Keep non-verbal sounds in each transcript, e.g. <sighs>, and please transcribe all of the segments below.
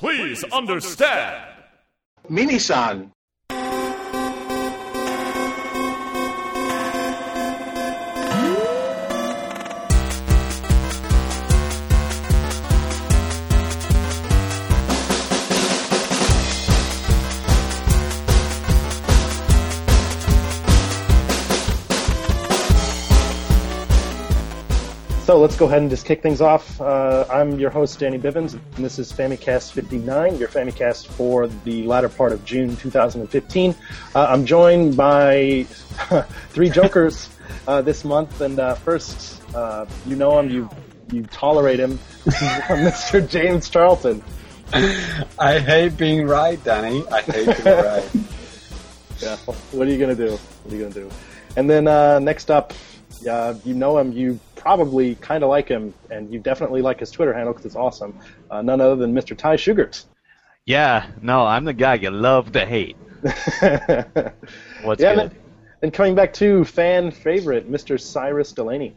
Please understand. Minisan. So let's go ahead and just kick things off. Uh, I'm your host, Danny Bivens, and this is FamiCast 59, your FamiCast for the latter part of June 2015. Uh, I'm joined by <laughs> three jokers uh, this month, and uh, first, uh, you know him, you you tolerate him, <laughs> Mr. James Charlton. I hate being right, Danny. I hate being right. <laughs> Yeah, what are you gonna do? What are you gonna do? And then uh, next up, uh, you know him, you probably kind of like him, and you definitely like his Twitter handle because it's awesome. Uh, none other than Mr. Ty Shughart. Yeah, no, I'm the guy you love to hate. <laughs> What's yeah, good? and, and coming back to fan favorite, Mr. Sairus Delaney.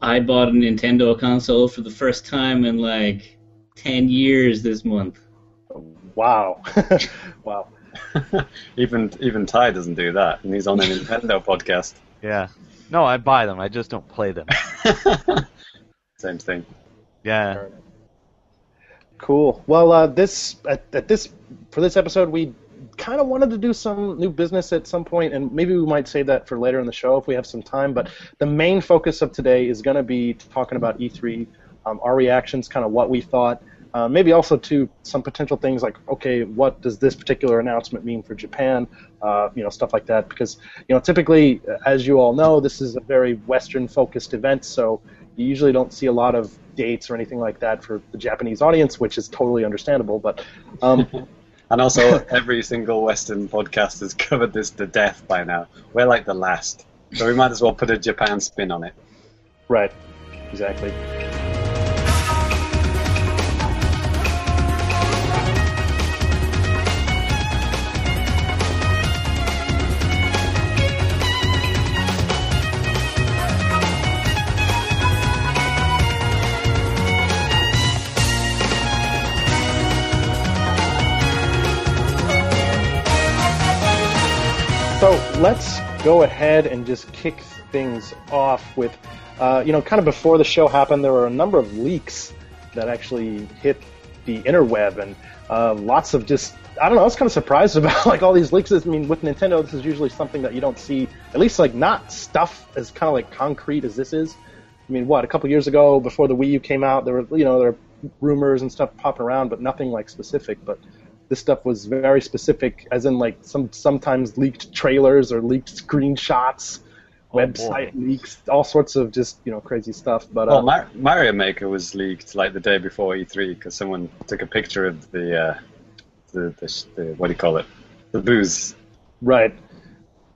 I bought a Nintendo console for the first time in like 10 years this month. Wow, <laughs> wow. <laughs> even even Ty doesn't do that, and he's on a Nintendo podcast. Yeah. No, I buy them. I just don't play them. <laughs> Same thing. Yeah. Cool. Well, uh, this at, at this for this episode, we kind of wanted to do some new business at some point, and maybe we might save that for later in the show if we have some time. But the main focus of today is going to be talking about E3, um, our reactions, kind of what we thought. Uh, maybe also to some potential things like, okay, what does this particular announcement mean for Japan? Uh, you know, stuff like that. Because you know, typically, as you all know, this is a very Western-focused event, so you usually don't see a lot of dates or anything like that for the Japanese audience, which is totally understandable. But um, <laughs> And also, every single Western podcast has covered this to death by now. We're like the last, so we might as well put a Japan spin on it. right, exactly. Let's go ahead and just kick things off with, uh, you know, kind of before the show happened, there were a number of leaks that actually hit the interweb, and uh, lots of just, I don't know, I was kind of surprised <laughs> about like all these leaks. I mean, with Nintendo, this is usually something that you don't see, at least like not stuff as kind of like concrete as this is. I mean, what a couple years ago, before the Wii U came out, there were you know there were rumors and stuff popping around, but nothing like specific. But this stuff was very specific, as in like some sometimes leaked trailers or leaked screenshots, Oh, website leaks, all sorts of just you know crazy stuff. But Well, uh, Mar- Mario Maker was leaked like the day before E3 because someone took a picture of the, uh, the, the, the what do you call it, the booze. right,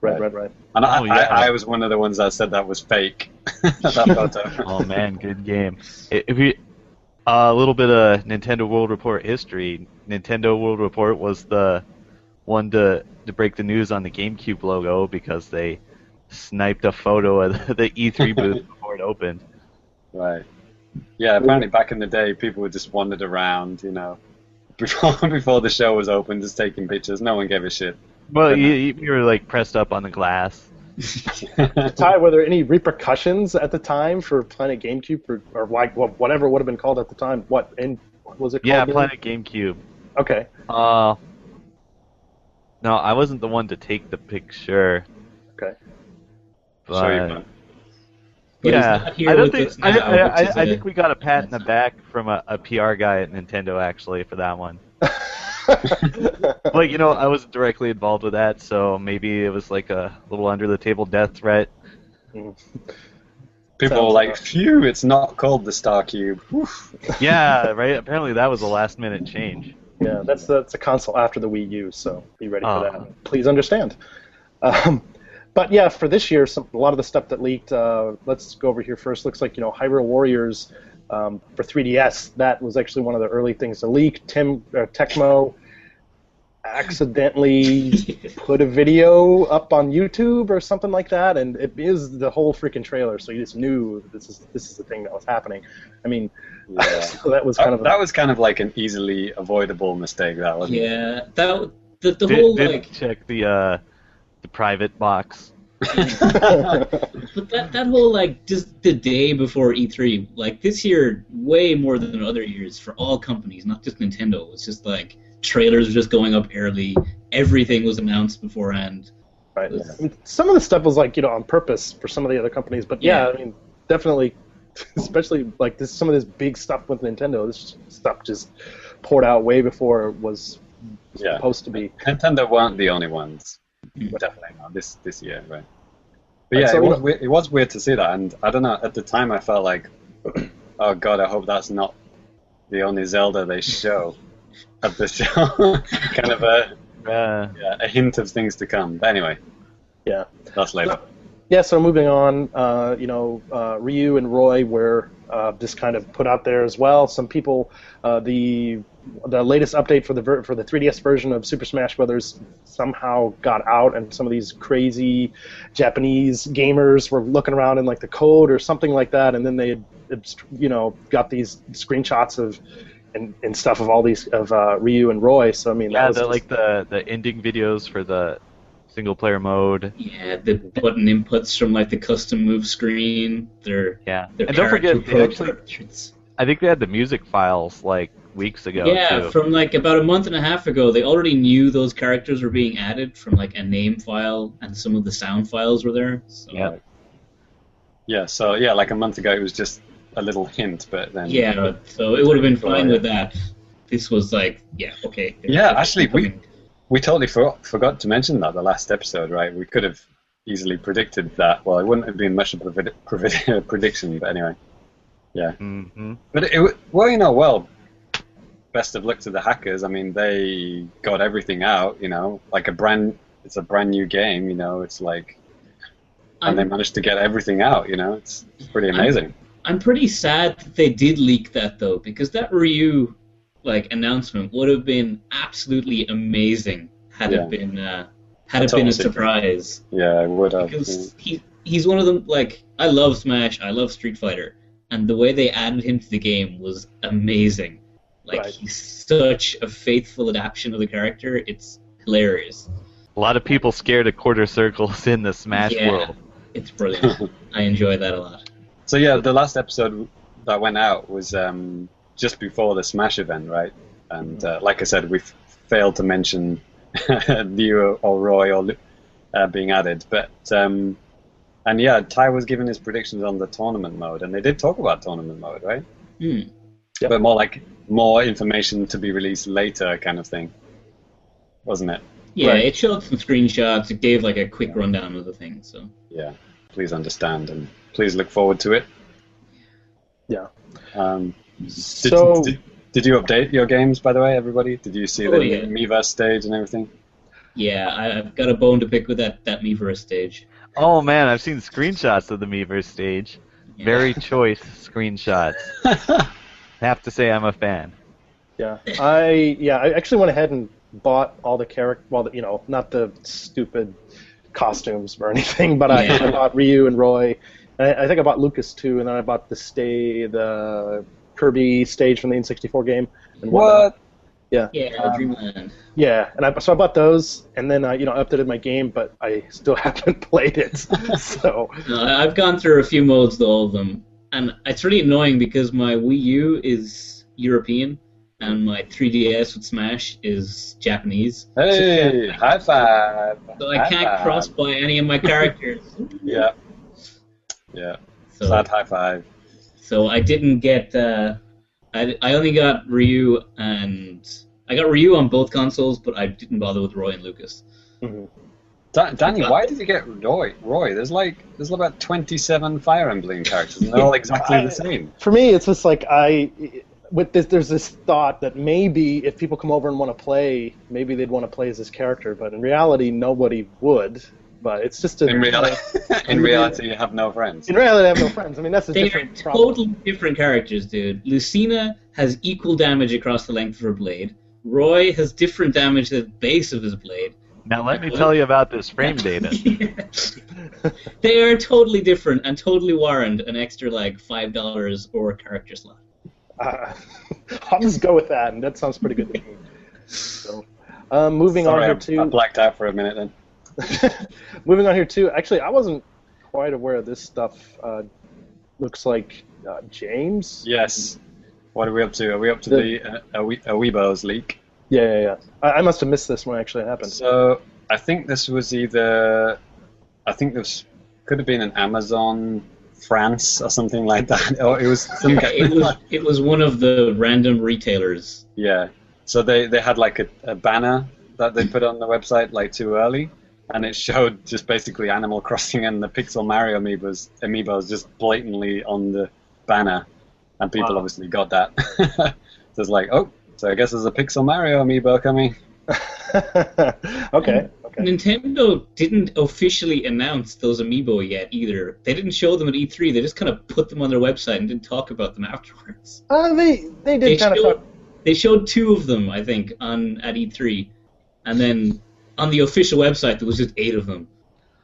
right, Right. right, right. And I, Oh, yeah. I, I was one of the ones that said that was fake. <laughs> that photo. <laughs> Oh man, good game. If you a little bit of Nintendo World Report history, Nintendo World Report was the one to to break the news on the GameCube logo because they sniped a photo of the E3 <laughs> booth before it opened. Right. Yeah, apparently back in the day, people would just wandered around, you know, <laughs> before before the show was open, just taking pictures. No one gave a shit. Well, you, you were like pressed up on the glass. Ty, were there any repercussions at the time for Planet GameCube or, or like wha- whatever it would have been called at the time? What and what was it called? Yeah, again? Planet GameCube. Okay. Uh, no, I wasn't the one to take the picture. Okay. But, Sure you. But yeah, I don't think us I, now, I, which is I, I a- think we got a pat in the back from a, a PR guy at Nintendo actually for that one. <laughs> <laughs> Like you know, I wasn't directly involved with that, so maybe it was like a little under the table death threat. <laughs> People Sounds were like, "Phew, it's not called the Star Cube." <laughs> Yeah, right. Apparently that was a last minute change. Yeah, that's the, that's a console after the Wii U, so be ready for Oh. that. Please understand. Um, but yeah, for this year, some, a lot of the stuff that leaked. Uh, let's go over here first. Looks like you know Hyrule Warriors um, for 3DS. That was actually one of the early things to leak. Tim uh, Tecmo. accidentally <laughs> put a video up on YouTube or something like that, and it is the whole freaking trailer. So you just knew this is this is the thing that was happening. I mean, Yeah. <laughs> so that was kind of that, that was kind of like an easily avoidable mistake. That was. Yeah, that the, the Did, whole did like check the uh, the private box. <laughs> But that, that whole like just the day before E3, like this year, way more than other years for all companies, not just Nintendo. It's just like trailers were just going up early. Everything was announced beforehand. right. I mean, some of the stuff was like you know on purpose for some of the other companies, but yeah, Yeah. I mean, definitely, <laughs> especially like this some of this big stuff with Nintendo. This stuff just poured out way before it was Yeah. supposed to be. Nintendo weren't the only ones. Mm. Definitely not this this year, right? But yeah, so it was weird, it was weird to see that, and I don't know. At the time, I felt like, <clears throat> oh god, I hope that's not the only Zelda they show at the show. <laughs> kind of a Uh, yeah, a hint of things to come. But anyway, Yeah. that's later. Yeah, so moving on, uh, you know, uh, Ryu and Roy were uh, just kind of put out there as well. Some people, uh, the the latest update for the ver- for the 3DS version of Super Smash Brothers somehow got out, and some of these crazy Japanese gamers were looking around in like the code or something like that, and then they, had, you know, got these screenshots of. And, and stuff of all these of uh, Ryu and Roy. So I mean, that yeah, was the, just- like the the ending videos for the single player mode. Yeah, the button inputs from like the custom move screen. Their Yeah, their and don't forget, they actually. I think they had the music files like weeks ago Yeah, too. from like about a month and a half ago, they already knew those characters were being added from like a name file, and some of the sound files were there. So, Yeah. Yeah, so yeah, like a month ago, it was just a little hint, but then Yeah, so it would have been fine with that. This was like, yeah, okay. Yeah, actually, we- We totally for- forgot to mention that the last episode, right? We could have easily predicted that. Well, it wouldn't have been much of a predi- predi- <laughs> prediction, but anyway. Yeah. hmm But it, wa- well, you know, well, best of luck to the hackers. I mean, they got everything out, you know, like a brand, it's a brand new game, you know, it's like, and they I'm, managed to get everything out, you know, it's, it's pretty amazing. I'm pretty sad that they did leak that though, because that Ryu like announcement would have been absolutely amazing had Yeah. it been uh, had A it been a surprise. Yeah, it would have. because he he's one of them. Like I love Smash, I love Street Fighter, and the way they added him to the game was amazing. Like Right. he's such a faithful adaptation of the character. It's hilarious. A lot of people scared of quarter circles in the Smash Yeah. world. It's brilliant. <laughs> I enjoy that a lot. So yeah, the last episode that went out was um, just before the Smash event, right? And uh, like I said, we f- failed to mention <laughs> Ryu or Roy or uh, being added, but um, and yeah, Ty was giving his predictions on the tournament mode, and they did talk about tournament mode, right? Hmm. Yep. But more like more information to be released later, kind of thing, wasn't it? Yeah, Right. it showed some screenshots. It gave like a quick rundown of the thing. So Yeah. Please understand and please look forward to it. Yeah. Um, did, So- did, did you update your games, by the way, everybody? Did you see Oh, the yeah. Miiverse stage and everything? yeah, I, I've got a bone to pick with that that Miiverse stage. Oh man, I've seen screenshots of the Miiverse stage. Yeah. Very <laughs> choice screenshots. <laughs> <laughs> Have to say I'm a fan. Yeah, I yeah I actually went ahead and bought all the character. Well, the, you know, not the stupid costumes or anything, but I, Yeah. I bought Ryu and Roy. And I, I think I bought Lucas too, and then I bought the stay the Kirby stage from the N64 game. And whatnot. Yeah, Yeah, Um, Dreamland. yeah, and I, so I bought those, and then uh, you know I updated my game, but I still <laughs> haven't played it. <laughs> so No, I- I've gone through a few modes to all of them, and it's really annoying because my Wii U is European and my 3DS with Smash is Japanese, Hey, high five! so I High can't five. cross by any of my <laughs> characters. Yeah, yeah. So, Sad high five. so I didn't get. Uh, I I only got Ryu and I got Ryu on both consoles, but I didn't bother with Roy and Lucas. Da- Danny, why did you get Roy? Roy, there's like there's about 27 Fire Emblem characters, and they're all exactly the same. for me, it's just like I with this. There's this thought that maybe if people come over and want to play, maybe they'd want to play as this character, but in reality, nobody would. But it's just a, In reality, <laughs> in <laughs> reality, you have no friends. In reality, I have no friends. I mean, that's a They are different problem. totally different characters, dude. Lucina has equal damage across the length of her blade. Roy has different damage at the base of his blade. Now let me tell you about this frame <laughs> data. <laughs> they are totally different and totally warrant an extra like five dollars or a character slot. Uh, <laughs> I'll just go with that, and that sounds pretty good to me. So, um, moving Sorry, on I, here I to blacked out for a minute then. moving on here too. Actually, I wasn't quite aware of this stuff. Uh, looks like uh, James. Yes. What are we up to? Are we up to The- the uh, Awe- amiibos leak? Yeah, yeah, yeah. I, I must have missed this when it actually happened. So I think this was either, I think this could have been an Amazon France or something like that, <laughs> or it was some Yeah, it was <laughs> it was one of the random retailers. yeah. So they they had like a, a banner that they put on the website like too early, and it showed just basically Animal Crossing and the Pixel Mario amiibos amiibos just blatantly on the banner, and people Wow. obviously got that. <laughs> so it's like, oh, so I guess there's a Pixel Mario amiibo coming. <laughs> okay, okay. Nintendo didn't officially announce those amiibo yet either. They didn't show them at E3. They just kind of put them on their website and didn't talk about them <laughs> afterwards. Uh, they they They did kind of showed, talk. they showed two of them, I think, on at E3, and then on the official website there was just eight of them.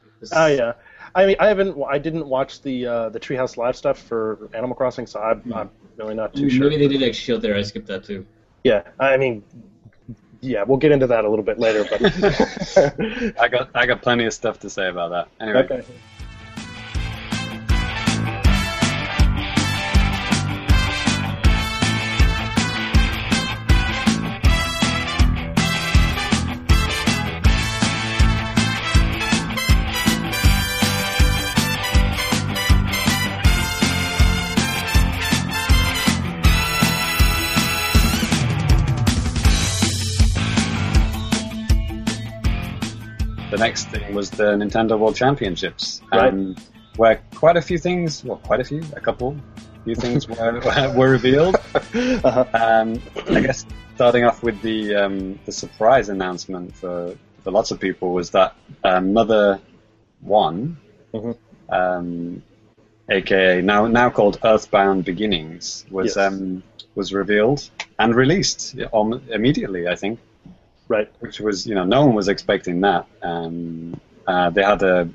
It was- Oh yeah. I mean, I haven't. I didn't watch the uh, the Treehouse Live stuff for Animal Crossing, so I'm, I'm really not too Ooh, sure. Maybe they did actually show it there. I skipped that too. Yeah, I mean, yeah, we'll get into that a little bit later, but <laughs> <laughs> I got I got plenty of stuff to say about that. Anyway, okay. Next thing was the Nintendo World Championships, Right. um, where quite a few things, well, quite a few, a couple, few things <laughs> were were revealed. Uh-huh. Um, I guess starting off with the um, the surprise announcement for, for lots of people was that um, Mother One, Mhm. um, aka now now called Earthbound Beginnings, was Yes. um, was revealed and released um, immediately. I think Right. which was you know no one was expecting that. Um, uh, they had a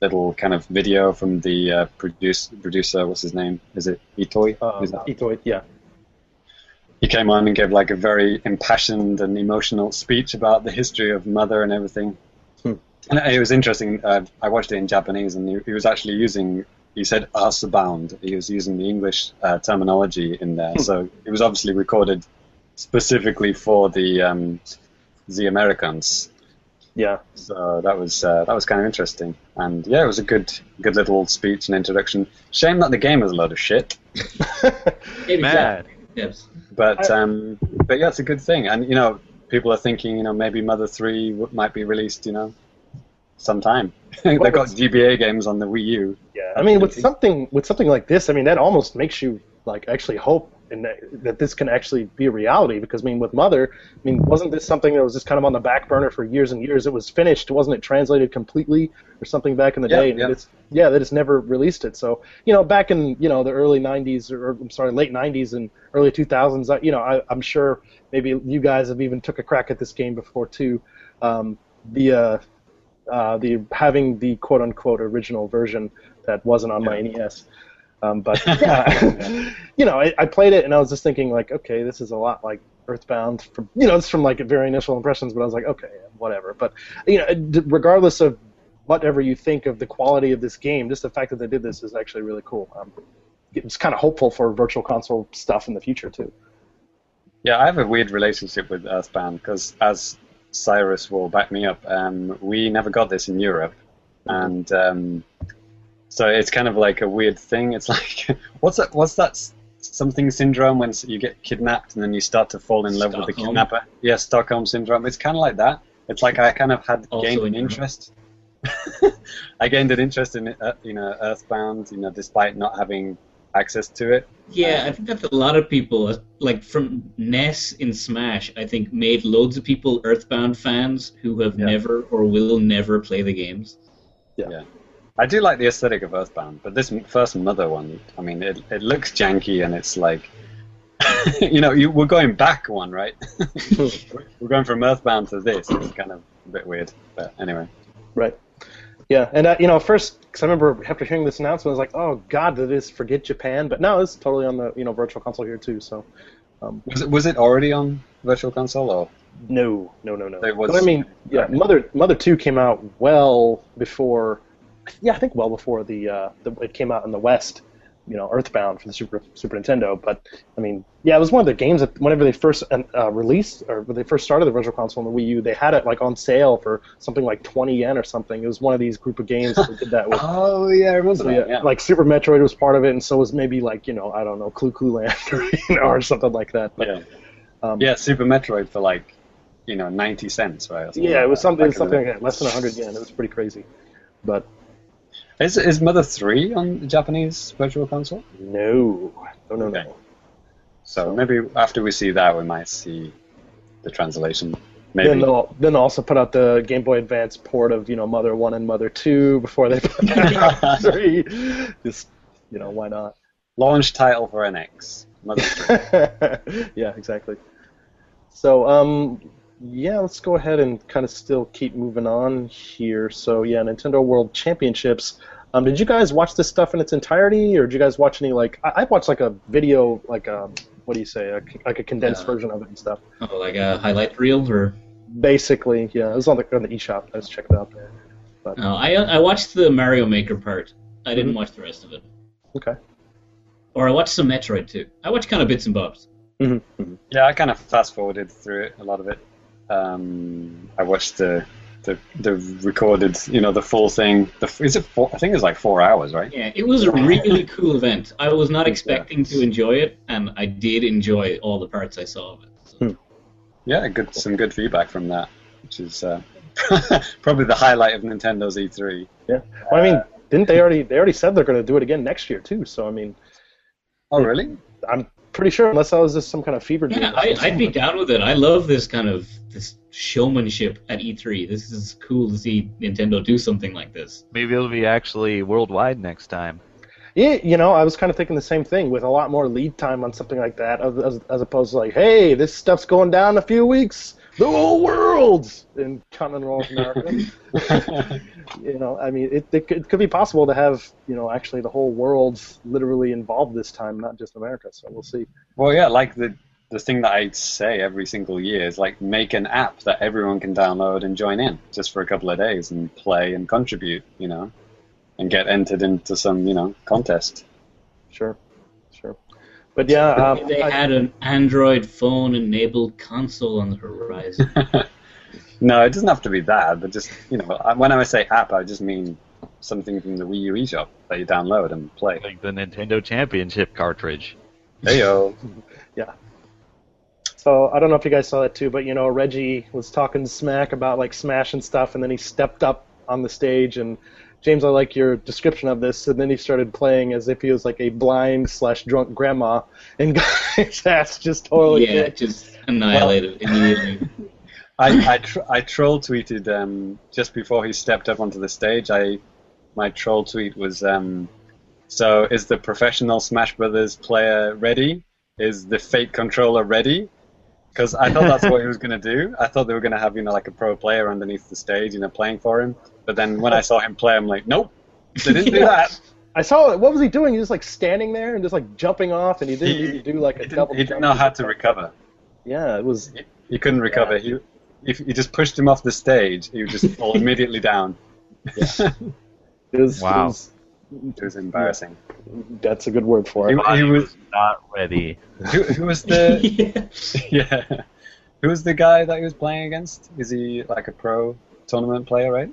little kind of video from the uh, produce, producer. What's his name? Is it Itoi? Um, Is that- Itoi, yeah. he came on and gave like a very impassioned and emotional speech about the history of Mother and everything. Hmm. And it was interesting. Uh, I watched it in Japanese, and he, he was actually using. He said "Earthbound." He was using the English uh, terminology in there, so it was obviously recorded specifically for the um, the Americans. Yeah. So that was uh, that was kind of interesting, and yeah, it was a good good little speech and introduction. Shame that the game is a load of shit, <laughs> Mad. Yes. but I- um, but yeah, it's a good thing. And you know, people are thinking, you know, maybe Mother Three w- might be released, you know, sometime. <laughs> They've got GBA games on the Wii U. Yeah, I mean, with something with something like this, I mean, that almost makes you like actually hope in that, that this can actually be a reality. Because I mean, with Mother, I mean, wasn't this something that was just kind of on the back burner for years and years? It was finished, wasn't it? Translated completely or something back in the Yeah, day, and yeah. it's yeah, they just never released it. So you know, back in you know the early '90s or I'm sorry, late '90s and early 2000s, I, you know, I, I'm sure maybe you guys have even took a crack at this game before too. Um, the uh, uh, the having the quote unquote original version that wasn't on my NES. Um, but yeah, <laughs> <laughs> you know, I, I played it and I was just thinking like, okay, this is a lot like Earthbound. From you know, it's from like very initial impressions, but I was like, okay, whatever. But you know, regardless of whatever you think of the quality of this game, just the fact that they did this is actually really cool. Um, it's kind of hopeful for virtual console stuff in the future too. Yeah, I have a weird relationship with Earthbound because, as Sairus will back me up, um, we never got this in Europe, and um, so it's kind of like a weird thing. It's <laughs> like what's that? What's that? Something syndrome when you get kidnapped and then you start to fall in love with the kidnapper. Yeah, Stockholm syndrome. It's kind of like that. It's like I kind of had Also gained an interest. <laughs> I gained an interest in uh, you know Earthbound, you know, despite not having access to it. Yeah, I think that a lot of people, like from Ness in Smash, I think made loads of people Earthbound fans who have Yeah. never or will never play the games. I do like the aesthetic of Earthbound, but this first Mother one, I mean, it, it looks janky and it's like <laughs> you know, you, we're going back one, right? <laughs> we're going from Earthbound to this. It's kind of a bit weird, but anyway. Right. Yeah, and uh, you know, first because I remember after hearing this announcement, I was like, "Oh God, did this forget Japan?" But no, it's totally on the you know Virtual Console here too. So, um, Was it was it already on Virtual Console or? no, no, no, no. It was- But I mean, yeah, Mother Mother Two came out well before. Yeah, I think well before the, uh, the it came out in the West. You know, Earthbound for the Super Super Nintendo. But I mean, yeah, it was one of the games that whenever they first uh, released or when they first started the Virtual Console on the Wii U, they had it like on sale for something like 20 yen or something. It was one of these group of games that did that with. <laughs> Oh yeah, I remember So, that. yeah, like Super Metroid was part of it, and so was maybe like you know I don't know Clu Clu Land <laughs> or, you know, or something like that. But, yeah. um, yeah, Super Metroid for like, you know, ninety cents, right? yeah, it was something something like that, less than 100 <laughs> yen. It was pretty crazy. But Is is Mother Three on the Japanese Virtual Console? no, Oh, no, Okay. no. So maybe after we see that, we might see the translation. Maybe. Then they'll then they'll also put out the Game Boy Advance port of you know Mother One and Mother Two before they put <laughs> out Three. Just you know why not? Launch title for NX. Mother 3. <laughs> yeah, exactly. So, um, yeah, let's go ahead and kind of still keep moving on here. So, yeah, Nintendo World Championships. Um, did you guys watch this stuff in its entirety, or did you guys watch any like? I, I watched like a video, like a what do you say, a, like a condensed Yeah. version of it and stuff. Oh, like a highlight reel, or Basically, yeah, it was on the on the eShop. I was checking it out there. no? I I watched the Mario Maker part. I didn't Mhm. watch the rest of it. Okay. Or I watched some Metroid too. I watched kind of bits and bobs. Yeah, I kind of fast forwarded through it, a lot of it. Um, I watched the, the the recorded, you know, the full thing. The, is it four? I think it's like four hours, right? Yeah, it was a really <laughs> cool event. I was not expecting to enjoy it, and I did enjoy all the parts I saw of it. So. Yeah, good. Some good feedback from that, which is uh, <laughs> probably the highlight of Nintendo's E E3. Yeah. Well, I mean, didn't they already? They already said they're going to do it again next year too. So, I mean, Oh, really? I'm pretty sure, unless I was just some kind of fever dream. Yeah, I, I'd be down with it. I love this kind of this showmanship at E3. This is cool to see Nintendo do something like this. Maybe it'll be actually worldwide next time. Yeah, you know, I was kind of thinking the same thing with a lot more lead time on something like that, as, as, as opposed to like, hey, this stuff's going down in a few weeks, the whole world in continental North America. <laughs> <laughs> you know, I mean, it, it, could, it could be possible to have, you know, actually the whole world literally involved this time, not just America. So we'll see. Well, yeah, like the the thing that I say every single year is like make an app that everyone can download and join in just for a couple of days and play and contribute, you know, and get entered into some, you know, contest. Sure, sure. But yeah, um, they had an Android phone enabled console on the horizon. <laughs> no, it doesn't have to be that, but just you know, when I say app, I just mean something from the Wii U eShop that you download and play. Like the Nintendo Championship cartridge. Heyo. <laughs> Yeah. So I don't know if you guys saw that too, but you know Reggie was talking smack about like Smash and stuff, and then he stepped up on the stage and James, I like your description of this, and then he started playing as if he was like a blind slash drunk grandma, and got <laughs> his ass just totally yeah, kicked. just annihilated <laughs> immediately. I <laughs> I, tr- I troll tweeted um, just before he stepped up onto the stage. I my troll tweet was um, so is the professional Smash Brothers player ready? Is the fake controller ready? Because I thought that's what he was <laughs> going to do. I thought they were going to have you know like a pro player underneath the stage, you know, playing for him. But then when I saw him play, I'm like, nope, they didn't do <laughs> that. I saw it. What was he doing? He was like standing there and just like jumping off, and he didn't He- need to do like a double. he didn't know how to recover. Yeah, it was. He, he couldn't recover. He if you just pushed him off the stage, he would just <laughs> fall immediately down. It was. Wow. It was It was embarrassing. that's a good word for it. He, he was Not ready. who, who was the <laughs> yeah. yeah who was the guy that he was playing against? Is he like a pro tournament player, right?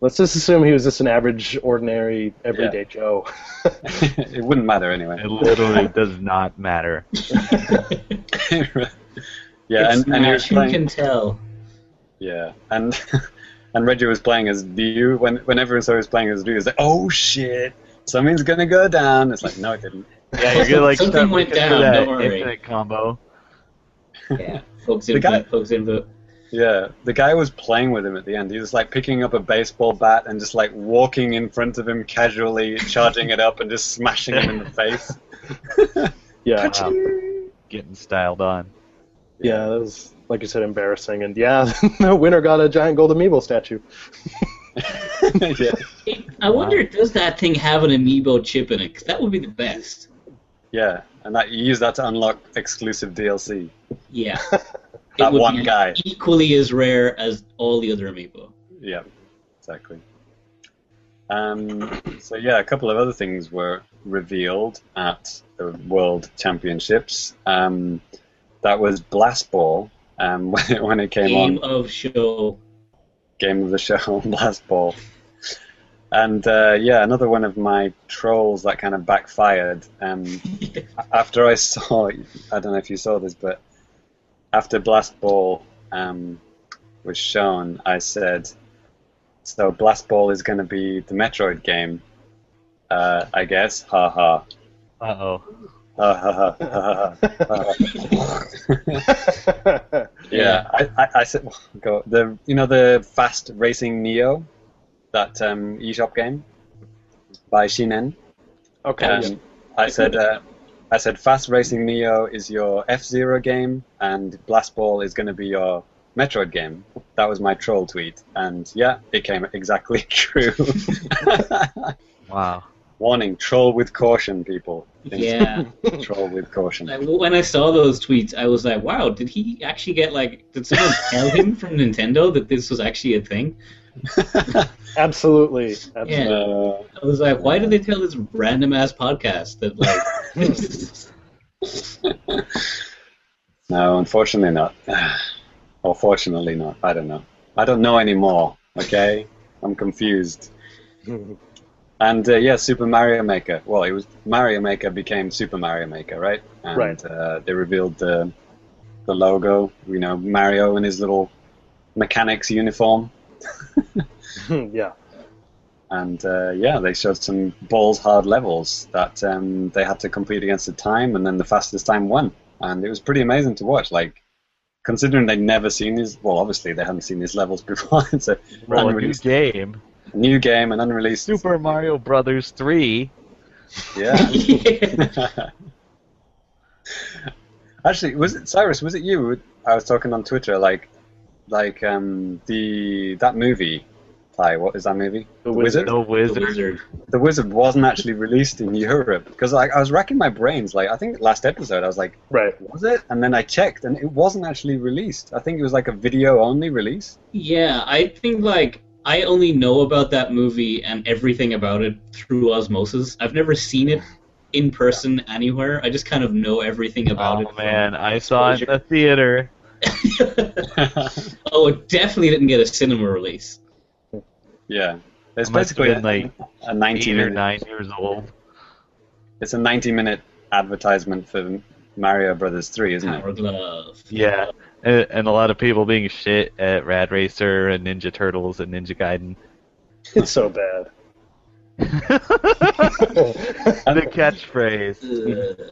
Let's just assume he was just an average, ordinary, everyday Joe. <laughs> it wouldn't matter anyway. It literally does not matter. yeah, and, and he was who playing. can tell? Yeah, and <laughs> and Reggie was playing as Ryu. When when everyone saw he was playing as Ryu, it was like, oh shit, something's gonna go down. It's like, no, it didn't. Yeah, you're gonna like Something went down, that don't worry. infinite combo. Yeah, folks The in, guy- folks in, Yeah, the guy was playing with him at the end. He was like picking up a baseball bat and just like walking in front of him casually, charging it up and just smashing him in the face. <laughs> Yeah. Wow. getting styled on. Yeah, that was like you said, embarrassing. And yeah, <laughs> the winner got a giant gold amiibo statue. <laughs> yeah. I wonder, does that thing have an amiibo chip in it? 'Cause that would be the best. yeah, and that you use that to unlock exclusive DLC. Yeah. <laughs> That it would one be guy. equally as rare as all the other amiibo. Yeah, exactly. Um, so yeah, a couple of other things were revealed at the World Championships. Um, that was Blast Ball um, <laughs> when, it, when it came Game on, Game of show. game of the show, <laughs> Blast Ball. And uh, yeah, another one of my trolls that kind of backfired. Um, <laughs> after I saw, I don't know if you saw this, but after Blast Ball um, was shown, I said, "So Blast Ball is going to be the Metroid game, uh, I guess." Ha ha. Uh oh. <laughs> Yeah, I, I, I said, go the you know the Fast Racing Neo, that um, eShop game by Shin'en. okay. Um, I said, uh, I said, Fast Racing Neo is your F Zero game, and Blast Ball is going to be your Metroid game. That was my troll tweet, and yeah, it came exactly <laughs> true. <laughs> Wow. Warning: troll with caution, people. Yeah. troll with caution. Like, when I saw those tweets, I was like, wow, did he actually get, like, did someone <laughs> tell him from Nintendo that this was actually a thing? <laughs> Absolutely. Absolutely. Yeah. Uh, I was like, why did they tell this random ass podcast that, like, <laughs> no, unfortunately not. <sighs> or fortunately not. I don't know. I don't know anymore. Okay, I'm confused. And uh, yeah, Super Mario Maker. Well, it was Mario Maker became Super Mario Maker, right? And Right. Uh, they revealed the the logo. You know, Mario in his little mechanics uniform. <laughs> yeah. And uh, yeah, they showed some balls hard levels that um, they had to compete against the time, and then the fastest time won. And it was pretty amazing to watch. Like, considering they'd never seen these, well, obviously they hadn't seen these levels <laughs> before. it's a Well, new game. New game, an unreleased. Super Mario Brothers 3. Yeah. yeah. <laughs> Actually, was it Sairus? Was it you? I was talking on Twitter, like, like um, the that movie. Hi, what is that movie? The Wizard. The The Wizard. wizard. The Wizard wasn't actually released in Europe because like I was racking my brains. Like I think last episode I was like, Right. was it? And then I checked, and it wasn't actually released. I think it was like a video only release. Yeah, I think like I only know about that movie and everything about it through osmosis. I've never seen it in person anywhere. I just kind of know everything about Oh it. from- man, I saw it in the theater. <laughs> oh, it definitely didn't get a cinema release. yeah, it's I must have basically been, like, a 90 Eight or minute. nine years old. It's a 90 minute advertisement for Mario Brothers 3, isn't it? Power Glove. Yeah, and, and a lot of people being shit at Rad Racer and Ninja Turtles and Ninja Gaiden. It's so bad. <laughs> the catchphrase.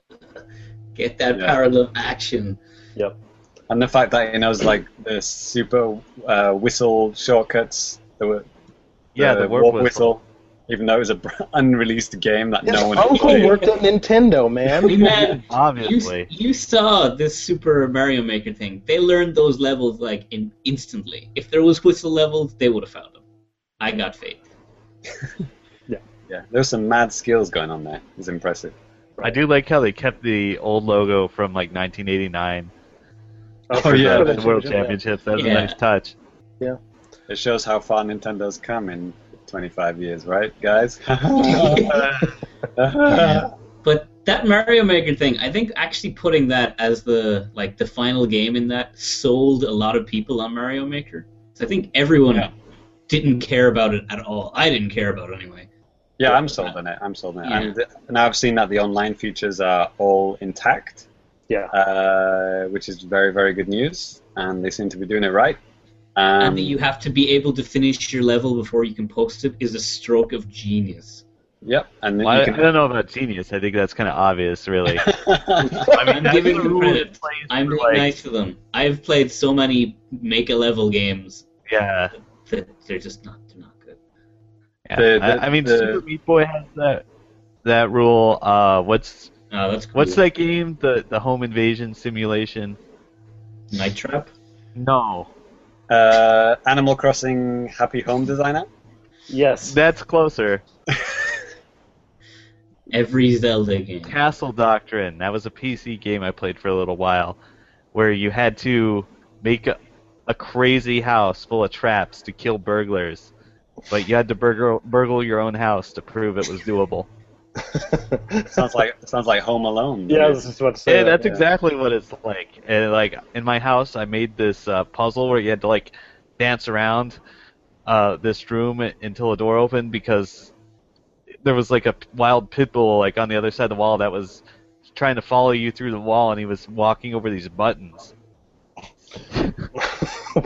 <laughs> Get that Yeah. Power Glove action. Yep. And the fact that he knows like the super uh, whistle shortcuts, the, Yeah, the warp whistle. Even though it was a <laughs> unreleased game that His no one uncle played. worked at Nintendo, man. Man, <laughs> Obviously. You, you saw this Super Mario Maker thing. They learned those levels like in instantly. If there was whistle levels, they would have found them. I got faith. <laughs> Yeah, yeah. there's some mad skills going on there. It's impressive. I do like how they kept the old logo from like 1989 Oh, for yeah. the, the World Championships. That's Yeah. a nice touch. Yeah. It shows how far Nintendo's come in 25 years, right, guys? <laughs> But that Mario Maker thing, I think actually putting that as the like the final game in that sold a lot of people on Mario Maker. So I think everyone Yeah. didn't care about it at all. I didn't care about it anyway. yeah, I'm sold on it. I'm sold on it. Yeah. And now I've seen that the online features are all intact, Yeah. uh, which is very, very good news. And they seem to be doing it right. Um, and that you have to be able to finish your level before you can post it is a stroke of genius. Yep, and then Well, I, you I don't know about genius. I think that's kind of obvious, really. <laughs> I I'm giving the them rule credit. I'm for, being like- nice to them. I've played so many make a level games Yeah. that they're just not they're not good. yeah. The- I, the- I mean, the- Super Meat Boy has that that rule. Uh, what's Oh, that's cool. What's that game? The the home invasion simulation? Night Trap? No, Uh, Animal Crossing Happy Home Designer. Yes. that's closer. <laughs> Every Zelda game. Castle Doctrine. That was a PC game I played for a little while, where you had to make a, a crazy house full of traps to kill burglars, but you had to burgle, burgle your own house to prove it was doable. <laughs> Sounds like sounds like Home Alone. yeah, I was just about to say. Yeah, that's yeah. exactly what it's like. And like in my house, I made this uh, puzzle where you had to like dance around uh, this room until a door opened because there was like a wild pit bull like on the other side of the wall that was trying to follow you through the wall, and he was walking over these buttons, <laughs>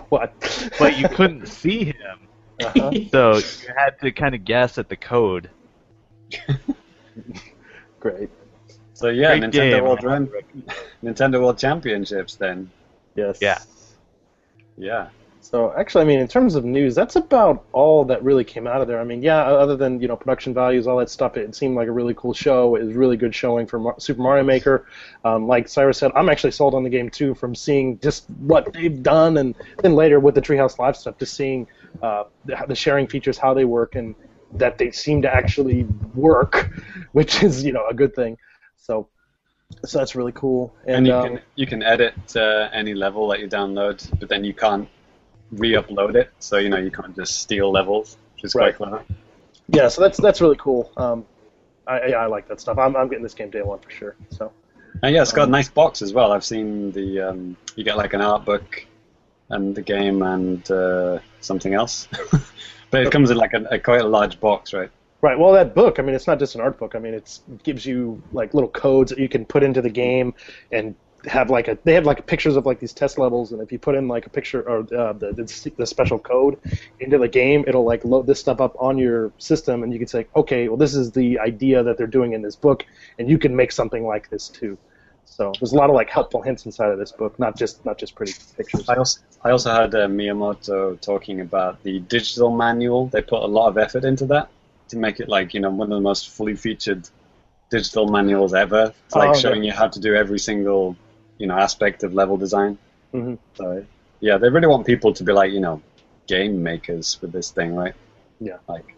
what? but you couldn't see him, Uh-huh. so you had to kind of guess at the code. <laughs> <laughs> Great. So yeah, Great Nintendo game. World Run, <laughs> Nintendo World Championships. Then Yes. Yeah. yeah, So actually, I mean, in terms of news, that's about all that really came out of there. I mean, yeah, other than you know production values, all that stuff, it seemed like a really cool show. It was really good showing for Mar- Super Mario Maker. Um, like Sairus said, I'm actually sold on the game too from seeing just what they've done, and then later with the Treehouse Live stuff, just seeing uh, the, the sharing features, how they work, and that they seem to actually work, <laughs> which is you know a good thing. So, so that's really cool. and, And, you um, can you can edit uh, any level that you download, but then you can't re-upload it. So you know you can't just steal levels, which is Right. quite clever. yeah, so that's that's really cool. Um, I, yeah, I like that stuff. I'm, I'm getting this game day one for sure. So. And yeah, it's got Um, a nice box as well. I've seen the um, you get like an art book and the game and uh, something else, <laughs> but it comes in like a, a quite a large box, right? Right. Well, that book. I mean, it's not just an art book. I mean, it gives you like little codes that you can put into the game and have like a. They have like pictures of like these test levels, and if you put in like a picture or uh, the, the the special code into the game, it'll like load this stuff up on your system, and you can say, okay, well, this is the idea that they're doing in this book, and you can make something like this too. So there's a lot of like helpful hints inside of this book, not just not just pretty pictures. I also I also heard uh, Miyamoto talking about the digital manual. They put a lot of effort into that to make it like you know one of the most fully featured digital manuals ever. It's like Oh, showing you how to do every single you know aspect of level design. Mhm. So yeah, they really want people to be like you know game makers with this thing, right? Yeah. Like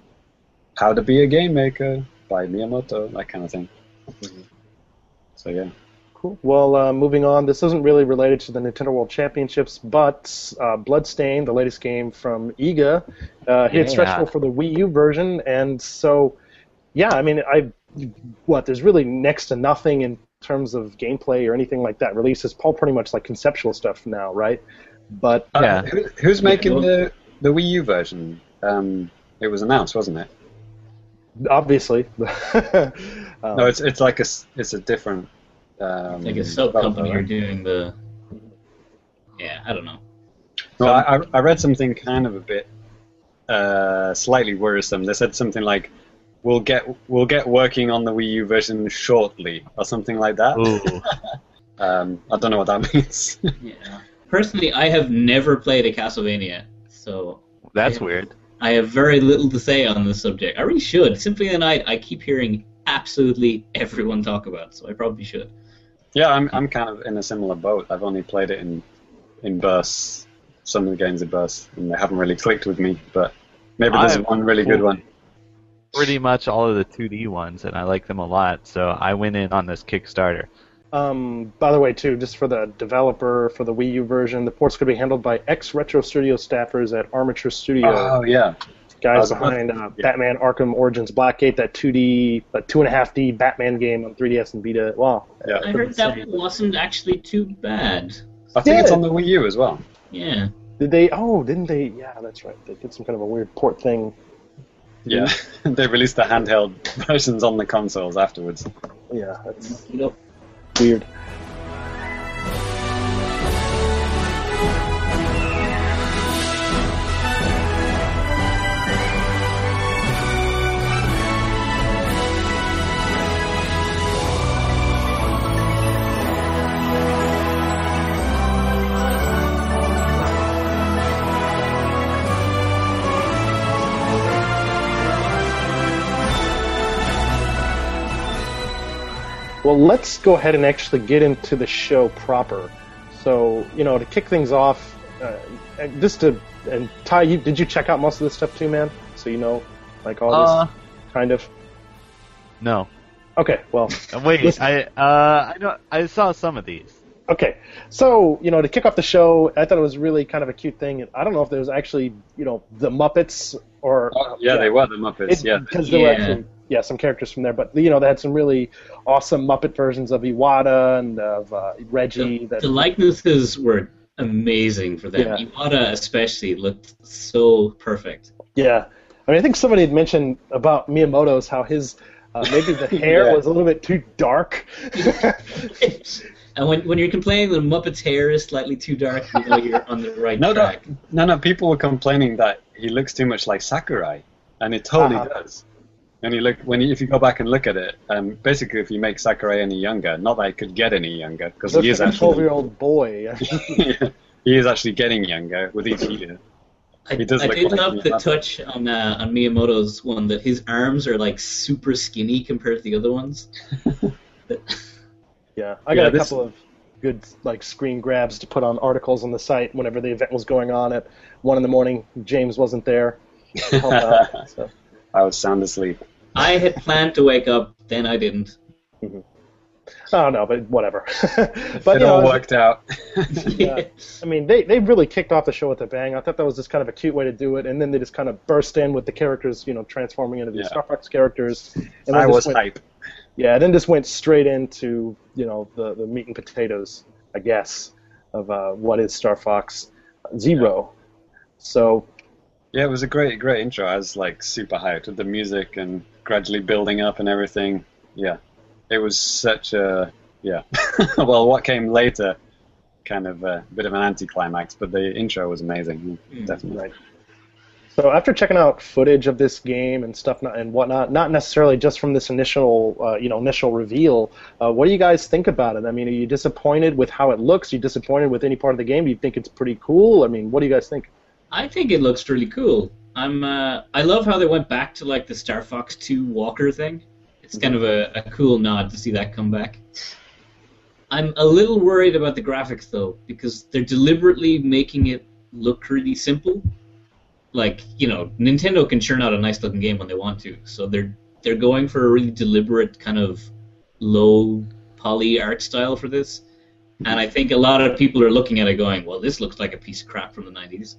how to be a game maker by Miyamoto, that kind of thing. So yeah. Cool. Well, uh, moving on. This isn't really related to the Nintendo World Championships, but uh, Bloodstained, the latest game from Iga, uh, hit Yeah. stretch for the Wii U version, and so, yeah, I mean, I what there's really next to nothing in terms of gameplay or anything like that. Release is all pretty much like conceptual stuff now, right? But Uh, Yeah. who, who's making well- the the Wii U version? Um, it was announced, wasn't it? obviously, um, <laughs> No, it's it's like a s- it's a different. Um, like a soap company developer, are doing the. Yeah, I don't know. No, I, I- I read something kind of a bit uh, slightly worrisome. They said something like, "We'll get we'll get working on the Wii U version shortly" or something like that. Ooh. <laughs> Um, I don't know what that <laughs> means. Yeah. Personally, I have never played a Castlevania, so That's Yeah. weird. I have very little to say on this subject. I really should. Symphony of the Night, I keep hearing absolutely everyone talk about, so I probably should. Yeah, I'm I'm kind of in a similar boat. I've only played it in in bursts. Some of the games are bursts, and they haven't really clicked with me. But maybe there's one really good one. Pretty much all of the 2D ones, and I like them a lot. So I went in on this Kickstarter. Um, by the way, too, just for the developer for the Wii U version, the port's going to be handled by ex Retro Studio staffers at Armature Studio. Oh yeah, guys Uh, behind uh, yeah. Batman Arkham Origins Blackgate, that 2D, that two and a half D Batman game on 3DS and Vita. Wow. yeah. I heard that wasn't actually too bad. I think it's on the Wii U as well. Yeah. Did they? Oh, didn't they? Yeah, that's right. They did some kind of a weird port thing. Yeah, <laughs> they released the handheld <laughs> versions on the consoles afterwards. Yeah, that's You know, weird. Well, let's go ahead and actually get into the show proper. So, you know, to kick things off, uh, just to and Ty, you, did you check out most of this stuff too, man? So you know, like all this Uh, kind of. no. Okay, well, <laughs> Wait, Listen. I uh, I know I saw some of these. Okay, so you know, to kick off the show, I thought it was really kind of a cute thing. I don't know if there was actually, you know, the Muppets or Oh, yeah, they were the Muppets. yeah, because there were actually yeah some characters from there. But you know, they had some really awesome Muppet versions of Iwata and of uh, Reggie. The, that the likenesses were amazing for them. Yeah. Iwata especially looked so perfect. yeah, I mean, I think somebody had mentioned about Miyamoto's how his uh, maybe the <laughs> hair Yeah. was a little bit too dark. <laughs> and when, when you're complaining that Muppet's hair is slightly too dark, you know you're on the right No, no, no, no. People were complaining that he looks too much like Sakurai, and it totally Uh-huh. does. And you look when you, if you go back and look at it, um, basically, if you make Sakurai any younger, not that I could get any younger, because he is like a twelve-year-old actually boy. <laughs> he is actually getting younger with each year. I, He does I look did like love the touch on uh, on Miyamoto's one that his arms are like super skinny compared to the other ones. <laughs> Yeah, I Yeah, got a this- couple of good like screen grabs to put on articles on the site whenever the event was going on at one in the morning. James wasn't there. <laughs> Help out, so. I was sound asleep. I had planned to wake up, then I didn't. Oh no, but whatever. <laughs> but it you know, all it worked out. <laughs> yeah. I mean, they they really kicked off the show with a bang. I thought that was just kind of a cute way to do it, and then they just kind of burst in with the characters, you know, transforming into these Yeah. Star Fox characters. And I was went, hype. Yeah, then just went straight into you know the the meat and potatoes, I guess, of uh, what is Star Fox Zero. So Yeah, it was a great, great intro. I was like super hyped with the music and gradually building up and everything. Yeah, it was such a yeah. <laughs> well, what came later, kind of a bit of an anticlimax, but the intro was amazing. Mm. Definitely. Right. So after checking out footage of this game and stuff and whatnot, not necessarily just from this initial, uh, you know, initial reveal, uh, what do you guys think about it? I mean, are you disappointed with how it looks? Are you disappointed with any part of the game? Do you think it's pretty cool? I mean, what do you guys think? I think it looks really cool. I'm uh, I love how they went back to like the Star Fox 2 Walker thing. It's kind of a, a cool nod to see that come back. I'm a little worried about the graphics though, because they're deliberately making it look really simple. Like, you know, Nintendo can churn out a nice looking game when they want to, so they're they're going for a really deliberate kind of low poly art style for this. And I think a lot of people are looking at it going, well, this looks like a piece of crap from the 90s.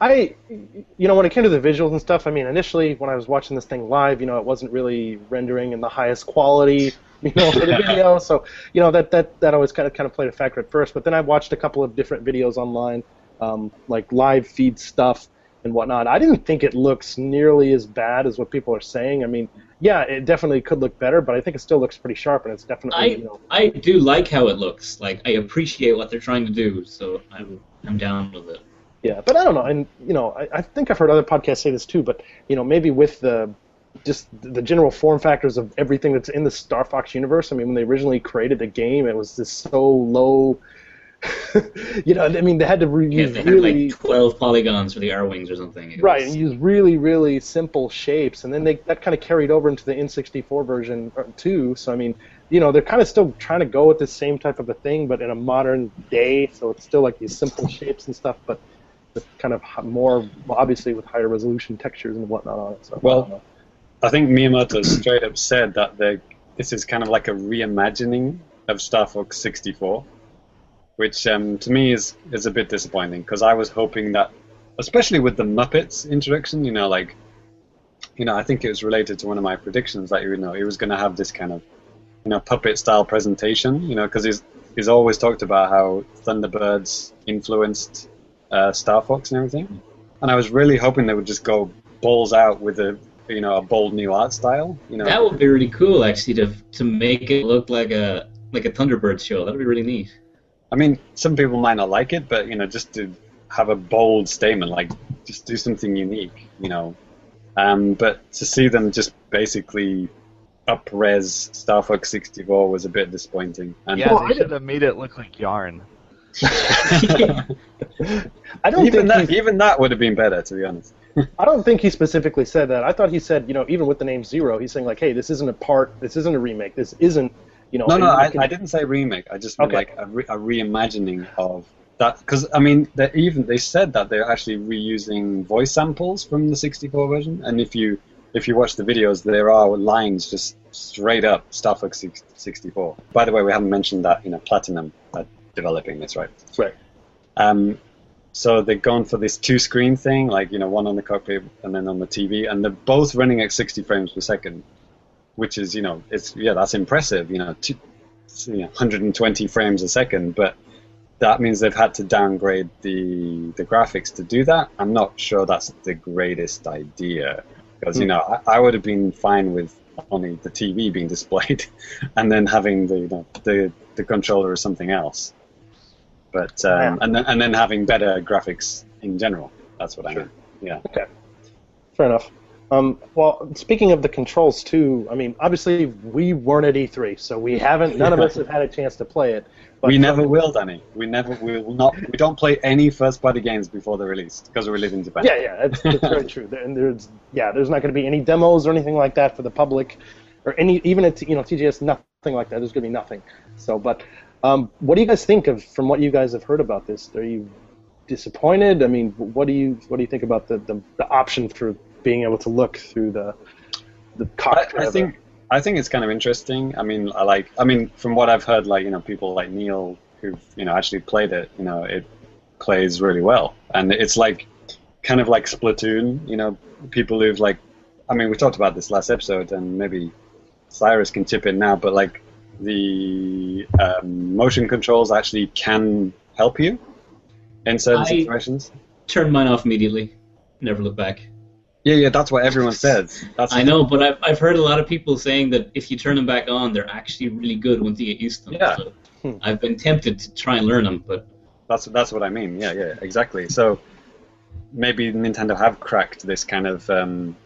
I, you know, when it came to the visuals and stuff, I mean, initially when I was watching this thing live, you know, it wasn't really rendering in the highest quality, <laughs> you know, for the video. So, you know, that that that always kind of kind of played a factor at first. But then I watched a couple of different videos online, um, like live feed stuff and whatnot. I didn't think it looks nearly as bad as what people are saying. I mean, yeah, it definitely could look better, but I think it still looks pretty sharp, and it's definitely, I you know, I do like how it looks. Like I appreciate what they're trying to do, so I'm I'm down with it. Yeah, but I don't know, and you know, I, I think I've heard other podcasts say this too. But you know, maybe with the just the general form factors of everything that's in the Star Fox universe. I mean, when they originally created the game, it was just so low. <laughs> you know, I mean, they had to re- Yeah, use they had really like 12 polygons for the Arwings or something. It right was- and use really really simple shapes, and then they that kind of carried over into the N64 version uh, too. So I mean, you know, they're kind of still trying to go with the same type of a thing, but in a modern day. So it's still like these simple shapes and stuff, but with kind of more obviously with higher resolution textures and whatnot on it. So Well, don't. I think Miyamoto straight up said that this is kind of like a reimagining of Star Fox 64, which um, to me is is a bit disappointing because I was hoping that, especially with the Muppets introduction, you know, like, you know, I think it was related to one of my predictions that you know he was going to have this kind of, you know, puppet style presentation, you know, because he's he's always talked about how Thunderbirds influenced uh, Star Fox and everything, and I was really hoping they would just go balls out with a you know a bold new art style. You know, That would be really cool, actually, to to make it look like a like a Thunderbird show. That'd be really neat. I mean, some people might not like it, but you know, just to have a bold statement, like just do something unique, you know. Um, but to see them just basically up-res Star Fox 64 was a bit disappointing. And Yeah, Well, they should have made it look like yarn. <laughs> I don't even think that even that would have been better, to be honest. I don't think he specifically said that. I thought he said, you know, even with the name Zero, he's saying like, hey, this isn't a part, this isn't a remake, this isn't you know. No, no, I, I didn't say remake. I just meant Okay. like a, re- a reimagining of that. Because I mean, they even they said that they're actually reusing voice samples from the 64 version, and if you if you watch the videos, there are lines just straight up Star Fox 64. By the way, we haven't mentioned that you know Platinum are developing this, right? Right. Um, so they've gone for this two-screen thing, like you know, one on the cockpit and then on the TV, and they're both running at 60 frames per second, which is you know, it's yeah, that's impressive. You know, two, you know 120 frames a second, but that means they've had to downgrade the the graphics to do that. I'm not sure that's the greatest idea because you know I, I would have been fine with only the TV being displayed <laughs> and then having the you know, the the controller or something else. But um, Yeah. and then, and then having better graphics in general. That's what I mean. Yeah. Okay, fair enough. Um, well, speaking of the controls too, I mean, obviously we weren't at E3, so we haven't. None of us have had a chance to play it. But we never will, Danny. We never we will not. We don't play any first-party games before they're released because we live in Japan. Yeah, yeah, that's, that's very true. And there's yeah, there's not going to be any demos or anything like that for the public, or any even at you know TGS nothing like that. There's going to be nothing. So, but um, what do you guys think of from what you guys have heard about this? Are you disappointed? I mean, what do you what do you think about the the, the option for being able to look through the the I, cockpit? I of think I think it's kind of interesting. I mean, I like. I mean, from what I've heard, like you know, people like Neil who've you know actually played it. You know, it plays really well, and it's like kind of like Splatoon. You know, people who've like. I mean, we talked about this last episode, and maybe Sairus can chip in now. But like the um, motion controls actually can help you in certain I- situations. Turn mine off immediately. Never look back. Yeah, yeah, that's what everyone says. That's I know, but I've, I've heard a lot of people saying that if you turn them back on, they're actually really good once you get used to them. Yeah. So Hmm. I've been tempted to try and learn them, but That's that's what I mean. Yeah, yeah, exactly. So maybe Nintendo have cracked this kind of um,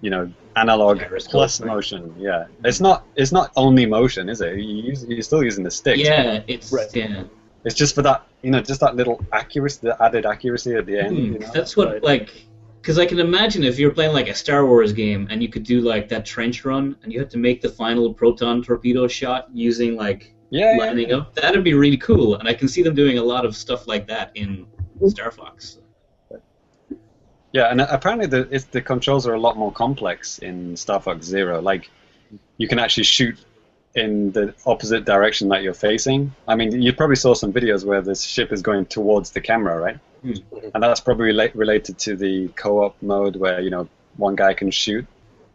you know analog Gyroscope, plus right? motion. Yeah, it's not it's not only motion, is it? You use, you're still using the stick. yeah, it's Right. yeah. It's just for that you know just that little accuracy, the added accuracy at the end. Hmm, You know? That's what Right. like, because I can imagine if you're playing like a Star Wars game and you could do like that trench run and you had to make the final proton torpedo shot using like Yeah, yeah. lining up, that'd be really cool. And I can see them doing a lot of stuff like that in Star Fox. Yeah, and apparently the it's, the controls are a lot more complex in Star Fox Zero. Like, you can actually shoot in the opposite direction that you're facing. I mean, you probably saw some videos where this ship is going towards the camera, right? Hmm. And that's probably rela- related to the co-op mode where you know one guy can shoot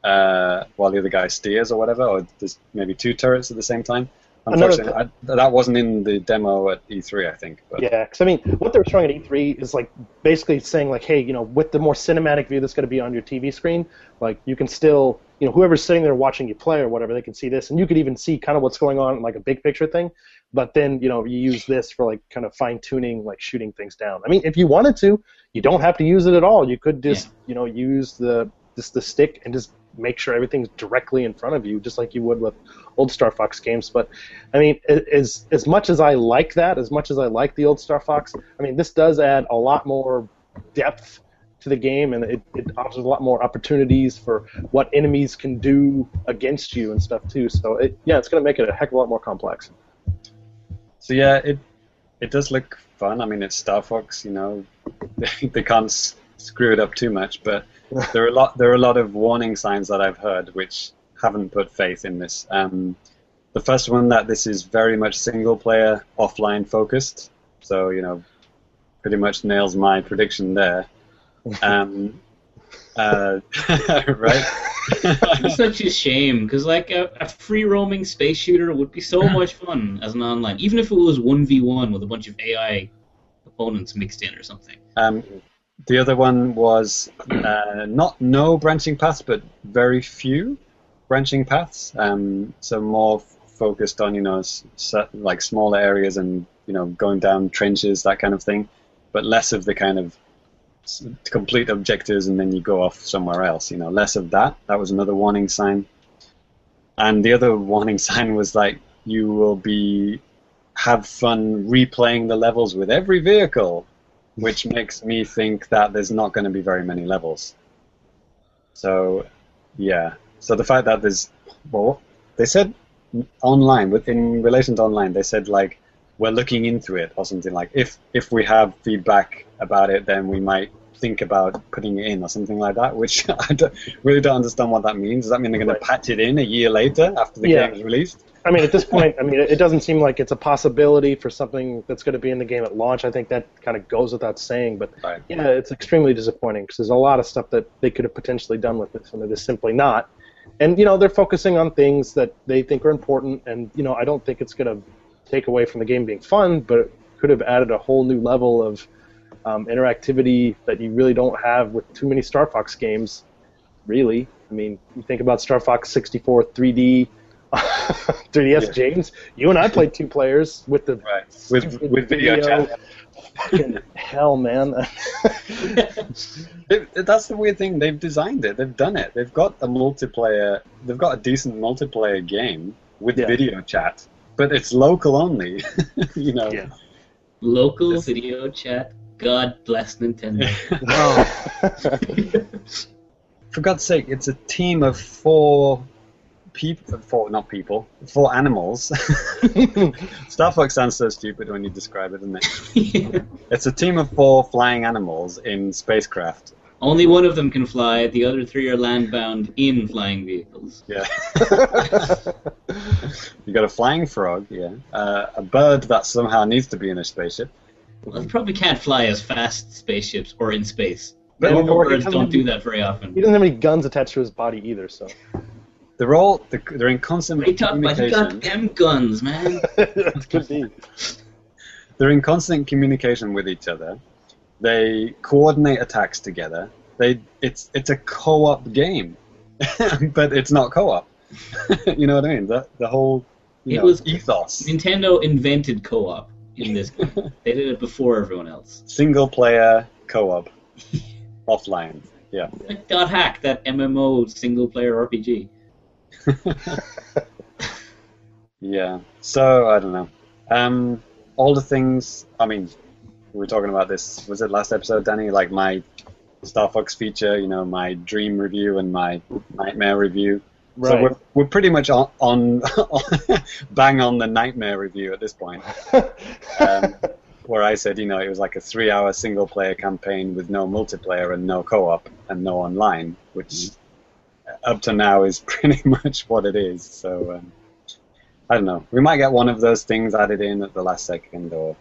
uh, while the other guy steers or whatever, or there's maybe two turrets at the same time. Another Unfortunately, I, that wasn't in the demo at E3, I think. But Yeah, because I mean, what they were showing at E3 is like basically saying like, hey, you know, with the more cinematic view that's going to be on your TV screen, like you can still, you know, whoever's sitting there watching you play or whatever, they can see this, and you could even see kind of what's going on, in like a big picture thing. But then, you know, you use this for like kind of fine tuning, like shooting things down. I mean, if you wanted to, you don't have to use it at all. You could just, you know, use the just the stick and just make sure everything's directly in front of you, just like you would with old Star Fox games. But I mean, as as much as I like that, as much as I like the old Star Fox, I mean, this does add a lot more depth to the game, and it, it offers a lot more opportunities for what enemies can do against you and stuff too. So it, yeah, it's going to make it a heck of a lot more complex. So yeah, it it does look fun. I mean, it's Star Fox, you know, they, <laughs> they can't screw it up too much. But there are a lot there are a lot of warning signs that I've heard which haven't put faith in this. Um, the first one that this is very much single player, offline focused. So you know, pretty much nails my prediction there. Um, <laughs> uh, <laughs> right. It's such a shame because like a, a free roaming space shooter would be so much fun as an online, even if it was one v one with a bunch of AI opponents mixed in or something. Um, the other one was uh, not no branching paths, but very few branching paths. Um, so more focused on you know like smaller areas and you know going down trenches that kind of thing, but less of the kind of complete objectives and then you go off somewhere else. You know, less of that. That was another warning sign. And the other warning <laughs> sign was like you will be have fun replaying the levels with every vehicle which makes me think that there's not going to be very many levels. So, yeah. So the fact that there's, well, they said online, in relation to online, they said like we're looking into it or something like if if we have feedback about it, then we might think about putting it in or something like that. Which <laughs> I don't, really don't understand what that means. Does that mean they're going Right. to patch it in a year later after the Yeah. game is released? I mean, at this point, I mean, it doesn't seem like it's a possibility for something that's going to be in the game at launch. I think that kind of goes without saying. But Right. yeah, it's extremely disappointing because there's a lot of stuff that they could have potentially done with this, and it is simply not. And you know, they're focusing on things that they think are important, and you know, I don't think it's going to take away from the game being fun, but it could have added a whole new level of um, interactivity that you really don't have with too many Star Fox games. Really, I mean, you think about Star Fox 64 3D. <laughs> 3DS, Yeah. James. You and I played two players with the Right. With with video chat. Fucking hell, man. <laughs> It, it- that's the weird thing. They've designed it. They've done it. They've got a multiplayer. They've got a decent multiplayer game with Yeah. video chat, but it's local only. <laughs> you know. Yeah. Local Yes. video chat. God bless Nintendo. For God's sake, it's a team of four people. Four, not people. for animals. <laughs> Star Fox sounds so stupid when you describe it, doesn't it? <laughs> It's a team of four flying animals in spacecraft. Only one of them can fly. The other three are land-bound in flying vehicles. Yeah. <laughs> you got a flying frog, yeah. Uh, a bird that somehow needs to be in a spaceship. Well, they probably can't fly as fast as spaceships or in space. But- Normal birds don't do that very often. he doesn't have any guns attached to his body either, so They're all they're in constant What are you talking about? He got communication. them guns, man. <laughs> it could be. <laughs> They're in constant communication with each other. They coordinate attacks together. They it's it's a co-op game, <laughs> but it's not co-op. you know what I mean? The the whole you It know, was- ethos. Nintendo invented co-op in this game. They did it before everyone else. Single player co-op offline. Yeah. Like Dot Hack, that MMO single-player RPG. <laughs> Yeah. So I don't know. Um, all the things. I mean, we were talking about this. Was it last episode, Danny? Like my Star Fox feature. You know, my dream review and my nightmare review. So Right. we're, we're pretty much on, on <laughs> bang on the nightmare review at this point. Um, <laughs> where I said, you know, it was like a three-hour single-player campaign with no multiplayer and no co-op and no online, which up to now is <laughs> pretty much what it is. So um, I don't know. We might get one of those things added in at the last second, or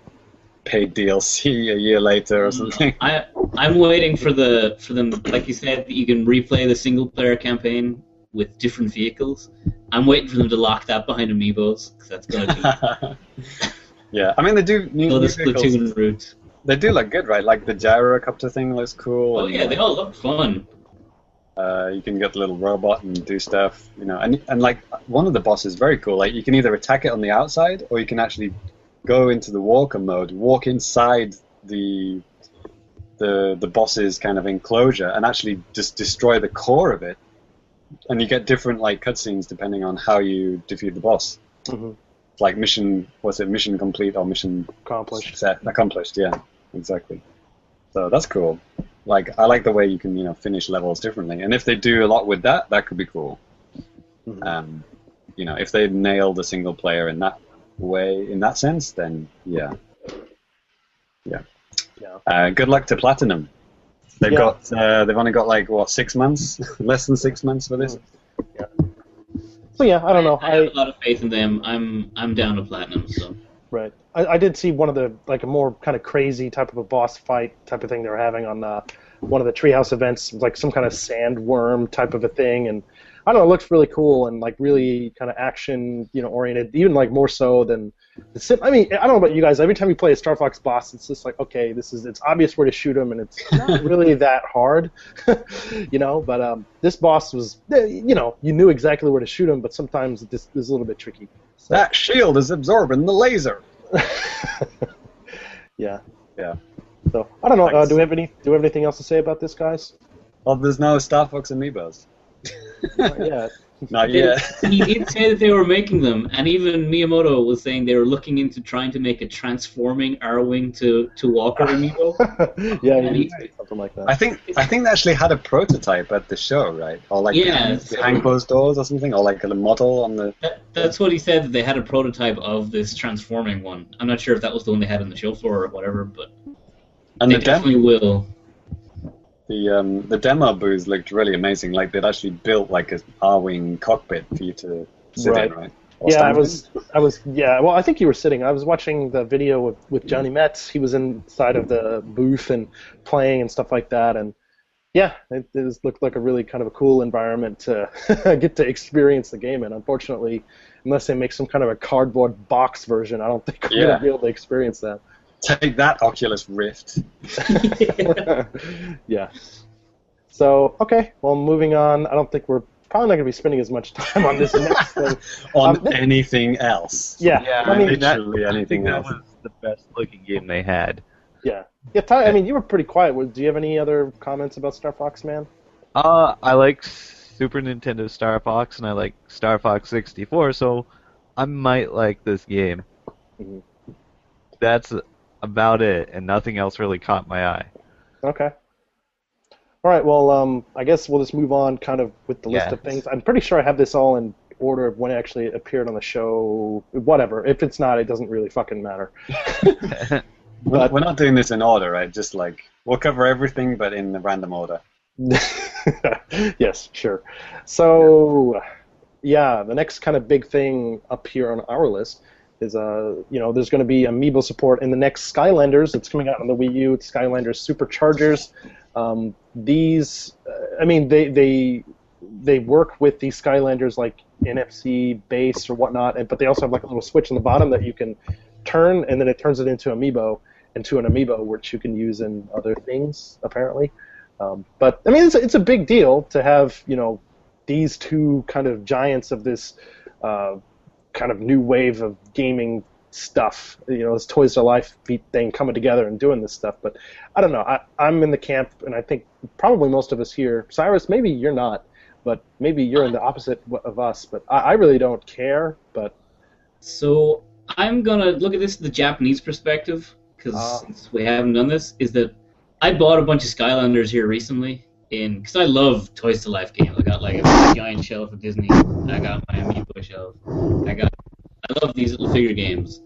paid DLC <laughs> a year later or something. I I'm waiting for the for them like you said that you can replay the single player campaign with different vehicles. I'm waiting for them to lock that behind amiibos because that's gonna <laughs> yeah, I mean they do new, new the. Splatoon route. They do look good, right? Like the gyrocopter thing looks cool. Oh yeah, they all look fun. Uh, you can get the little robot and do stuff, you know. And and like one of the bosses is very cool. Like you can either attack it on the outside, or you can actually go into the walker mode, walk inside the the the boss's kind of enclosure, and actually just destroy the core of it. And you get different like cutscenes depending on how you defeat the boss. Mhm. Like mission, what's it? Mission complete or mission Accomplished. set accomplished? Yeah, exactly. So that's cool. Like I like the way you can you know finish levels differently, and if they do a lot with that, that could be cool. Mhm. Um, you know, if they nail the single player in that way, in that sense, then yeah, yeah. Yeah. Uh, good luck to Platinum. They've Yeah. got uh, they've only got like what six months, <laughs> less than six months for this. Yeah. So yeah, I don't know. I, have a lot of faith in them. I'm I'm down to platinum. So Right. I, I did see one of the like a more kind of crazy type of a boss fight type of thing they were having on uh, one of the treehouse events, like some kind of sandworm type of a thing, and I don't know, it looks really cool and like really kind of action, you know, oriented, even like more so than the sim. I mean, I don't know about you guys. Every time you play a Star Fox boss, it's just like okay, this is it's obvious where to shoot him, and it's <laughs> not really that hard, <laughs> you know. But um, this boss was, eh, you know, you knew exactly where to shoot him, but sometimes it just is a little bit tricky. So, That shield is absorbing the laser. <laughs> yeah. Yeah. So I don't know. Uh, do we have any? Do we have anything else to say about this, guys? Well, there's no Star Fox amiibos. Not yet. <laughs> Not yet. <laughs> he did say that they were making them, and even Miyamoto was saying they were looking into trying to make a transforming Arwing to, to Walker amiibo. <laughs> yeah, And he he- did say something like that. I think I think they actually had a prototype at the show, right? Or like Yeah, behind, so- behind closed doors or something, or like a model on the. That, that's what he said. That they had a prototype of this transforming one. I'm not sure if that was the one they had on the show floor or whatever, but And they the demo, definitely will. The um, the demo booth looked really amazing. Like they'd actually built like a Arwing cockpit for you to sit Right. in, right? Or yeah, I stand in. was, I was, yeah. Well, I think you were sitting. I was watching the video with, with Johnny Metts. He was inside of the booth and playing and stuff like that. And yeah, it, it looked like a really kind of a cool environment to <laughs> get to experience the game in. Unfortunately, unless they make some kind of a cardboard box version, I don't think we're Yeah. gonna be able to experience that. Take that, Oculus Rift. <laughs> yeah. So okay, well, moving on. I don't think we're probably not gonna be spending as much time on this <laughs> next thing. On Um, th- anything else. Yeah, Yeah, I mean, that- literally I anything think that was the best looking game they had. Yeah. Yeah, Ty, I mean, you were pretty quiet. Do you have any other comments about Star Fox, man? Uh, I like Super Nintendo Star Fox and I like Star Fox 64, so I might like this game. Mhm. That's about it, and nothing else really caught my eye. Okay. All right, well, um, I guess we'll just move on kind of with the list Yeah. of things. I'm pretty sure I have this all in order of when it actually appeared on the show. Whatever. If it's not, it doesn't really fucking matter. <laughs> We're, But- we're not doing this in order, right? Just like we'll cover everything, but in the random order. <laughs> yes, sure. So, yeah, the next kind of big thing up here on our list is, uh, you know, there's going to be amiibo support in the next Skylanders. It's coming out on the Wii U. It's Skylanders Superchargers. Um, these, uh, I mean, they they they work with these Skylanders like NFC base or whatnot, and, but they also have like a little switch on the bottom that you can turn, and then it turns it into amiibo, into an amiibo, which you can use in other things apparently. Um, but I mean, it's a, it's a big deal to have you know these two kind of giants of this uh, kind of new wave of gaming stuff. You know, this Toys to Life thing coming together and doing this stuff. But I don't know. I, I'm in the camp, and I think probably most of us here. Sairus, maybe you're not, but maybe you're in the opposite of us. But I, I really don't care. But So I'm gonna look at this from the Japanese perspective because uh. since we haven't done this, is that I bought a bunch of Skylanders here recently in because I love Toys to Life games. I got like a giant shelf of Disney. I got my Amiibo shelf. I got I love these little figure games.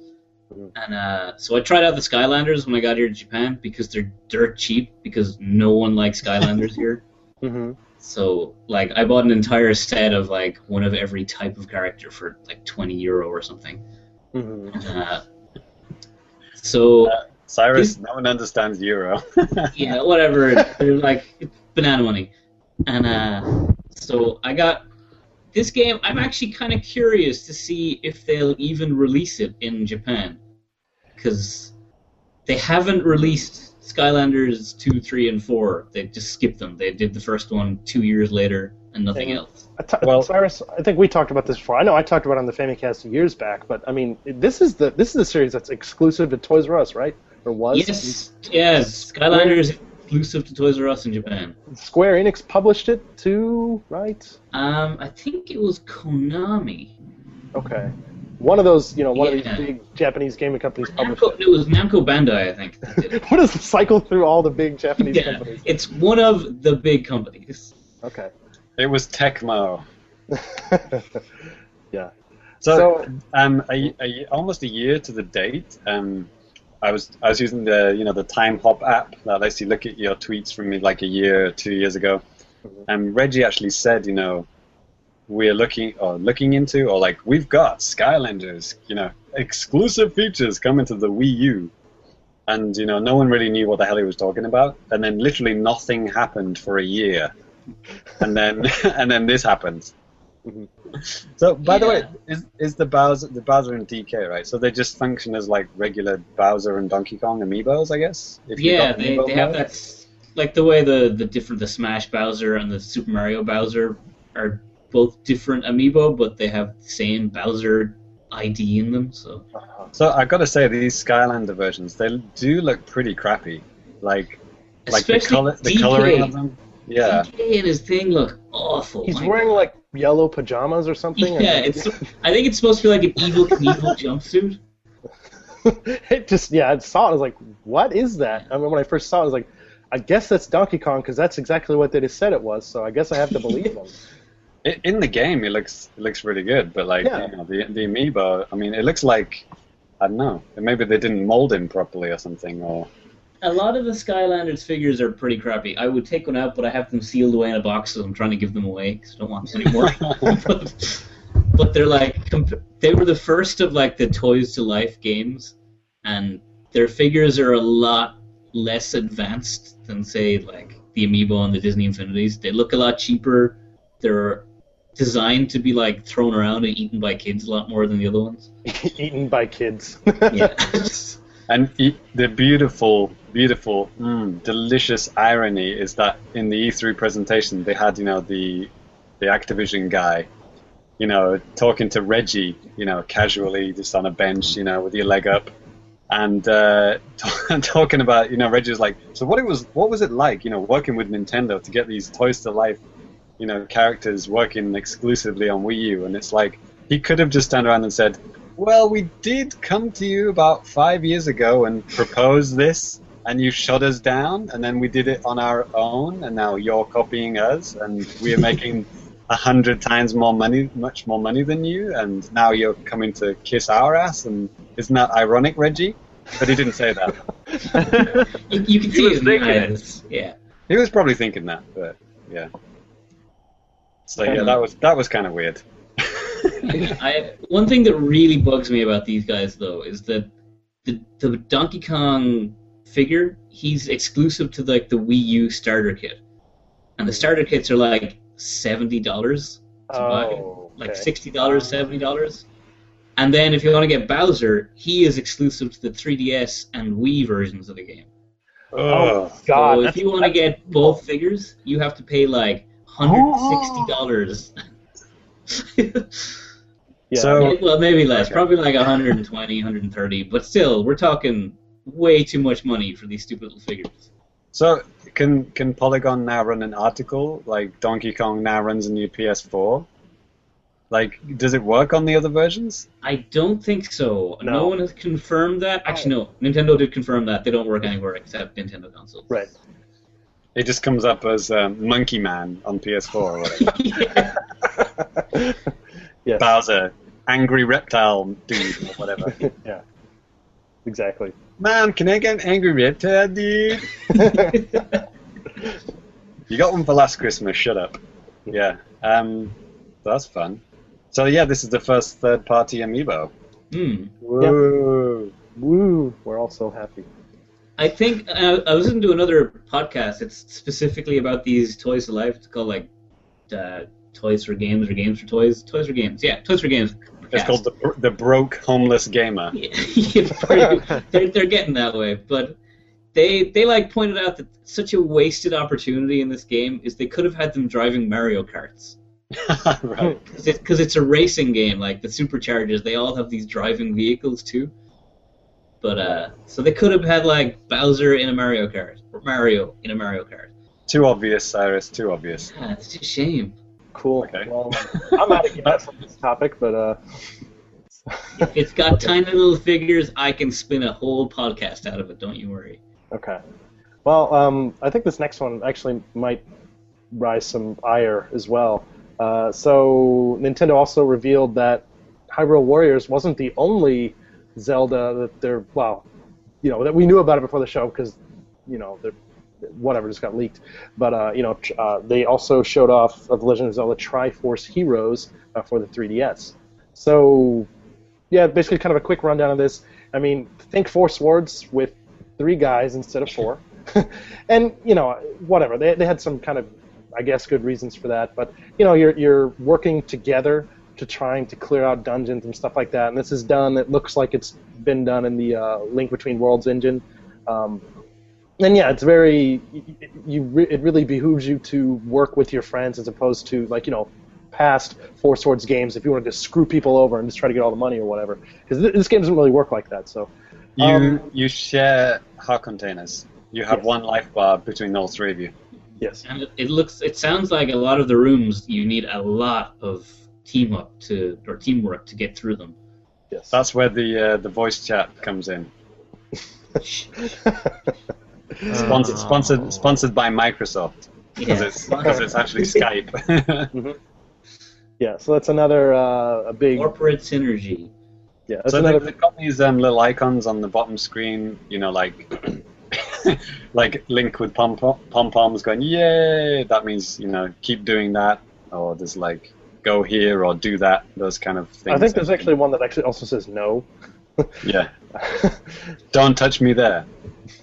And uh, so I tried out the Skylanders when I got here to Japan because they're dirt cheap because no one likes Skylanders here. <laughs> hmm So like I bought an entire set of like one of every type of character for like 20 euro or something. hmm Uh, so Sairus, This- no one understands Euro. <laughs> yeah, whatever. Like banana money, and uh, so I got this game. I'm actually kind of curious to see if they'll even release it in Japan, because they haven't released Skylanders two, three, and four. They just skipped them. They did the first one two years later and nothing And- else. I ta- Well- Sairus, I think we talked about this before. I know I talked about it on the Famicast years back, but I mean, this is the this is the series that's exclusive to Toys R Us, right? Or was? Yes, yes. Skylanders is exclusive to Toys R Us in Japan. Square Enix published it too, right? Um, I think it was Konami. Okay. One of those, you know, one Yeah. of these big Japanese gaming companies published Namco, it. it was Namco Bandai, I think. that did it. <laughs> What is the cycle through all the big Japanese yeah, companies? it's one of the big companies. Okay. it was Tecmo. <laughs> yeah. So, So- um, a, a, almost a year to the date, um, I was I was using the you know the Time Hop app that lets you look at your tweets from like a year, or two years ago. Mm-hmm. And Reggie actually said, you know, we're looking or looking into or like we've got Skylanders, you know, exclusive features coming to the Wii U. And you know, no one really knew what the hell he was talking about. And then literally nothing happened for a year. And then <laughs> and then this happened. So, by the way, is is the Bowser the Bowser and DK right? So they just function as like regular Bowser and Donkey Kong amiibos, I guess. If Yeah, got they, they have that like the way the the different the Smash Bowser and the Super Mario Bowser are both different amiibo, but they have the same Bowser ID in them. So So I got to say, these Skylander versions they do look pretty crappy. Like like the Especially color the DK. coloring of them. Yeah, DK and his thing look awful. He's My wearing like yellow pajamas or something. and Yeah, it's. I think it's supposed to be like an evil Knievel jumpsuit. <laughs> it just yeah, I saw it. I was like, what is that? I mean, when I first saw it, I was like, I guess that's Donkey Kong because that's exactly what they just said it was. So I guess I have to believe them. <laughs> In the game, it looks it looks really good, but like Yeah. you know, the the amiibo, I mean, it looks like I don't know, maybe they didn't mold him properly or something, or A lot of the Skylanders figures are pretty crappy. I would take one out, but I have them sealed away in a box, so I'm trying to give them away because I don't want them anymore. but, <laughs> <laughs> but they're like comp- they were the first of like the Toys to Life games, and their figures are a lot less advanced than say like the Amiibo and the Disney Infinities. They look a lot cheaper. They're designed to be like thrown around and eaten by kids a lot more than the other ones. <laughs> Eaten by kids. Yeah. And the beautiful, beautiful, mm, delicious irony is that in the E3 presentation they had, you know, the the Activision guy, you know, talking to Reggie, you know, casually just on a bench, you know, with your leg up, and uh, <laughs> talking about, you know, Reggie was like, so what it was, what was it like, you know, working with Nintendo to get these toys to life, you know, characters working exclusively on Wii U, and it's like he could have just turned around and said, well, we did come to you about five years ago and propose this, and you shut us down, and then we did it on our own, and now you're copying us, and we are making a hundred times more money, much more money than you, and now you're coming to kiss our ass, and isn't that ironic, Reggie? But he didn't say that. <laughs> you, you can He see was it thinking it. Yeah. He was probably thinking that, but yeah. So yeah, that was that was kind of weird. <laughs> I one thing that really bugs me about these guys though is that the the Donkey Kong figure he's exclusive to like the Wii U starter kit, and the starter kits are like seventy dollars to buy, Oh, like sixty dollars, seventy dollars. And then if you want to get Bowser, he is exclusive to the 3DS and Wii versions of the game. Oh God! so if you want to get both figures, you have to pay like hundred sixty dollars. <laughs> yeah, So- well, maybe less, Okay. probably like 120, 130, but still, we're talking way too much money for these stupid little figures. So can can Polygon now run an article like Donkey Kong now runs a new PS4? Like, does it work on the other versions? I don't think so. No, No. one has confirmed that. Actually, no. Nintendo did confirm that they don't work anywhere except Nintendo consoles. right. It just comes up as um, Monkey Man on PS4 or whatever. <laughs> <laughs> yeah. <laughs> yes. Bowser, angry reptile dude or whatever. <laughs> yeah. Exactly. Man, can I get an angry reptile dude? <laughs> You got one for last Christmas. Shut up. Yeah. Um, that's fun. So yeah, this is the first third-party amiibo. Hmm. Whoa. Woo! We're all so happy. I think uh, I was listening to another podcast. It's specifically about these toys to life. It's called like uh, Toys for Games or Games for Toys. Toys for Games. Yeah, Toys for Games. It's called the, the broke homeless gamer. Yeah, <laughs> they're, they're getting that way, but they they like pointed out that such a wasted opportunity in this game is they could have had them driving Mario Karts <laughs> right. <laughs> because it's a racing game. Like the superchargers, they all have these driving vehicles too. But uh, so they could have had like Bowser in a Mario Kart or Mario in a Mario Kart. Too obvious, Sairus. Too obvious. Yeah, it's a shame. Cool. Okay. Well, I'm out of <laughs> gas on this topic, but uh. If it's got tiny little figures, I can spin a whole podcast out of it. Don't you worry. Okay. Well, um, I think this next one actually might rise some ire as well. Uh, so Nintendo also revealed that Hyrule Warriors wasn't the only Zelda that they're well, you know, that we knew about it before the show because, you know, they're whatever just got leaked. But uh, you know, uh, they also showed off of Legend of Zelda Tri Force Heroes uh, for the 3DS. So yeah, basically kind of a quick rundown of this. I mean, think Four Swords with three guys instead of four. <laughs> and, you know, whatever. They, they had some kind of, I guess, good reasons for that. But, you know, you're, you're working together to trying to clear out dungeons and stuff like that. And this is done, it looks like it's been done in the uh, Link Between Worlds engine. Um, and yeah, it's very, you, re- it really behooves you to work with your friends as opposed to, like, you know, past Four Swords games if you wanted to screw people over and just try to get all the money or whatever. Because th- this game doesn't really work like that. So You Um, you share heart containers. You have Yes. one life bar between all three of you. Yes. And it, it looks, it sounds like a lot of the rooms you need a lot of team up to or teamwork to get through them. Yes. That's where the uh, the voice chat comes in. <laughs> <laughs> Sponsored, Oh. sponsored, sponsored by Microsoft because Yeah. it's because it's actually <laughs> Skype. <laughs> yeah. So that's another uh, a big. corporate synergy. Yeah. That's so they, another. they've got these um, little icons on the bottom screen, you know, like <coughs> like Link with pom pom poms going, yay! That means you know keep doing that, or there's like go here or do that, those kind of things. I think there's actually one that actually also says no. Yeah. <laughs> Don't touch me there.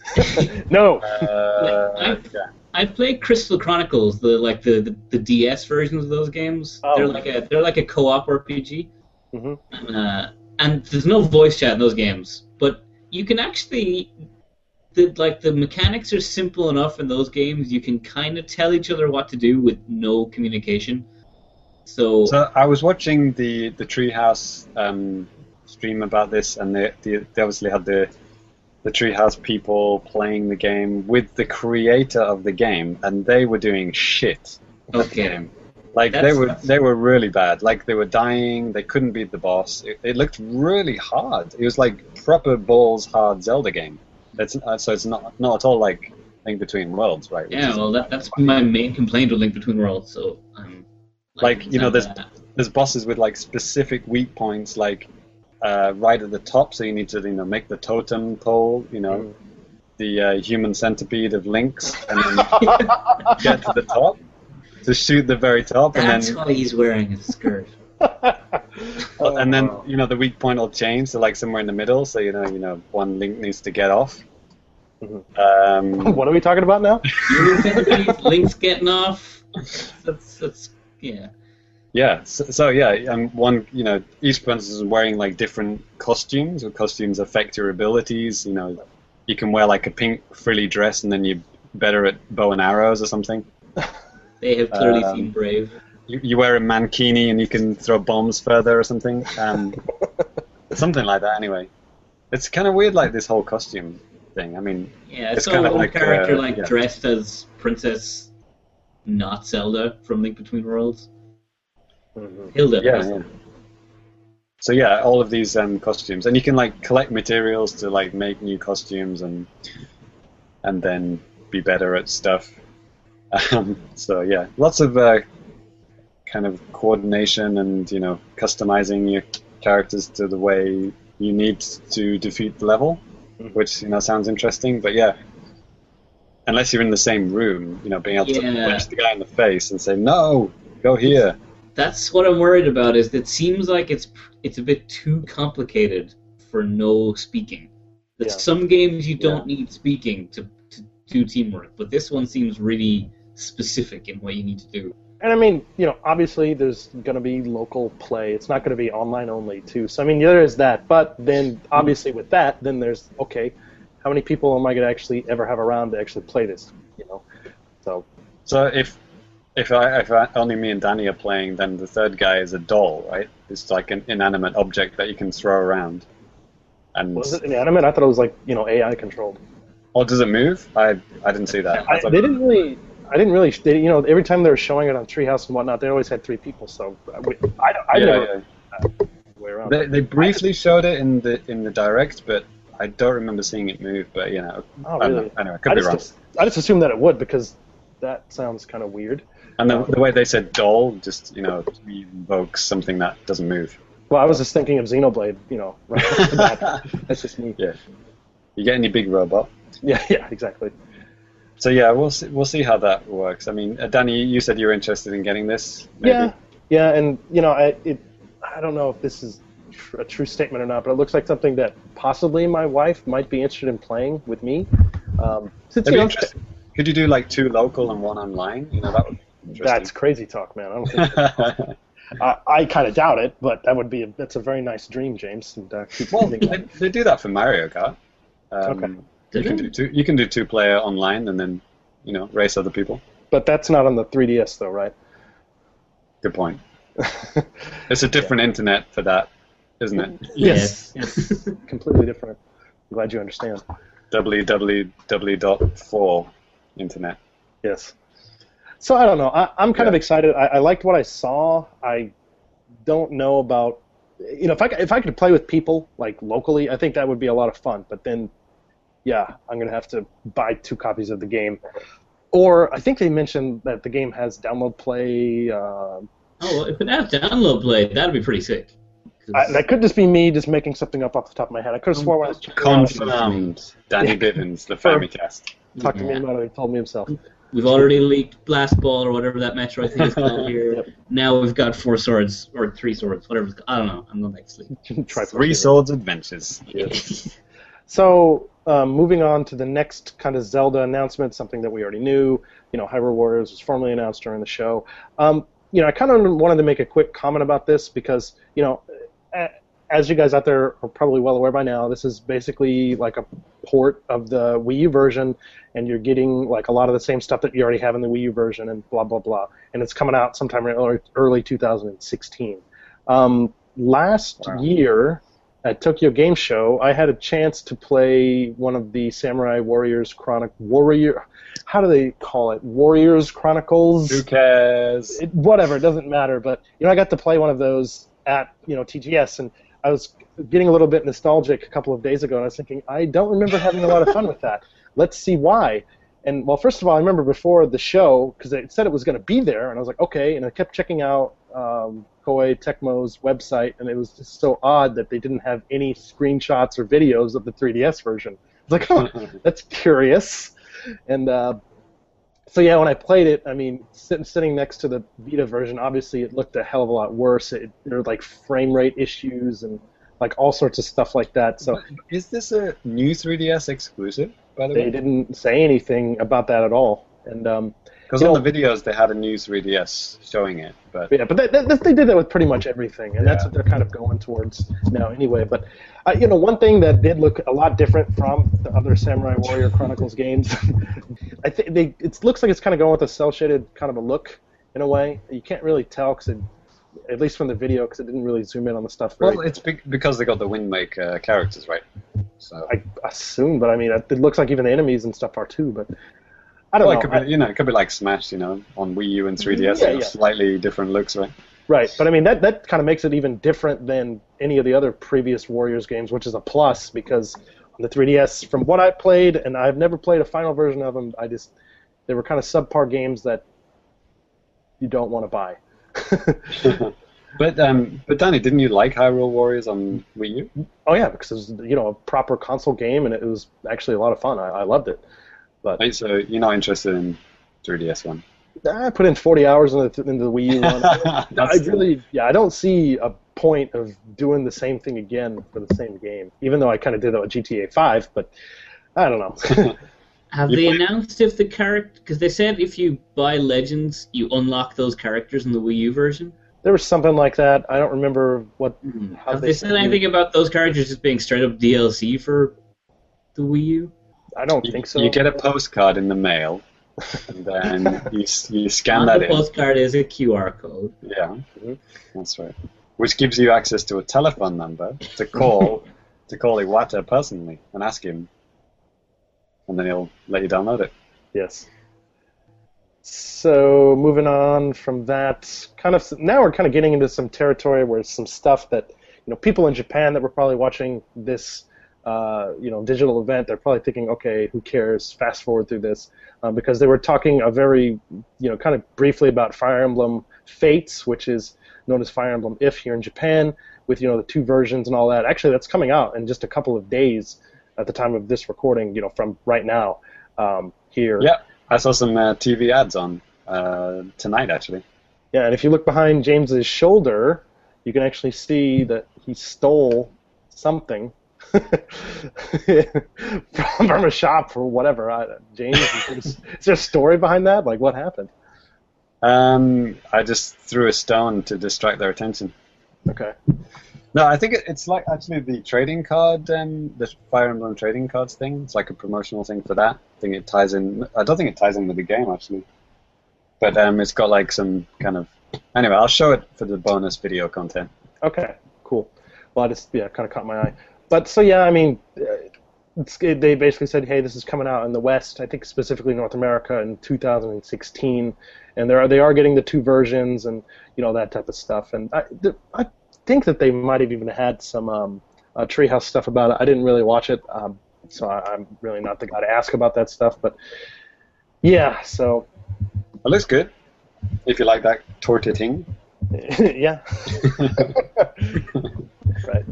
<laughs> no. Uh, I- yeah. I've played Crystal Chronicles, the like the, the, the DS versions of those games. Oh. They're like a they're like a co-op RPG, Mhm. uh, and there's no voice chat in those games. But you can actually, the like the mechanics are simple enough in those games. You can kind of tell each other what to do with no communication. So, So I was watching the the Treehouse um, stream about this, and they, they they obviously had the the Treehouse people playing the game with the creator of the game, and they were doing shit. Okay. game. Like they were that's- they were really bad. Like they were dying. They couldn't beat the boss. It, it looked really hard. It was like proper balls hard Zelda game. It's uh, so it's not not at all like Link Between Worlds, right? yeah, well, that, that's my main complaint with Link Between Worlds. So, um, Like, you know, there's- uh, there's bosses with like specific weak points, like uh, right at the top. So you need to, you know, make the totem pole. You know, the uh, human centipede of links, and then <laughs> get to the top to shoot the very top, and that's then why he's wearing a skirt. <laughs> and then you know the weak point will change to like somewhere in the middle. So you know, you know, one link needs to get off. Um, <laughs> what are we talking about now? Human centipede, Link's getting off. That's that's yeah. Yeah, so, so yeah, um, one you know each princess is wearing like different costumes, or costumes affect your abilities. You know, you can wear like a pink frilly dress, and then you're better at bow and arrows or something. <laughs> They have clearly Um, seen Brave. You, you wear a mankini, and you can throw bombs further or something. Um, <laughs> something like that. Anyway, it's kind of weird, like this whole costume thing. I mean, Yeah, it's so kinda one like, character uh, like yeah. dressed as Princess, not Zelda from Link Between Worlds. Hilda. yeah, yeah. So yeah, all of these um, costumes, and you can like collect materials to like make new costumes and and then be better at stuff. Um, so yeah, lots of uh, kind of coordination and you know customizing your characters to the way you need to defeat the level, which you know sounds interesting. But yeah, unless you're in the same room, you know, being able to punch the guy in the face and say no, go here. That's what I'm worried about. Is it seems like it's it's a bit too complicated for no speaking. That Yeah. some games you don't need speaking to, to do teamwork, but this one seems really specific in what you need to do. And I mean, you know, obviously there's going to be local play. It's not going to be online only too. So I mean, there is that. But then obviously with that, then there's okay, how many people am I going to actually ever have around to actually play this? You know, so So if if I, if I, only me and Danny are playing, then the third guy is a doll, right? It's like an inanimate object that you can throw around. And was it inanimate? I thought it was like you know AI controlled. or does it move? I I didn't see that. I, they didn't really. I didn't really. They, you know, every time they were showing it on Treehouse and whatnot, they always had three people. So uh, I, I, I yeah, never yeah. way around. They, they briefly showed it in the in the direct, but I don't remember seeing it move. But you know, Oh, I don't really? know. Anyway, I could I be just, wrong. I just assumed that it would because that sounds kind of weird. And the, the way they said doll just you know evokes something that doesn't move. Well, I was just thinking of Xenoblade. You know, right off. <laughs> That's just me. Yeah, you get any big robot. Yeah, <laughs> yeah, exactly. So yeah, we'll see, we'll see how that works. I mean, uh, Danny, you said you were interested in getting this. Maybe. Yeah, yeah, and you know, I it, I don't know if this is tr- a true statement or not, but it looks like something that possibly my wife might be interested in playing with me. Um, since, That'd you be know, interesting. Could you do like two local and one online? You know, that would be that's crazy talk, man. I don't think <laughs> I, I kind of doubt it, but that would be a, that's a very nice dream, James. And uh, keep well, they, they do that for Mario Kart. Um, Okay. You can do two. You can do two player online and then you know race other people. but that's not on the 3DS though, right? Good point. <laughs> It's a different internet for that, isn't it? Yes. Yes. Completely different. I'm glad you understand. www.4 internet. Yes. So I don't know. I, I'm kind of excited. I, I liked what I saw. I don't know about you know if I c- if I could play with people like locally, I think that would be a lot of fun. But then, yeah, I'm gonna have to buy two copies of the game. Or I think they mentioned that the game has download play. Uh, Oh, well, if it has download play, that'd be pretty sick. I, that could just be me just making something up off the top of my head. I could have sworn I was checking Confirmed. Danny Yeah. Bivens, the Famicast. Talked to me Yeah. about it. He told me himself. We've already leaked Blast Ball or whatever that Metroid thing is called <laughs> here. Yep. Now we've got four swords or three swords, whatever. It's, I don't know. I'm going back to sleep. <laughs> Try Three Swords Adventures. <laughs> So, um, moving on to the next kind of Zelda announcement, something that we already knew. You know, Hyrule Warriors was formally announced during the show. Um, you know, I kind of wanted to make a quick comment about this because, you know, a- as you guys out there are probably well aware by now, this is basically like a port of the Wii U version, and you're getting like a lot of the same stuff that you already have in the Wii U version, and blah blah blah. And it's coming out sometime in early, early 2016. Um, last Wow. year, at Tokyo Game Show, I had a chance to play one of the Samurai Warriors Chronic Warrior. How do they call it? Warriors Chronicles. Who cares? It, whatever, it doesn't matter. But you know, I got to play one of those at you know TGS, and I was getting a little bit nostalgic a couple of days ago, and I was thinking, I don't remember having a lot of fun with that. Let's see why. And well, first of all, I remember before the show because it said it was going to be there, and I was like, okay. And I kept checking out um, Koei Tecmo's website, and it was just so odd that they didn't have any screenshots or videos of the 3DS version. I was like, oh, <laughs> that's curious. And uh, so yeah, when I played it, I mean, sitting sitting next to the Vita version, obviously it looked a hell of a lot worse. It, there were like frame rate issues and like all sorts of stuff like that. So Is this a new 3DS exclusive, by the they way? didn't say anything about that at all. And um, Because on the videos they had a new 3DS showing it, but yeah, but that, that, they did that with pretty much everything, and that's what they're kind of going towards now, anyway. But uh, you know, one thing that did look a lot different from the other Samurai Warrior Chronicles <laughs> games, I think they it looks like it's kind of going with a cel shaded kind of a look in a way. You can't really tell because it, at least from the video, because it didn't really zoom in on the stuff. Very, well, it's be- because they got the Wind Waker characters, right? So I assume, but I mean, it looks like even the enemies and stuff are too. But I don't well, know. it could be, you know, it could be like Smash, you know, on Wii U and 3DS, Yeah, yeah. slightly different looks, right? Right, but I mean that that kind of makes it even different than any of the other previous Warriors games, which is a plus because on the 3DS, from what I played, and I've never played a final version of them, I just they were kind of subpar games that you don't want to buy. <laughs> <laughs> But um, but Danny, didn't you like Hyrule Warriors on Wii U? oh yeah, because it was you know a proper console game and it was actually a lot of fun. I, I loved it. But Right, so you're not interested in 3DS one. I put in 40 hours into the, into the Wii U one. <laughs> I really, yeah, I don't see a point of doing the same thing again for the same game. Even though I kind of did that with GTA 5, but I don't know. <laughs> Have You they play- announced if the character? Because they said if you buy Legends, you unlock those characters in the Wii U version. there was something like that. I don't remember what. Hmm. How Have they they said said anything about those characters just being straight up DLC for the Wii U? I don't You, think so. you get a postcard in the mail, and then you, you scan On that the in. postcard is a QR code. Yeah, Mhm. that's right. Which gives you access to a telephone number to call <laughs> to call Iwata personally and ask him, and then he'll let you download it. Yes. So moving on from that, kind of now we're kind of getting into some territory where some stuff that you know people in Japan that were probably watching this uh, you know digital event, they're probably thinking, okay, who cares? Fast forward through this um, because they were talking a very you know kind of briefly about Fire Emblem Fates, which is known as Fire Emblem If here in Japan, with you know the two versions and all that. Actually, that's coming out in just a couple of days at the time of this recording. You know, from right now um, here. Yeah, I saw some uh, TV ads on uh, tonight actually. Yeah, and if you look behind James's shoulder, you can actually see that he stole something from, <laughs> from a shop or whatever. I, James, is, is there a story behind that? Like, what happened? Um, I just threw a stone to distract their attention. Okay. No, I think it, it's like actually the trading card, um, the Fire Emblem trading cards thing. It's like a promotional thing for that. I think it ties in. I don't think it ties in with the game actually, but um, it's got like some kind of. Anyway, I'll show it for the bonus video content. Okay. Cool. Well, I just yeah, kind of caught my eye. But so yeah, I mean, uh, it's, it, they basically said, "Hey, this is coming out in the West. I think specifically North America in 2016, and they are they are getting the two versions and you know that type of stuff. And I, th- I think that they might have even had some um, uh, Treehouse stuff about it. I didn't really watch it, um, so I, I'm really not the guy to ask about that stuff. But yeah, so It looks good. If you like that torta thing. <laughs> yeah, <laughs> <laughs> right.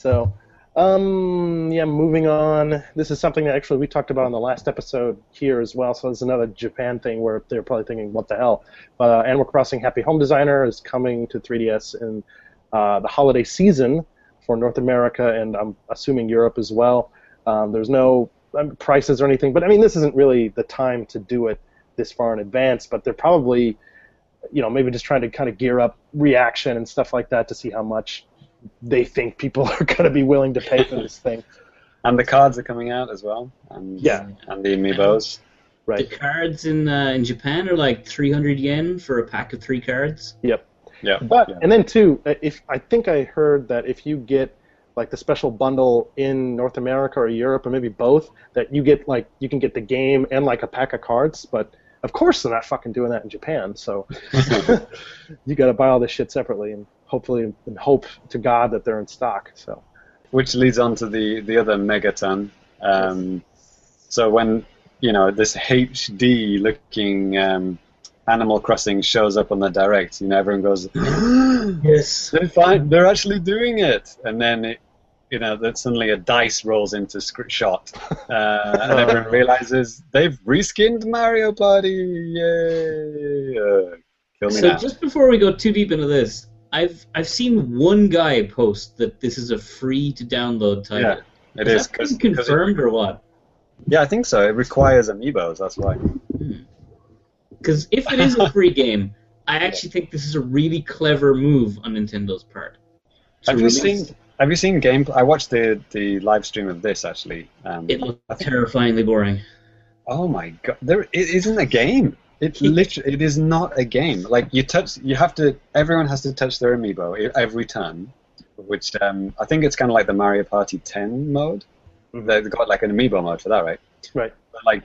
So, um, yeah, moving on. This is something that actually we talked about on the last episode here as well. So it's another Japan thing where they're probably thinking, "What the hell?" But uh, Animal Crossing Happy Home Designer is coming to 3DS in uh, the holiday season for North America and I'm assuming Europe as well. Um, there's no um, prices or anything, but I mean, this isn't really the time to do it this far in advance. But they're probably, you know, maybe just trying to kind of gear up reaction and stuff like that to see how much they think people <laughs> are going to be willing to pay for this thing. And the cards are coming out as well. And, Yeah. And the amiibos. Right. The cards in uh, in Japan are like 300 yen for a pack of three cards. Yep. Yeah. But yeah. and then too, uh, if I think I heard that if you get like the special bundle in North America or Europe or maybe both, that you get like you can get the game and like a pack of cards. But of course they're not fucking doing that in Japan, so <laughs> <laughs> you got to buy all this shit separately and hopefully and hope to God that they're in stock. So Which leads on to the, the other megaton. Um, so when, you know, this HD looking um, Animal Crossing shows up on the direct, you know, everyone goes, <gasps> Yes. they're fine, they're actually doing it. And then it, you know, that suddenly a dice rolls into script shot, uh, and everyone <laughs> realizes they've reskinned Mario Party. Yay! Uh, kill me So now. just before we go too deep into this, I've I've seen one guy post that this is a free to download title. Yeah, it is is that because been confirmed or what? yeah, I think so. It requires amiibos. That's why. Because if it is a free <laughs> game, I actually think this is a really clever move on Nintendo's part. Have you seen? Have you seen gameplay? I watched the the live stream of this actually. Um, It looked terrifyingly boring. oh my god! There it isn't a game. It literally it is not a game. Like you touch, you have to. Everyone has to touch their amiibo every turn, which um, I think it's kind of like the Mario Party 10 mode. They've got like an amiibo mode for that, right? right, But like,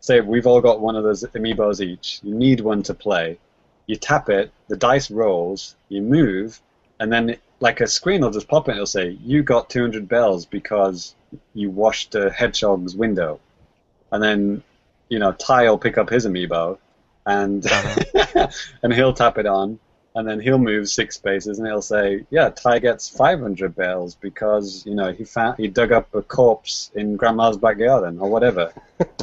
say we've all got one of those amiibos each. You need one to play. You tap it, the dice rolls, you move, and then like a screen will just pop in. It'll say you got 200 bells because you washed a hedgehog's window, and then you know Ty will pick up his amiibo, and <laughs> and he'll tap it on. And then he'll move six spaces, and he'll say, "Yeah, Ty gets 500 bells because you know he found he dug up a corpse in Grandma's back garden or whatever."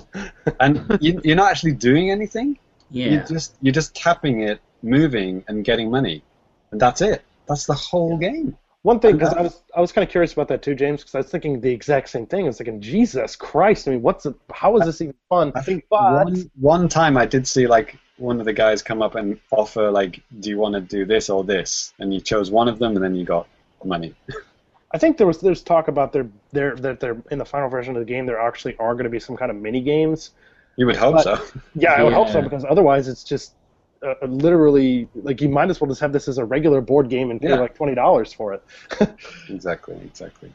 <laughs> and you, you're not actually doing anything. Yeah. You're just you're just tapping it, moving, and getting money, and that's it. That's the whole game. One thing, because uh-huh. I was I was kind of curious about that too, James, because I was thinking the exact same thing. I was thinking, Jesus Christ! I mean, what's it? How is this even fun? I think But- one one time I did see like one of the guys come up and offer like, "Do you want to do this or this?" And you chose one of them, and then you got money. <laughs> I think there was there's talk about their their that they're in the final version of the game. There actually are going to be some kind of mini games. You would hope But- so. Yeah, I would hope so because otherwise it's just uh, literally like you might as well just have this as a regular board game and pay Yeah. like twenty dollars for it. <laughs> exactly, exactly.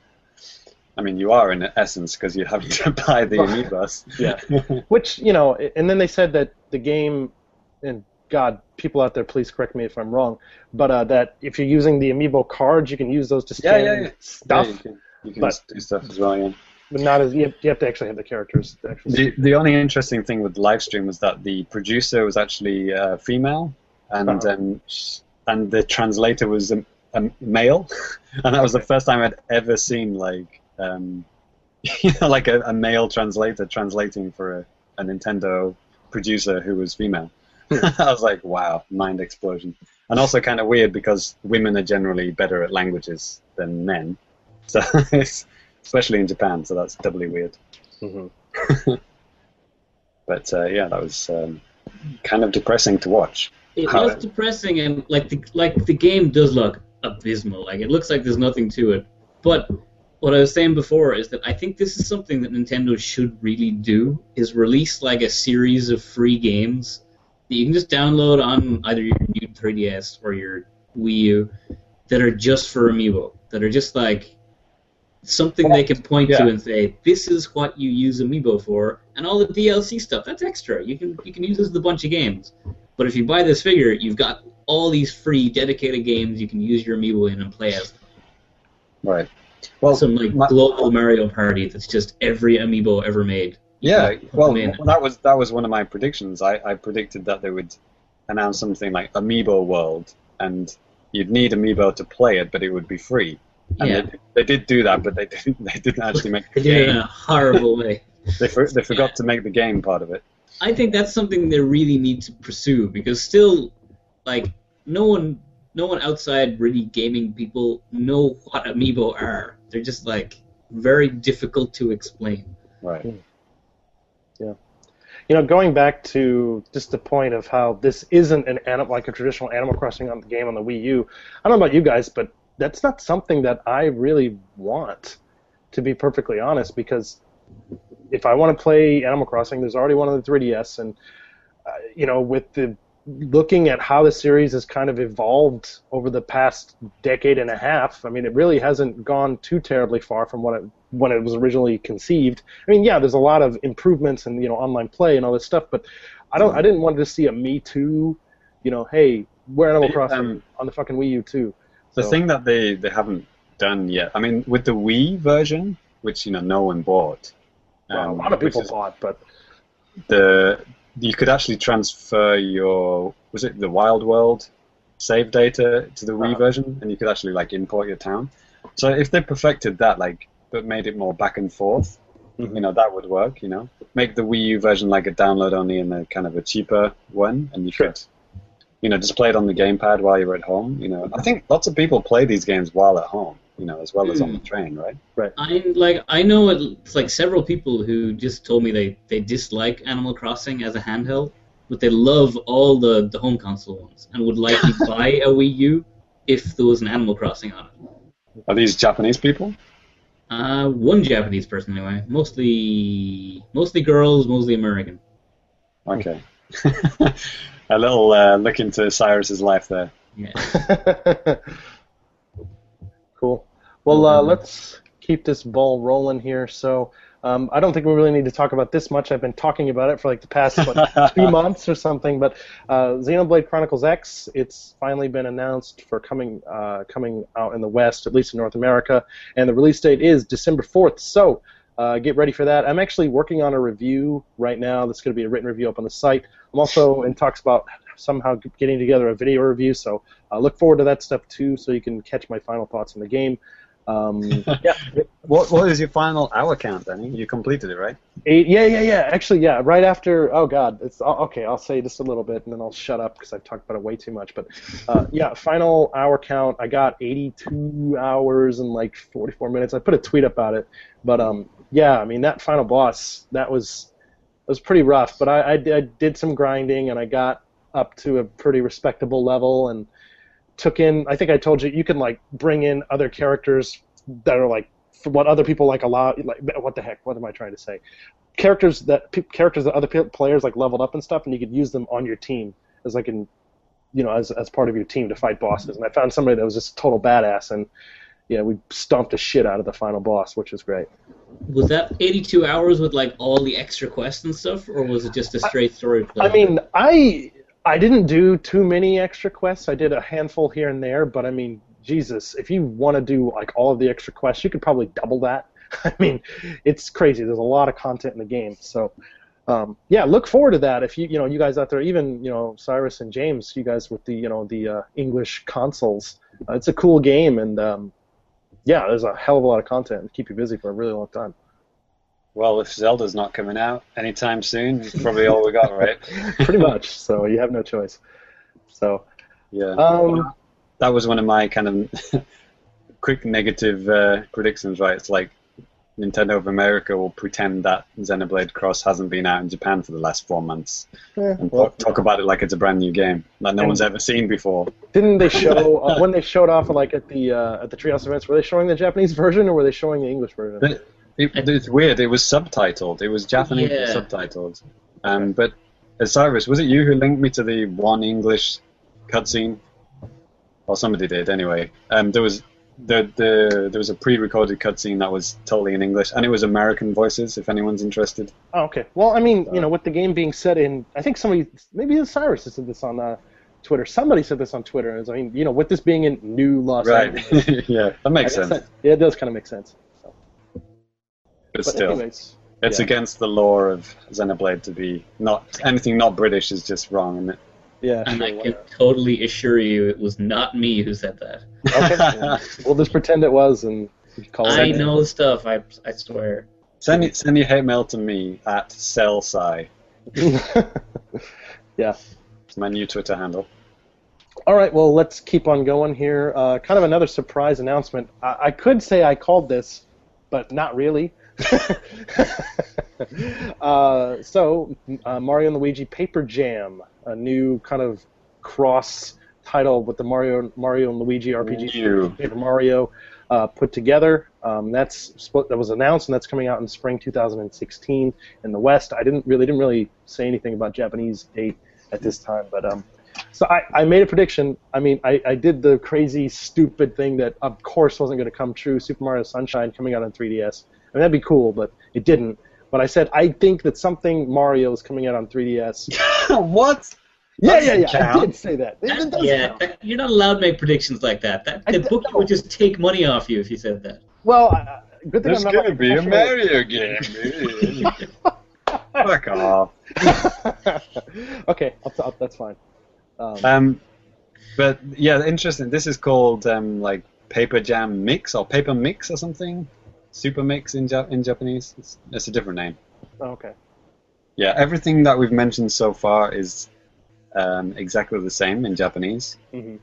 I mean, you are in essence because you have to <laughs> buy the amiibos. Yeah. <laughs> Which you know, and then they said that the game, and God, people out there, please correct me if I'm wrong, but uh, that if you're using the amiibo cards, you can use those to scan yeah, yeah. stuff, Yeah, you can, you can But- do stuff as well. Yeah. But not as you have, you have to actually have the characters. To actually The, the only interesting thing with the live stream was that the producer was actually uh, female, and Uh-huh. um, and the translator was a, a male, <laughs> and that was the first time I'd ever seen like um, <laughs> you know like a, a male translator translating for a, a Nintendo producer who was female. <laughs> I was like, wow, mind explosion, and also kind of weird because women are generally better at languages than men, so it's, especially in Japan, so that's doubly weird. Mhm. <laughs> But uh, yeah, that was um, kind of depressing to watch. It How- was depressing, and like the like the game does look abysmal. Like it looks like there's nothing to it. But what I was saying before is that I think this is something that Nintendo should really do: is release like a series of free games that you can just download on either your new 3DS or your Wii U that are just for Amiibo. That are just like something they can point to and say, "This is what you use Amiibo for," and all the DLC stuff that's extra. You can you can use this as a bunch of games. But if you buy this figure, you've got all these free dedicated games you can use your Amiibo in and play as. Right. Well, Some like my- global Mario Party that's just every Amiibo ever made. Yeah, well, in. that was that was one of my predictions. I, I predicted that they would announce something like Amiibo World, and you'd need Amiibo to play it, but it would be free. And Yeah. they, they did do that, but they <laughs> didn't. They didn't actually make the They did it in game. a horrible way. <laughs> They for, they forgot to make the game part of it. I think that's something they really need to pursue because still, like, no one, no one outside really gaming people know what amiibo are. They're just like very difficult to explain. Right. Hmm. Yeah. You know, going back to just the point of how this isn't an anim- like a traditional Animal Crossing on the game on the Wii U. I don't know about you guys, but that's not something that I really want, to be perfectly honest. Because if I want to play Animal Crossing, there's already one on the 3DS, and uh, you know, with the looking at how the series has kind of evolved over the past decade and a half, I mean, it really hasn't gone too terribly far from what it when it was originally conceived. I mean, yeah, there's a lot of improvements and you know online play and all this stuff, but I don't, I didn't want to see a Me Too, you know, hey, we're Animal Crossing um, on the fucking Wii U too. The So- thing that they, they haven't done yet, I mean, with the Wii version, which you know no one bought, Well, a um, lot of people bought, but the you could actually transfer your was it the Wild World save data to the Wii Uh-huh. version, and you could actually like import your town. So if they perfected that, like, but made it more back and forth, Mhm. you know, that would work. You know, make the Wii U version like a download only and a kind of a cheaper one, and you Sure. could, you know, just play it on the gamepad while you're at home. You know, I think lots of people play these games while at home. You know, as well as on the train, right? Right. I like I know it's like several people who just told me they, they dislike Animal Crossing as a handheld, but they love all the, the home console ones and would like to <laughs> buy a Wii U if there was an Animal Crossing on it. Are these Japanese people? Uh, one Japanese person anyway, mostly mostly girls, mostly American. Okay. <laughs> a little uh, look into Sairus's life there. Yeah. <laughs> cool. Well, uh, let's keep this ball rolling here. So. Um, I don't think we really need to talk about this much. I've been talking about it for like the past what, <laughs> two months or something. But uh, Xenoblade Chronicles X, it's finally been announced for coming uh, coming out in the West, at least in North America, and the release date is December 4th. So uh, get ready for that. I'm actually working on a review right now. That's going to be a written review up on the site. I'm also in talks about somehow getting together a video review. So uh, look forward to that stuff too, so you can catch my final thoughts on the game. Um, <laughs> yeah, What What is your final hour count, Danny? You completed it, right? Eight, yeah, yeah, yeah. Actually, yeah. Right after. Oh God, it's oh, okay. I'll say just a little bit, and then I'll shut up because I've talked about it way too much. But uh, yeah, final hour count. I got 82 hours and like 44 minutes. I put a tweet about it, but um, yeah. I mean that final boss that was was pretty rough. But I, I, I did some grinding and I got up to a pretty respectable level and took in. I think I told you you can like bring in other characters that are like what other people like allow. Like what the heck? What am I trying to say? Characters that characters that other players like leveled up and stuff, and you could use them on your team as like in you know as as part of your team to fight bosses. And I found somebody that was just total badass and. Yeah, we stomped the shit out of the final boss, which was great. Was that 82 hours with like all the extra quests and stuff, or was it just a straight story play? I mean, I I didn't do too many extra quests. I did a handful here and there, but I mean, Jesus, if you want to do like all of the extra quests, you could probably double that. <laughs> I mean, it's crazy. There's a lot of content in the game, so um, yeah, look forward to that. If you you know you guys out there, even you know Sairus and James, you guys with the you know the uh, English consoles, uh, it's a cool game, and um, yeah, there's a hell of a lot of content to keep you busy for a really long time. Well, if Zelda's not coming out anytime soon, it's probably all we got, right? <laughs> Pretty much. So you have no choice. So Yeah. um, that was one of my kind of <laughs> quick negative uh, predictions, right? It's like Nintendo of America will pretend that Xenoblade Cross hasn't been out in Japan for the last four months eh, and well, talk, talk about it like it's a brand new game that no one's ever seen before. Didn't they show <laughs> uh, when they showed off like at the uh, at the Treehouse events? Were they showing the Japanese version or were they showing the English version? But it, it's weird. It was subtitled. It was Japanese Yeah. subtitled. Um, but Sairus, was it you who linked me to the one English cutscene? Or somebody did anyway. Um, there was the the there was a pre-recorded cutscene that was totally in English, and it was American voices. If anyone's interested, Oh, okay. Well, I mean, you know, with the game being set in, I think somebody, maybe Sairus said this on uh, Twitter. Somebody said this on Twitter. I mean, you know, with this being in New Los right? Angeles, <laughs> yeah, that makes sense. that- yeah, it does kind of make sense. So, but, but still, anyways, it's yeah. against the law of Xenoblade to be not anything not British is just wrong, isn't it? Yeah. And sure, I can totally assure you it was not me who said that. Okay. yeah. <laughs> We'll just pretend it was and call it. I a day. know stuff, I, I swear. Send y- send your hate mail to me at cellsci. <laughs> yeah. It's my new Twitter handle. All right, well, let's keep on going here. Uh, kind of another surprise announcement. I, I could say I called this, but not really. <laughs> uh, so, uh, Mario and Luigi Paper Jam, a new kind of cross title with the Mario Mario and Luigi RPG. Paper Mario uh, put together. Um, that's that was announced, and that's coming out in spring 2016 in the West. I didn't really didn't really say anything about Japanese date at this time, but um, so I, I made a prediction. I mean, I, I did the crazy, stupid thing that, of course, wasn't going to come true. Super Mario Sunshine coming out on 3DS. I mean, that'd be cool, but it didn't. But I said I think that something Mario is coming out on 3DS. <laughs> what? yeah, That yeah, yeah. doesn't I count. did say that. It- it does yeah, count. you're not allowed to make predictions like that. That the d- book no. would just take money off you if you said that. Well, uh, good thing There's I'm not gonna be a professional- Mario game. <laughs> Fuck off. <laughs> okay, I'll t- I'll, that's fine. Um, Um, but yeah, interesting. This is called um, like Paper Jam Mix or Paper Mix or something. Super Mix in ja- in Japanese. It's, it's a different name. okay. Yeah, everything that we've mentioned so far is um, exactly the same in Japanese. hmm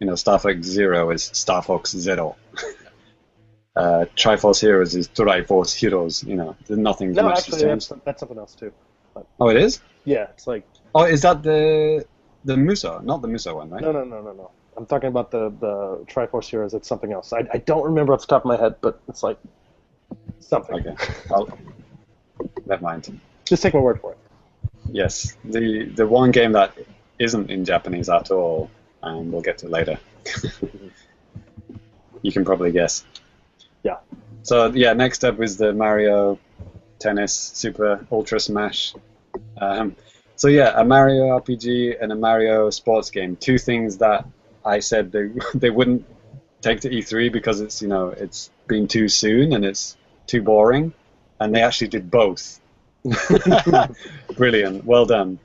You know, Star Fox Zero is Star Fox Zero. <laughs> uh, Tri Force Heroes is Tri Force Heroes. You know, there's nothing No, much actually, to that's, change. that's something else too. Oh, it is. Yeah, it's like Oh, is that the the Muso? Not the Muso one, right? no, no, no, no, no. I'm talking about the the Tri Force Heroes. It's something else. I, I don't remember off the top of my head, but it's like something. Okay. I'll, never mind. Just take my word for it. Yes, the the one game that isn't in Japanese at all, and we'll get to later. <laughs> you can probably guess. Yeah. So yeah, next up is the Mario Tennis Super Ultra Smash. Um, so yeah, a Mario RPG and a Mario sports game. Two things that I said they <laughs> they wouldn't take to E3 because it's you know it's been too soon and it's too boring, and they actually did both. <laughs> Brilliant, well done.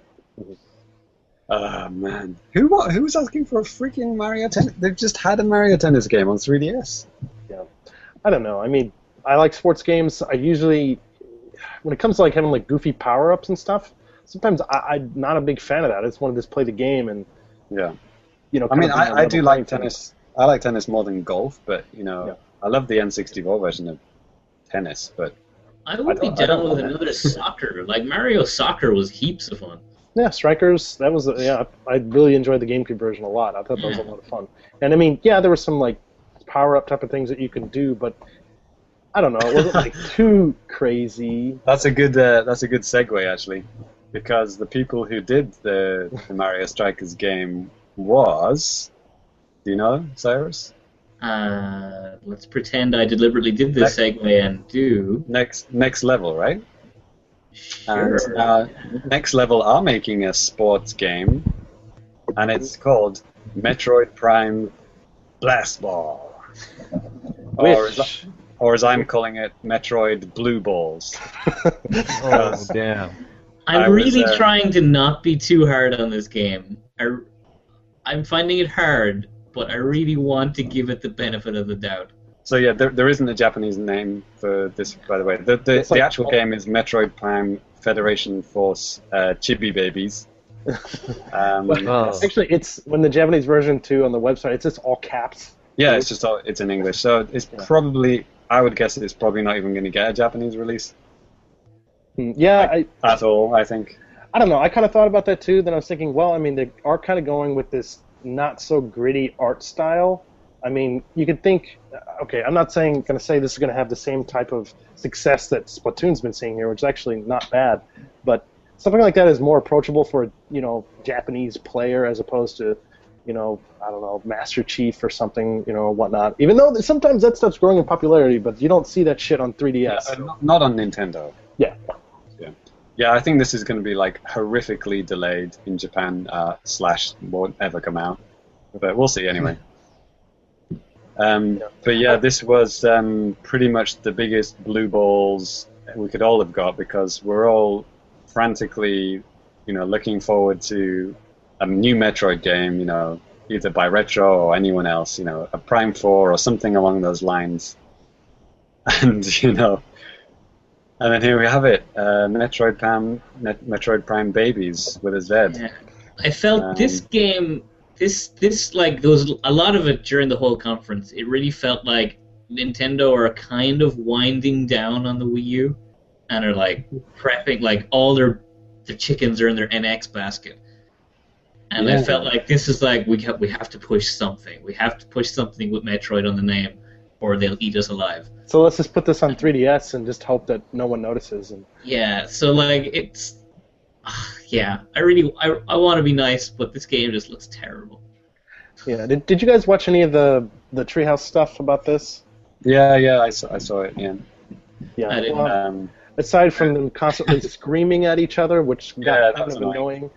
Oh man, who wa- who was asking for a freaking Mario Tennis? They've just had a Mario Tennis game on 3DS. Yeah, I don't know. I mean, I like sports games. I usually, when it comes to like having like goofy power ups and stuff, sometimes I, I'm not a big fan of that. I just want to just play the game and Yeah, you know. I mean, I, of be on a I, do like field. tennis. I like tennis more than golf, but you know, Yeah. I love the N64 version of tennis. But I would I be don't- I down don't with know. another soccer. Like Mario Soccer was heaps of fun. Yeah, Strikers. That was yeah. I really enjoyed the GameCube version a lot. I thought that was a lot of fun. And I mean, yeah, there were some like power up type of things that you can do, but I don't know. It wasn't like <laughs> too crazy. that's a good uh, that's a good segue actually, because the people who did the, the Mario Strikers game was, do you know, Sairus? Uh, let's pretend I deliberately did this segue and do. Next next level, right? Sure. And uh, Next Level are making a sports game, and it's called Metroid Prime Blast Ball. Or as, Which, or as I'm calling it, Metroid Blue Balls. <laughs> Oh damn! I'm I was, really uh, trying to not be too hard on this game. I, I'm finding it hard, but I really want to give it the benefit of the doubt. So yeah, there, there isn't a Japanese name for this, by the way. The, the, like- the actual game is Metroid Prime Federation Force uh, Chibi Babies. <laughs> Um, Oh. actually, it's when the Japanese version too on the website. It's just all caps. yeah, it's just all, it's in English, so it's Yeah. probably I would guess it's probably not even going to get a Japanese release Hmm, Yeah, I, at all. I think. I don't know. I kind of thought about that too. Then I was thinking, well, I mean, they are kind of going with this not so gritty art style. I mean, you could think, okay, I'm not saying going to say this is going to have the same type of success that Splatoon's been seeing here, which is actually not bad, but something like that is more approachable for a you know Japanese player as opposed to you know, I don't know, Master Chief or something, you know, or whatnot. Even though sometimes that stuff's growing in popularity, but you don't see that shit on 3DS. Yeah, uh, not on Nintendo. Yeah. Yeah. I think this is going to be like horrifically delayed in Japan uh, slash won't ever come out, but we'll see anyway. <laughs> Um, but yeah, this was um, pretty much the biggest blue balls we could all have got because we're all frantically, you know, looking forward to a new Metroid game, you know, either by Retro or anyone else, you know, a Prime 4 or something along those lines. <laughs> And, you know, and then here we have it, uh, Metroid Prime, Met- Metroid Prime Babies with a Z. Yeah. I felt Um, this game, this this like there was a lot of it during the whole conference. It really felt like Nintendo are kind of winding down on the Wii U, and are like prepping like all their their chickens are in their NX basket. And I felt like this is like we have, we have to push something. We have to push something with Metroid on the name, or they'll eat us alive. So let's just put this on 3DS and just hope that no one notices. And Yeah, so like it's, ah, yeah, I really I, I want to be nice, but this game just looks terrible. yeah, did, did you guys watch any of the the Treehouse stuff about this? Yeah, yeah, I saw, I saw it, yeah. Yeah. I didn't. well, Um, aside from them constantly <laughs> screaming at each other, which got Yeah, kind that's of annoying. annoying.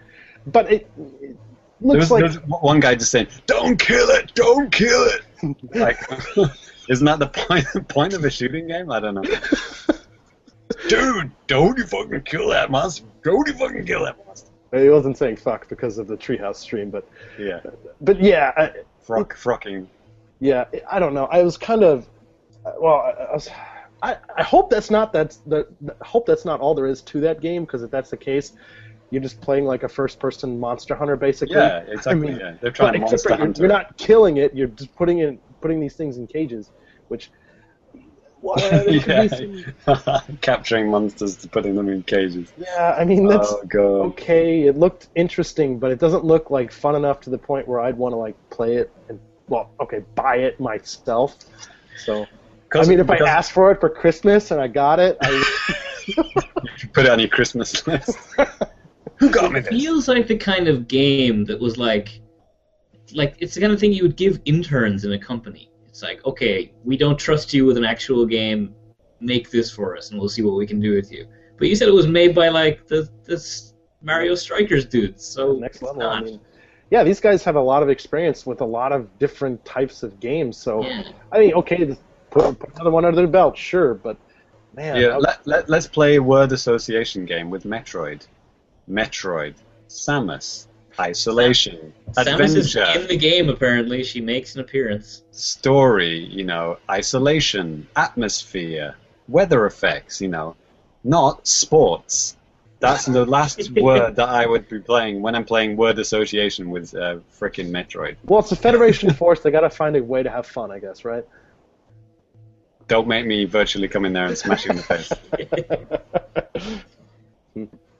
But it, it there looks was, like there was one guy just saying, "Don't kill it! Don't kill it!" <laughs> like, <laughs> isn't that the point <laughs> point of a shooting game? I don't know. <laughs> Dude, don't you fucking kill that monster! Don't you fucking kill that monster! he wasn't saying fuck because of the Treehouse stream, but Yeah, but yeah, I, frock, frocking. yeah, I don't know. I was kind of well, I, I was. I, I hope that's not that's the hope that's not all there is to that game because if that's the case, you're just playing like a first-person Monster Hunter basically. Yeah, exactly. I mean, yeah, they're trying to monster you're, you're not killing it. You're just putting it, putting these things in cages, which. Well, there some- capturing monsters to putting them in cages. yeah, I mean that's oh okay. It looked interesting, but it doesn't look like fun enough to the point where I'd want to like play it and well, okay, buy it myself. So I mean, if I Because asked for it for Christmas and I got it, I <laughs> put it on your Christmas list. <laughs> Who got me It this? feels like the kind of game that was like, like it's the kind of thing you would give interns in a company. It's like, okay, we don't trust you with an actual game. Make this for us, and we'll see what we can do with you. But you said it was made by like the this Mario Strikers dudes, so next it's level. I mean, yeah, these guys have a lot of experience with a lot of different types of games. So Yeah. I mean, okay, put, put another one under their belt, sure, but man, Yeah, I- let, let, let's play a word association game with Metroid. Metroid. Samus. Isolation. Samus is in the game apparently. She makes an appearance. Story, you know. Isolation. Atmosphere. Weather effects, you know. Not sports. That's the last <laughs> word that I would be playing when I'm playing word association with uh, frickin' Metroid. well, it's a Federation Force. They got to find a way to have fun, I guess, right? Don't make me virtually come in there and smash you in the face. <laughs>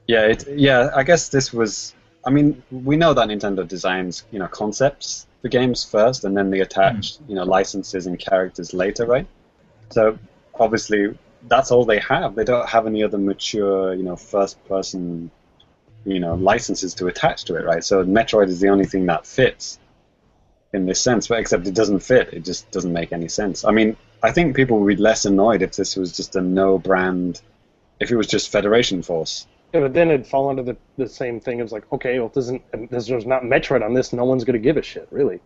Yeah, it, yeah. I guess this was. I mean, we know that Nintendo designs, you know, concepts for games first, and then they attach, hmm. you know, licenses and characters later, right? So obviously, that's all they have. They don't have any other mature, you know, first-person, you know, licenses to attach to it, right? So Metroid is the only thing that fits in this sense, but except it doesn't fit. It just doesn't make any sense. I mean, I think people would be less annoyed if this was just a no-brand, if it was just Federation Force. Yeah, but then it'd fall under the, the same thing. It was like, okay, well, it doesn't, there's, there's not Metroid on this. No one's going to give a shit, really.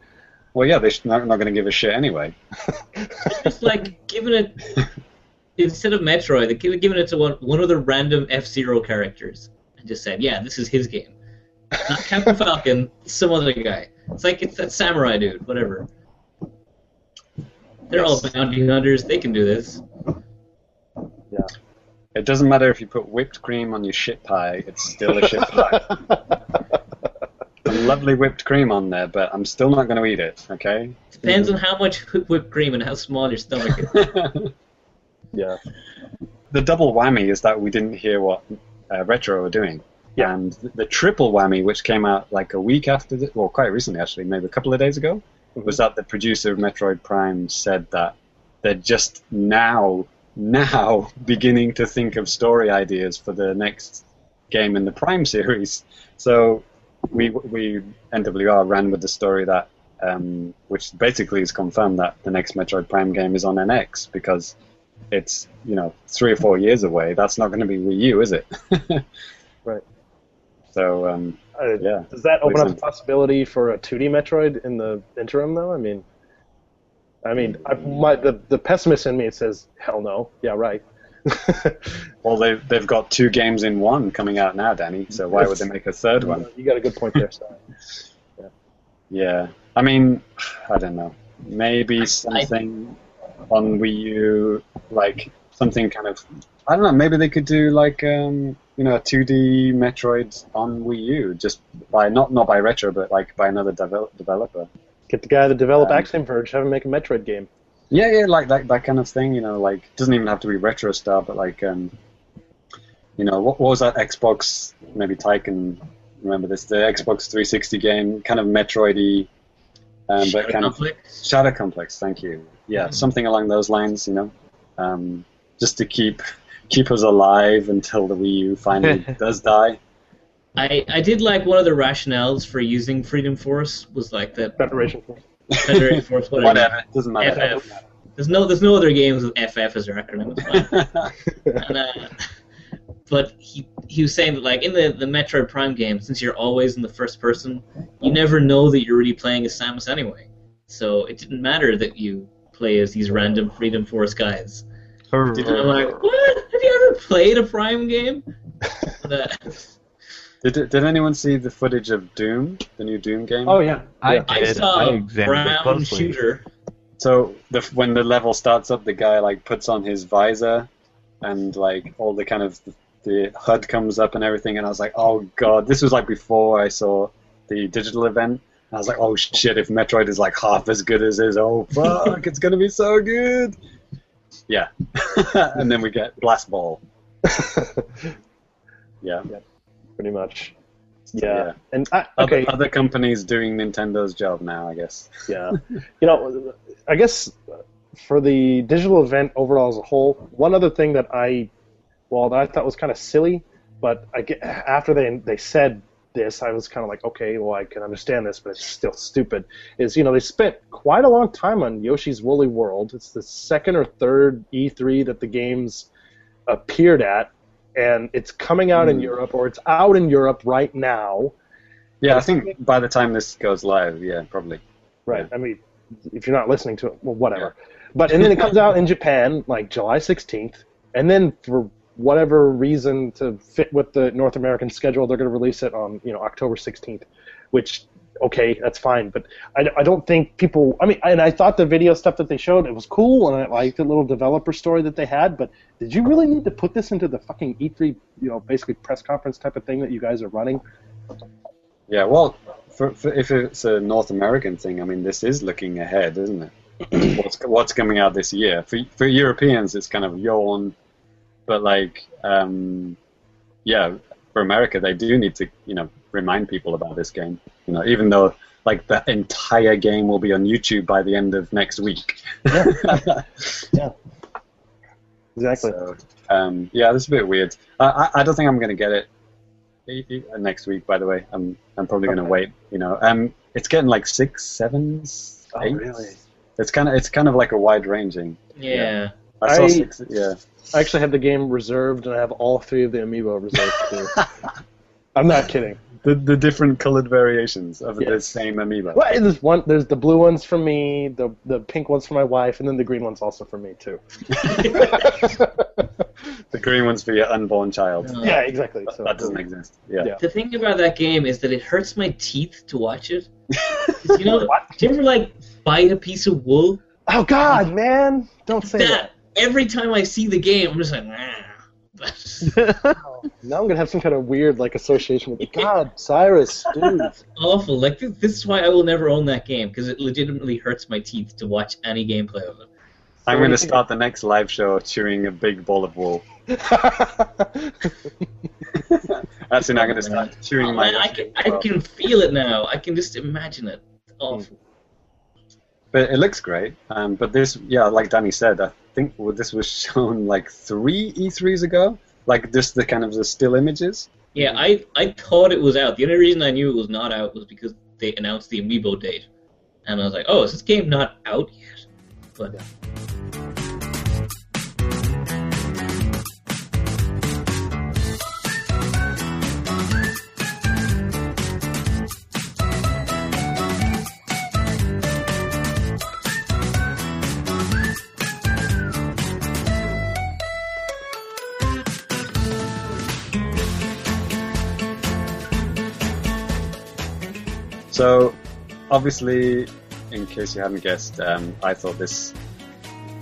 Well, yeah, they're not, not going to give a shit anyway. It's like giving it instead of Metroid, they give giving it to one one of the random F Zero characters and just said, "Yeah, this is his game." Not Captain <laughs> Falcon, some other guy. It's like it's that samurai dude, whatever. They're all bounty hunters. They can do this. It doesn't matter if you put whipped cream on your shit pie; it's still a shit pie. <laughs> Some lovely whipped cream on there, but I'm still not going to eat it. Okay. Depends on how much <laughs> whipped cream and how small your stomach is. <laughs> yeah. the double whammy is that we didn't hear what uh, Retro were doing. Yeah. And the triple whammy, which came out like a week after, the, well, quite recently actually, maybe a couple of days ago, was that the producer of Metroid Prime said that they're just now, now beginning to think of story ideas for the next game in the Prime series. So we we NWR ran with the story that um, which basically is confirmed that the next Metroid Prime game is on NX because it's you know three or four years away. That's not going to be Wii U, is it? <laughs> Right. So um, Uh, yeah, Does that open up the possibility for a 2D Metroid in the interim, though? I mean, I mean, I, my the the pessimist in me says, hell no. Yeah, right. <laughs> well they've they've got two games in one coming out now, Danny. So why would they make a third one? You got a good point there, Stan. Yeah, I mean, I don't know. Maybe something on Wii U, like something kind of. I don't know. Maybe they could do like um, you know a 2D Metroid on Wii U, just by not not by Retro, but like by another devel- developer. Get the guy that developed Um, Axiom Verge, have him make a Metroid game. Yeah, yeah, like that that kind of thing. You know, like doesn't even have to be retro style, but like um, you know, what, what was that Xbox? Maybe Ty can remember this. The Xbox 360 game, kind of Metroidy, um, but Shadow kind of Complex? Shadow Complex, thank you. Yeah, something along those lines, you know, um, just to keep <laughs> keep us alive until the Wii U finally <laughs> does die. I, I did like one of the rationales for using Freedom Force was like that Federation Force. Federation Force whatever. Whatever, doesn't matter. FF. There's no there's no other games with FF as their acronym. It's fine. <laughs> and, uh, but he he was saying that like in the the Metroid Prime game, since you're always in the first person, you never know that you're really playing as Samus anyway. So it didn't matter that you play as these random Freedom Force guys. And I'm like, what? Have you ever played a Prime game? <laughs> And, uh, did, did anyone see the footage of Doom, the new Doom game? Oh yeah. I yeah. I did. saw I a examined it brown shooter. So the, when the level starts up, the guy like puts on his visor, and like all the kind of the HUD comes up and everything, and I was like, oh god, this was like before I saw the digital event. I was like, oh shit, if Metroid is like half as good as his, oh fuck, it's gonna be so good. Yeah, <laughs> and then we get Blast Ball. <laughs> Yeah. Pretty much. So, Yeah. And I, Other, okay. other companies doing Nintendo's job now, I guess. Yeah. <laughs> You know, I guess for the digital event overall as a whole, one other thing that I, well, that I thought was kind of silly, but I get, after they they said this, I was kind of like, okay, well, I can understand this, but it's still stupid. Is you know they spent quite a long time on Yoshi's Woolly World. It's the second or third E3 that the games appeared at, and it's coming out in hmm. Europe or it's out in Europe right now. Yeah, I think by the time this goes live, yeah, probably. Right. I mean, if you're not listening to it, well, whatever. <laughs> But and then it comes out in Japan like July 16th, and then for whatever reason to fit with the North American schedule, they're going to release it on you know October 16th, which okay, that's fine. But I, I don't think people. I mean, and I thought the video stuff that they showed it was cool, and I liked the little developer story that they had. But did you really need to put this into the fucking E3, you know, basically press conference type of thing that you guys are running? Yeah, well, for, for, if it's a North American thing, I mean, this is looking ahead, isn't it? <clears throat> what's what's coming out this year? For for Europeans, it's kind of yawn, but like, um, yeah, for America, they do need to, you know, remind people about this game. You know, even though like the entire game will be on YouTube by the end of next week. Yeah. yeah. Exactly. So, um, yeah, this is a bit weird. I, I, I don't think I'm going to get it next week. By the way, I'm I'm probably going to Okay. wait. You know, um, it's getting like six, sevens, Oh, really? It's kind of it's kind of like a wide ranging. Yeah. I saw six. Yeah. I actually have the game reserved, and I have all three of the amiibo reserved too. <laughs> I'm not kidding. The the different colored variations of the same amiibo. Well, there's one. There's the blue ones for me, the the pink ones for my wife, and then the green ones also for me too. <laughs> The green one's for your unborn child. Uh, yeah, exactly. So That doesn't exist. Yeah. Yeah. The thing about that game is that it hurts my teeth to watch it. <laughs> you know, do you ever like bite a piece of wool? Oh God, man! Don't say that. That every time I see the game, I'm just like, nah. <laughs> Now I'm gonna have some kind of weird like association with God, Sairus, dude. <laughs> awful. Like this, this is why I will never own that game because it legitimately hurts my teeth to watch any gameplay of it. I'm going to start the next live show chewing a big ball of wool. <laughs> That's when I'm going to start chewing Oh, my. man, I can, I can feel it now. I can just imagine it. It's awful. But it looks great. Um, but this, yeah, like Danny said, I think this was shown like three E3s ago. Like just the kind of the still images. Yeah, I, I thought it was out. The only reason I knew it was not out was because they announced the amiibo date. And I was like, oh, is this game not out yet? But So, obviously, in case you hadn't guessed, um, I thought this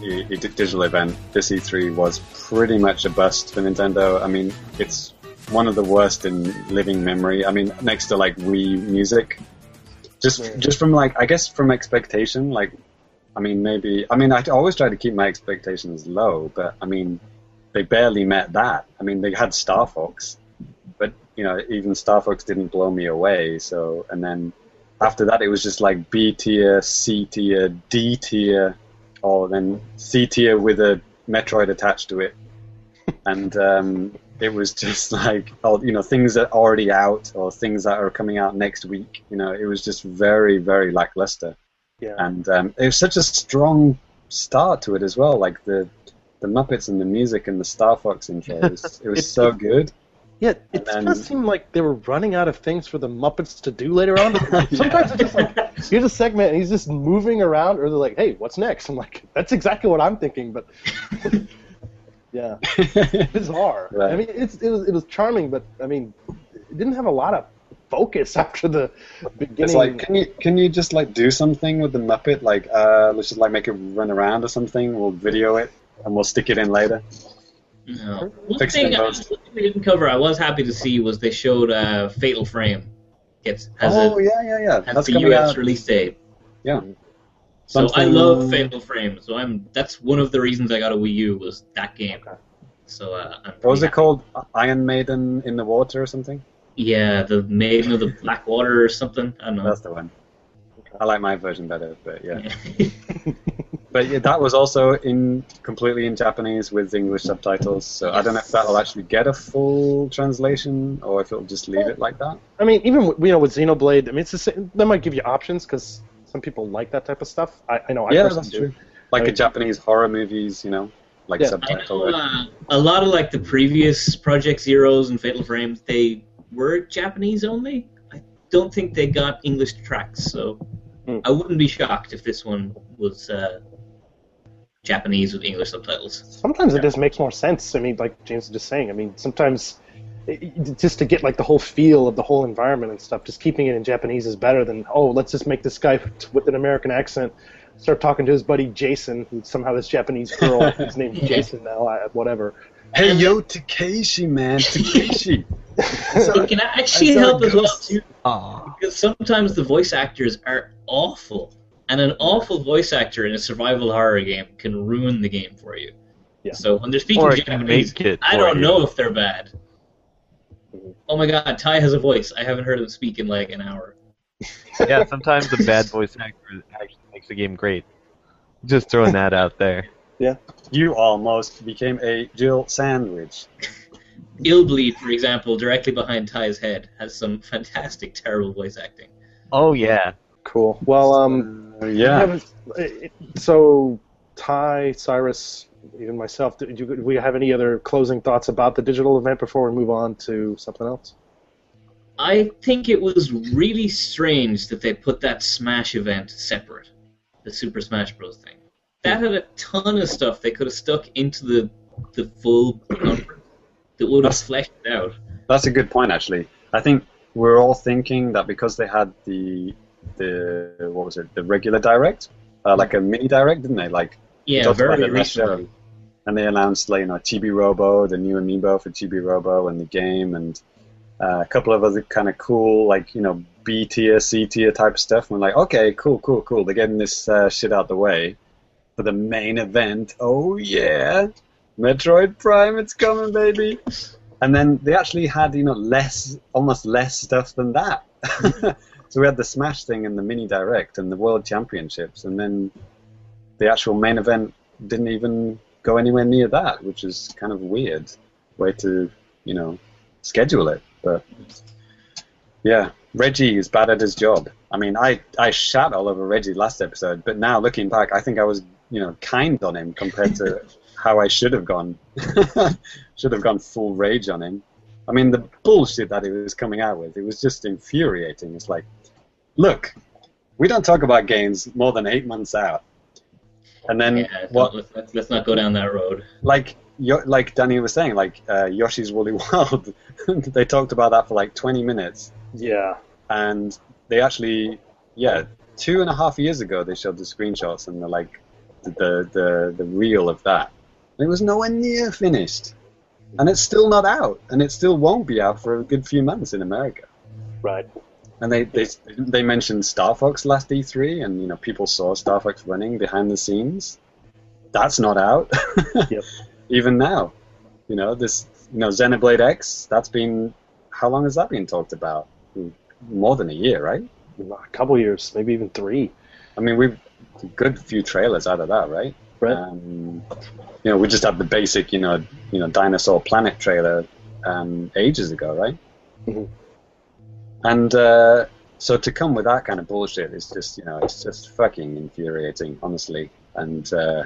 e- e- digital event, this E3, was pretty much a bust for Nintendo. I mean, it's one of the worst in living memory. I mean, next to like Wii Music, just Yeah. just from like I guess from expectation, like I mean maybe I mean I always try to keep my expectations low, but I mean they barely met that. I mean they had Star Fox, but you know even Star Fox didn't blow me away. So and then after that it was just like B tier, C tier, D tier, or then C tier with a Metroid attached to it, <laughs> and um, it was just like oh you know things that are already out or things that are coming out next week. You know it was just very very lackluster Yeah. and um, it was such a strong start to it as well. Like the the Muppets and the music and the Star Fox intro, it was, it was so <laughs> good. Yeah, it And does seem like they were running out of things for the Muppets to do later on. <laughs> Sometimes it's just like here's a segment and he's just moving around, or they're like, "Hey, what's next?" I'm like, "That's exactly what I'm thinking," but <laughs> yeah, <laughs> bizarre. I mean, it's it was it was charming, but I mean, it didn't have a lot of focus after the beginning. It's like, can you can you just like do something with the Muppet? Like, uh, let's just like make it run around or something. We'll video it and we'll stick it in later. No. One thing, the uh, one thing we didn't cover, I was happy to see, was they showed uh, Fatal Frame. Gets has oh a yeah, yeah, yeah. has That's the US out. release date. Yeah. So I love Fatal Frame. So I'm that's one of the reasons I got a Wii U was that game. Okay. So uh, I'm What was pretty it called? Iron Maiden in the Water or something? Yeah, the Maiden of the Black Water or something. I don't know. That's the one. I like my version better, but yeah. Yeah. <laughs> But yeah, that was also in completely in Japanese with English subtitles. So I don't know if that'll actually get a full translation or if it'll just leave it like that. I mean, even with- you know with Xenoblade, I mean, it's the same, they might give you options because some people like that type of stuff. I, I know I yeah, personally that's do. true. Like I the mean- Japanese horror movies, you know, like Yeah. Subtitle. know uh, a lot of like the previous Project Zeros and Fatal Frames, they were Japanese only. I don't think they got English tracks, so Hmm. I wouldn't be shocked if this one was uh, Japanese with English subtitles. Sometimes it just makes more sense. I mean, like James was just saying. I mean, sometimes it, it- just to get like the whole feel of the whole environment and stuff, just keeping it in Japanese is better than oh, let's just make this guy with an American accent start talking to his buddy Jason, who somehow this Japanese girl. <laughs> His name's Jason now. Whatever. Hey yo, Takeshi, man, Takeshi. <laughs> It can actually I saw help a as well too, Aw. because sometimes the voice actors are awful, and an awful voice actor in a survival horror game can ruin the game for you. Yeah. So when they're speaking Or it Japanese, I don't you. know if they're bad. Mhm. Oh my god, Ty has a voice. I haven't heard him speak in like an hour. <laughs> Yeah, sometimes a bad voice actor actually makes a game great. Just throwing that out there. <laughs> Yeah. You almost became a Jill sandwich. Illbleed, for example, directly behind Ty's head, has some fantastic, terrible voice acting. Oh yeah. Cool. Well, um, Uh, we yeah. haven't- it- so Ty, Sairus, even myself, do, do we have any other closing thoughts about the digital event before we move on to something else? I think it was really strange that they put that Smash event separate, the Super Smash Bros. thing. That had a ton of stuff they could have stuck into the the full conference that would have fleshed it out. That's a good point, actually. I think we're all thinking that because they had the the what was it, the regular direct, uh, like a mini direct, didn't they? Like Yeah, very it last show. recently. and they announced like you know Chibi Robo, the new amiibo for Chibi Robo, and the game, and uh, a couple of other kind of cool like you know B tier, C tier type stuff. And we're like, okay, cool, cool, cool. They're getting this uh, shit out the way for the main event. Oh yeah, Metroid Prime, it's coming, baby. And then they actually had you know less, almost less stuff than that. <laughs> so we had the Smash thing and the mini direct and the World Championships, and then the actual main event didn't even go anywhere near that, which is kind of weird way to, you know, schedule it. But yeah, Reggie is bad at his job. I mean, I I shat all over Reggie last episode, but now looking back, I think I was you know kind on him compared to <laughs> how I should have gone. <laughs> should have gone full rage on him. I mean, the bullshit that he was coming out with, it was just infuriating. It's like, look, we don't talk about games more than eight months out. And then Yeah, what? let's, let's, let's not go down that road. like like Danny was saying, like uh, Yoshi's Woolly <laughs> World, <laughs> they talked about that for like 20 minutes, Yeah. and they actually, yeah, two and a half years ago they showed the screenshots and the like, the the the reel of that. It was nowhere near finished, and it's still not out, and it still won't be out for a good few months in America. Right. And they they they mentioned Star Fox last E3, and you know people saw Star Fox running behind the scenes. That's not out. <laughs> Yep. Even now, you know this. You know Xenoblade X. That's been how long has that been talked about? More than a year, right? A couple years, maybe even three. I mean, we've a good few trailers out of that, right? Right. Um, you know, we just had the basic, you know, you know, Dinosaur Planet trailer um, ages ago, right? Mhm. And uh, so to come with that kind of bullshit is just, you know, it's just fucking infuriating, honestly. And uh,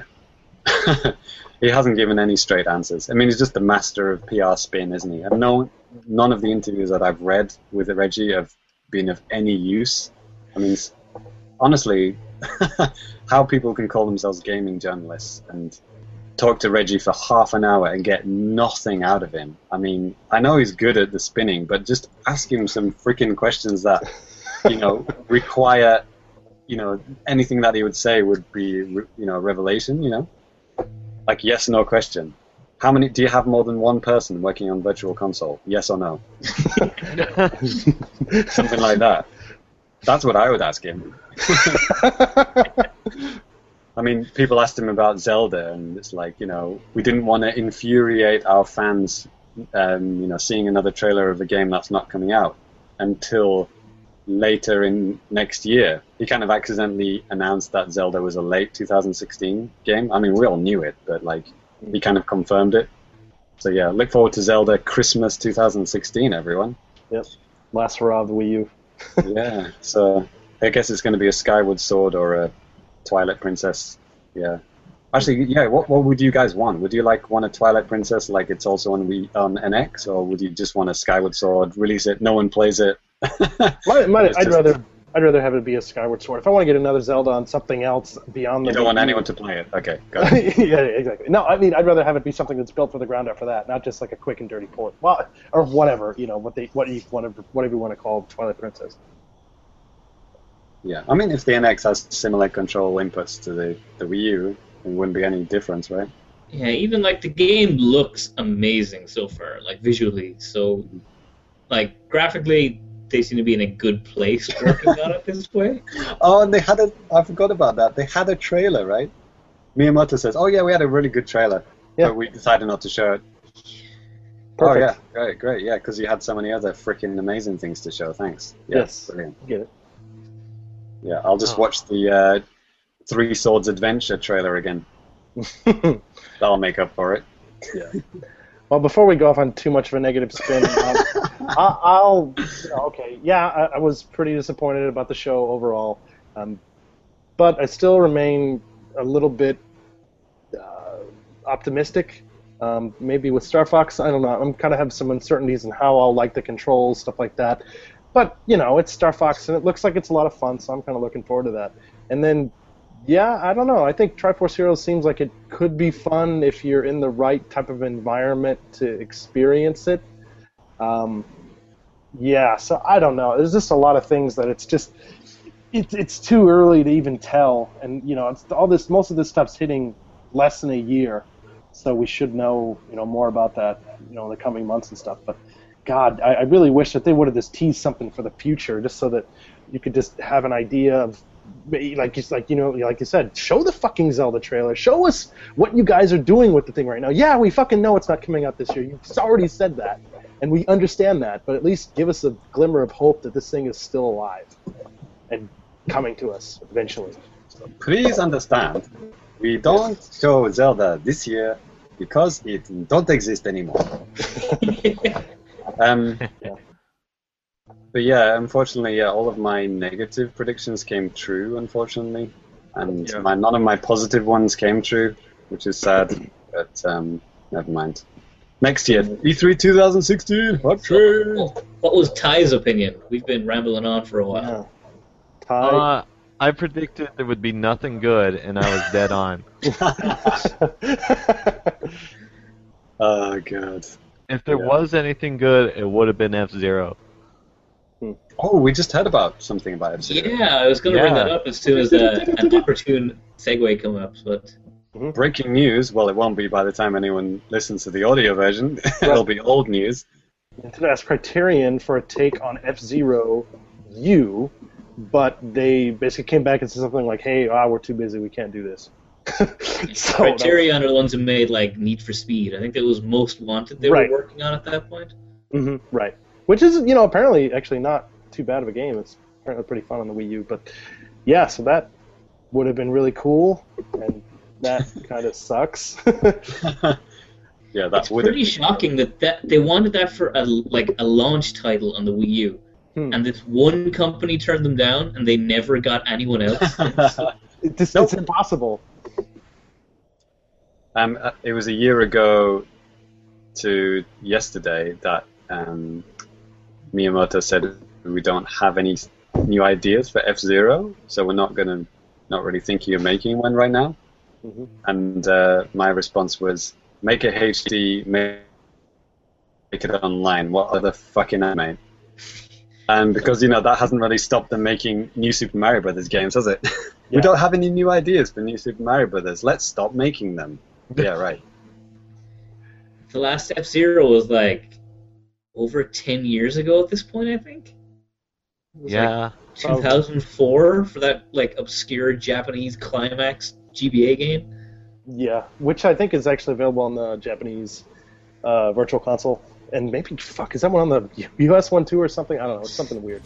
<laughs> he hasn't given any straight answers. I mean, he's just the master of PR spin, isn't he? And no, none of the interviews that I've read with Reggie have been of any use. I mean, honestly, <laughs> how people can call themselves gaming journalists and talk to Reggie for half an hour and get nothing out of him. I mean, I know he's good at the spinning, but just ask him some freaking questions that, you know, <laughs> require, you know, anything that he would say would be, you know, a revelation, you know? Like yes, no question. How many, do you have more than one person working on Virtual Console? Yes or no? <laughs> Something like that. That's what I would ask him. <laughs> I mean, people asked him about Zelda, and it's like, you know, we didn't want to infuriate our fans, um, you know, seeing another trailer of a game that's not coming out until later in next year. He kind of accidentally announced that Zelda was a late 2016 game. I mean, we all knew it, but like, he kind of confirmed it. So yeah, look forward to Zelda Christmas 2016, everyone. Yep. Last hurrah of the Wii U. <laughs> yeah, so I guess it's going to be a Skyward Sword or a Twilight Princess. Yeah. Actually, yeah. What, what would you guys want? Would you like want a Twilight Princess like it's also on Wii on NX, or would you just want a Skyward Sword? Release it, no one plays it. <laughs> Might, might, It's I'd just- rather I'd rather have it be a Skyward Sword. If I want to get another Zelda on something else beyond the You don't want anyone to play it. Okay, <laughs> got it. yeah, exactly. No, I mean I'd rather have it be something that's built for the ground up for that, not just like a quick and dirty port. Well, or whatever you know what they what you whatever whatever you want to call Twilight Princess. Yeah, I mean, if the NX has similar control inputs to the the Wii U, it wouldn't be any difference, right? Yeah, even like the game looks amazing so far, like visually. So, like graphically, they seem to be in a good place <laughs> working on it this way. Oh, and they had a. I forgot about that. They had a trailer, right? Miyamoto says, "Oh yeah, we had a really good trailer, Yeah. but we decided not to show it." Perfect. Oh yeah, great, great, yeah, because you had so many other freaking amazing things to show. Thanks. Yeah, Yes. brilliant. Get it? Yeah, I'll just Oh. watch the uh, Three Swords Adventure trailer again. <laughs> That'll make up for it. yeah. Well, before we go off on too much of a negative spin, <laughs> um, I, I'll know, okay. Yeah, I, I was pretty disappointed about the show overall, um, but I still remain a little bit uh, optimistic. Um, maybe with Star Fox, I don't know. I'm kind of have some uncertainties in how I'll like the controls, stuff like that. But you know, it's Star Fox, and it looks like it's a lot of fun, so I'm kind of looking forward to that. And then yeah, I don't know. I think Tri Force Heroes seems like it could be fun if you're in the right type of environment to experience it. Um, yeah, so I don't know. There's just a lot of things that it's just it, it's too early to even tell, and you know, it's all this. Most of this stuff's hitting less than a year, so we should know you know more about that you know in the coming months and stuff. But God, I, I really wish that they would have just teased something for the future, just so that you could just have an idea of like you like you know like you said, show the fucking Zelda trailer. Show us what you guys are doing with the thing right now. Yeah, we fucking know it's not coming out this year. You've already said that, and we understand that. But at least give us a glimmer of hope that this thing is still alive and coming to us eventually. Please understand, we don't show Zelda this year because it don't exist anymore. <laughs> Um, <laughs> but yeah, unfortunately, yeah, all of my negative predictions came true. Unfortunately, and Yeah. my none of my positive ones came true, which is sad. But um, never mind. Next year, E E3 2016. Hot train. What was Ty's opinion? We've been rambling on for a while. Yeah. Ty. Uh, I predicted there would be nothing good, and I was dead on. <laughs> <laughs> Oh god. If there Yeah. was anything good, it would have been F Zero. Oh, we just heard about something about F Zero. Yeah, I was going to bring that up as soon as uh, <laughs> an opportune segue come up, but Breaking news. Well, it won't be by the time anyone listens to the audio version. <laughs> It'll be old news. Nintendo asked Criterion for a take on F Zero U, but they basically came back and said something like, "Hey, ah, we're too busy. We can't do this." <laughs> so Criterion are the ones who made like Need for Speed. I think that was Most Wanted they Right. were working on at that point. hmm right, which is you know apparently actually not too bad of a game. It's apparently pretty fun on the Wii U, but yeah, so that would have been really cool, and that <laughs> kind of sucks. <laughs> yeah, that It's would pretty shocking that, that they wanted that for a like a launch title on the Wii U, Hmm. and this one company turned them down, and they never got anyone else. It just, Nope. It's impossible. Um, uh, it was a year ago to yesterday that um, Miyamoto said we don't have any new ideas for F Zero, so we're not gonna, not really thinking of making one right now. Mhm. And uh, my response was, make it HD, make, make it online. What other fucking anime? And <laughs> because you know that hasn't really stopped them making new Super Mario Brothers games, has it? <laughs> Yeah. we don't have any new ideas for new Super Mario Brothers. Let's stop making them. Yeah, right. <laughs> the last F Zero was like over ten years ago at this point, I think. It was, like, Yeah. 2004 for that like obscure Japanese climax GBA game. Yeah, which I think is actually available on the Japanese uh, Virtual Console, and maybe fuck is that one on the U.S. one too or something? I don't know. It's something weird.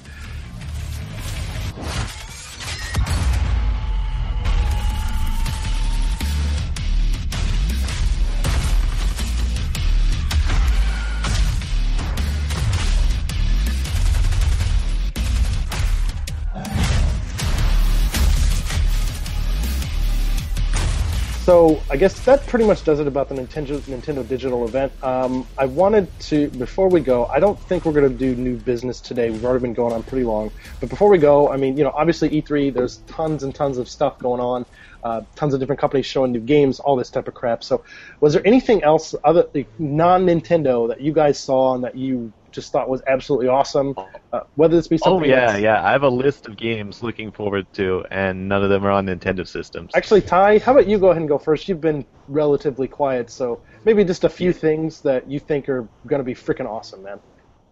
So I guess that pretty much does it about the Nintendo Nintendo Digital event. Um, I wanted to before we go. I don't think we're going to do new business today. We've already been going on pretty long. But before we go, I mean, you know, obviously E3. There's tons and tons of stuff going on. Uh, tons of different companies showing new games, all this type of crap. So, was there anything else other like, non-Nintendo that you guys saw and that you just thought was absolutely awesome? Uh, whether this be Oh something. yeah, that's- yeah. I have a list of games looking forward to, and none of them are on Nintendo systems. Actually, Ty, how about you go ahead and go first? You've been relatively quiet, so maybe just a few things that you think are going to be freaking awesome, man.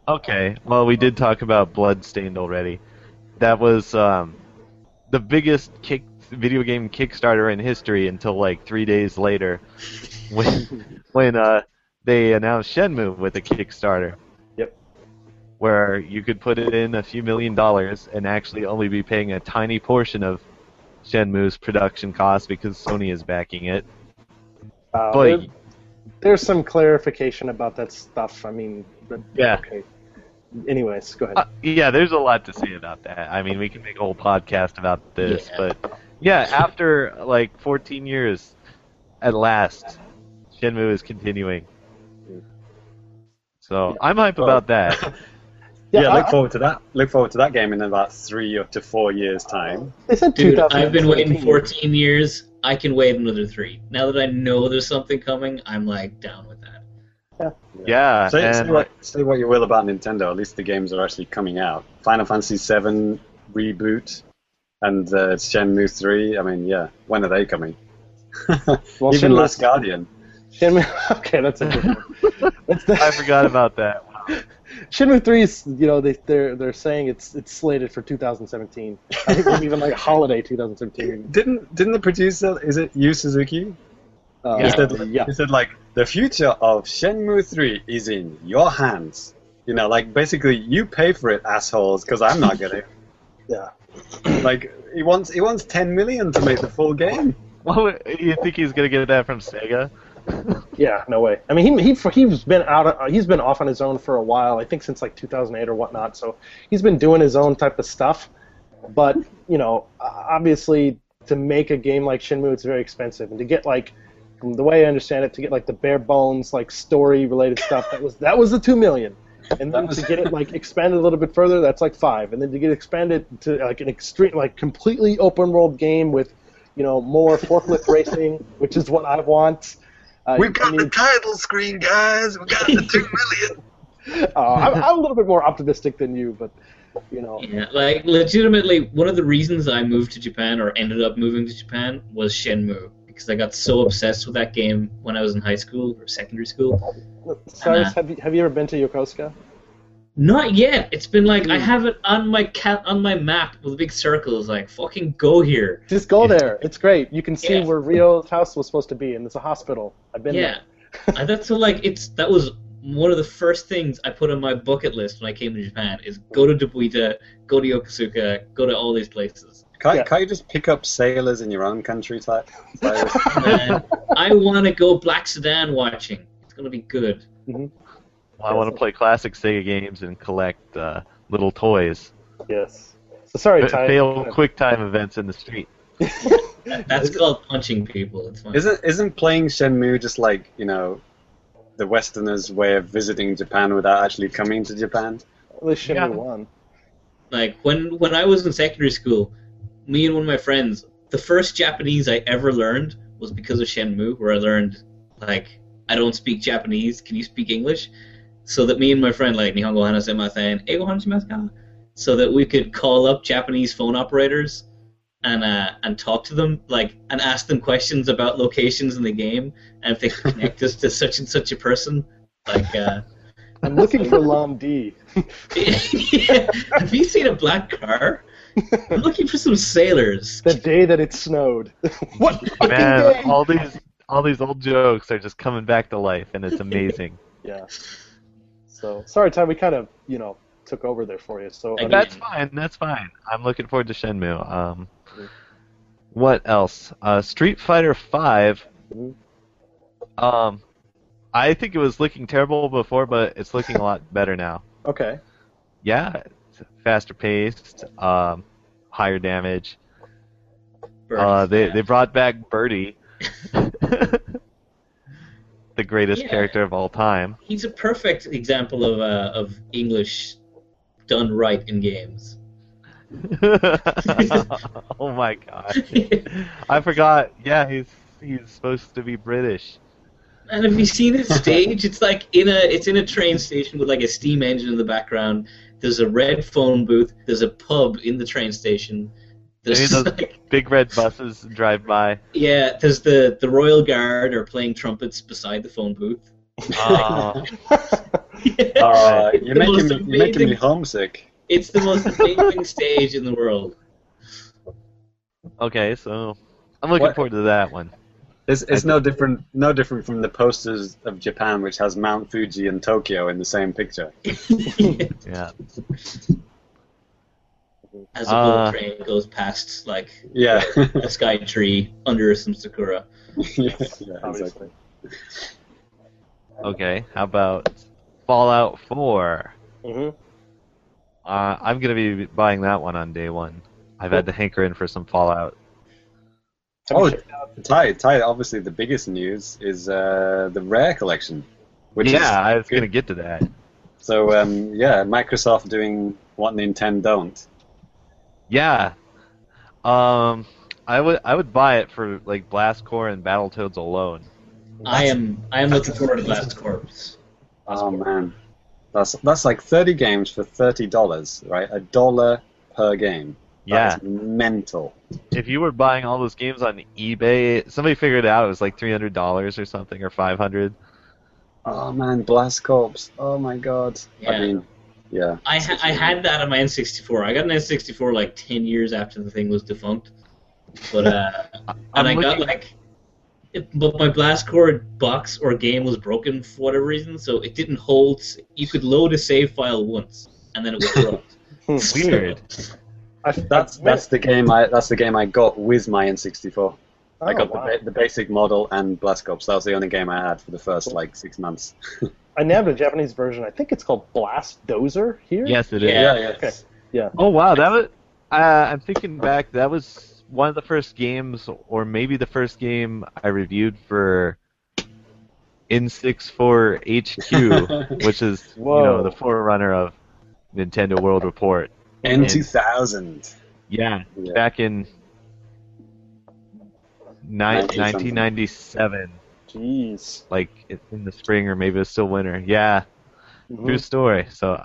Okay. Well, we did talk about Bloodstained already. That was um, the biggest kick video game Kickstarter in history until like three days later, <laughs> when when uh, they announced Shenmue with a Kickstarter. Yep. Where you could put it in a few million dollars and actually only be paying a tiny portion of Shenmue's production cost because Sony is backing it. Uh, But there- there's some clarification about that stuff. I mean, but, Yeah. Okay. Anyways, go ahead. Uh, yeah, there's a lot to say about that. I mean, we can make a whole podcast about this, Yeah. but yeah, after like 14 years, at last, Shenmue is continuing. So I'm hype about that. <laughs> Yeah, I- look I- forward to that. Look forward to that game in about three up to four years' time. they said Dude, I've been waiting 14 years. I can wait another three. Now that I know there's something coming, I'm like down with that. Yeah, Say, and say, what, say what you will about Nintendo. At least the games are actually coming out. Final Fantasy VII reboot and uh, Shenmue 3. I mean, yeah, when are they coming? <laughs> Well, Even Shenmue- Last Guardian. Shenmue, <laughs> okay, that's a good <laughs> one. I forgot about that. Shenmue 3 is, you know, they, they're they're saying it's it's slated for 2017. I think maybe even like <laughs> holiday 2017. Didn't didn't the producer is it Yu Suzuki? Uh, He said, yeah. he said like the future of Shenmue 3 is in your hands. You know, like basically you pay for it, assholes, because I'm not gonna. <laughs> Yeah. <clears throat> like he wants he wants 10 million to make the full game. Well, you think he's gonna get that from Sega? <laughs> Yeah, no way. I mean, he he he's been out. Of, he's been off on his own for a while. I think since like 2008 or whatnot. So he's been doing his own type of stuff. But you know, obviously, to make a game like Shenmue, it's very expensive, and to get like, the way I understand it, to get like the bare bones like story related stuff, that was that was the two million. And then to get it like expanded a little bit further, that's like five. And then to get expanded to like an extreme, like completely open world game with, you know, more forklift <laughs> racing, which is what I want. Uh, We've got I the title screen, guys. We got the two million. <laughs> <laughs> uh, I'm, I'm a little bit more optimistic than you, but you know, Yeah, like legitimately, one of the reasons I moved to Japan or ended up moving to Japan was Shenmue because I got so obsessed with that game when I was in high school or secondary school. Sairus, Uh-huh. have you have you ever been to Yokosuka? Not yet. It's been like I hmm. have it on my cat on my map with big circles. Like fucking go here. Just go there. It's great. You can see Yeah. where Ryo's house was supposed to be, and it's a hospital. I've been there. Yeah, and that's so like it's that was one of the first things I put on my bucket list when I came to Japan is go to Dobuita, go to Yokosuka, go to all these places. Can't, Yeah. can't you just pick up sailors in your own country, type? <laughs> Sairus? I want to go Black Sedan watching. It's gonna be good. Mm-hmm. I want to play classic Sega games and collect uh, little toys. Yes. So sorry, F- fail quick time events in the street. <laughs> That's called punching people. It's fine. isn't isn't playing Shenmue just like you know, the Westerners' way of visiting Japan without actually coming to Japan? At least Shenmue Yeah. one. Like when when I was in secondary school, me and one of my friends, the first Japanese I ever learned was because of Shenmue, where I learned like I don't speak Japanese. Can you speak English? So that me and my friend like Nihongo hanasemasen, eigo hanashimasu ka? So that we could call up Japanese phone operators and uh, and talk to them like and ask them questions about locations in the game and if they could connect us to such and such a person. Like uh, <laughs> I'm looking for Lan Di. <laughs> have you seen a black car? I'm looking for some sailors. the day that it snowed. <laughs> what fucking Man, day? all these all these old jokes are just coming back to life, and it's amazing. Yeah. So sorry, Ty. We kind of you know took over there for you. So I That's fine. That's fine. I'm looking forward to Shenmue. Um, what else? Uh, Street Fighter Five. Um, I think it was looking terrible before, but it's looking a lot better now. okay. Yeah, faster paced, um, higher damage. Uh, they they brought back Birdie, <laughs> <laughs> the greatest Yeah. character of all time. He's a perfect example of uh, of English done right in games. <laughs> <laughs> oh my god! I forgot. Yeah, he's he's supposed to be British. And have you seen his <laughs> stage? It's like in a it's in a train station with like a steam engine in the background. There's a red phone booth. There's a pub in the train station. There's like, big red buses drive by. yeah, there's the the Royal Guard are playing trumpets beside the phone booth. <laughs> Uh, Uh, you're making most me, you're making me homesick. It's the most amazing <laughs> stage in the world. okay, so I'm looking What- forward to that one. It's, it's no different no different from the posters of Japan, which has Mount Fuji and Tokyo in the same picture. <laughs> Yeah. As a Uh, bullet train goes past like Yeah, a sky tree under some sakura. <laughs> yeah, yeah, exactly. Okay. How about Fallout 4? hmm Uh, I'm gonna be buying that one on day one. I've had to hanker in for some Fallout. Oh, Ty, Ty, obviously the biggest news is uh, the Rare collection. Which is yeah, I was good. gonna get to that. So um, yeah, Microsoft doing what Nintendo don't. Yeah. Um, I would I would buy it for like Blast Corps and Battletoads alone. I am I am looking forward to Blast Corps. Oh man, that's that's like thirty games for thirty dollars, right? A dollar per game. Yeah. That's mental. If you were buying all those games on eBay, somebody figured it out. It was like three hundred dollars or something, or five hundred. Oh man, Blast Corps. Oh my god. Yeah. I mean, yeah. I ha- I had that on my N64. I got an N64 like ten years after the thing was defunct, but uh, <laughs> and I got like, it, but my Blast Corps box or game was broken for whatever reason, so it didn't hold. You could load a save file once, and then it was corrupt. <laughs> <laughs> Weird. I, That's that's the game I that's the game I got with my N64. I Oh, got wow. the, the basic model and Blast Corps. That was the only game I had for the first like six months. I nabbed a Japanese version. I think it's called Blast Dozer here. Yes, it is. Yeah. yeah. Okay. Yeah. Oh wow, that was. Uh, I'm thinking back. That was one of the first games, or maybe the first game I reviewed for N64 HQ, <laughs> which is you know the forerunner of Nintendo World Report. N two thousand. Yeah, Yeah. back in ni- 1997, Jeez. like in the spring or maybe it's still winter. Yeah, Mhm. true story. So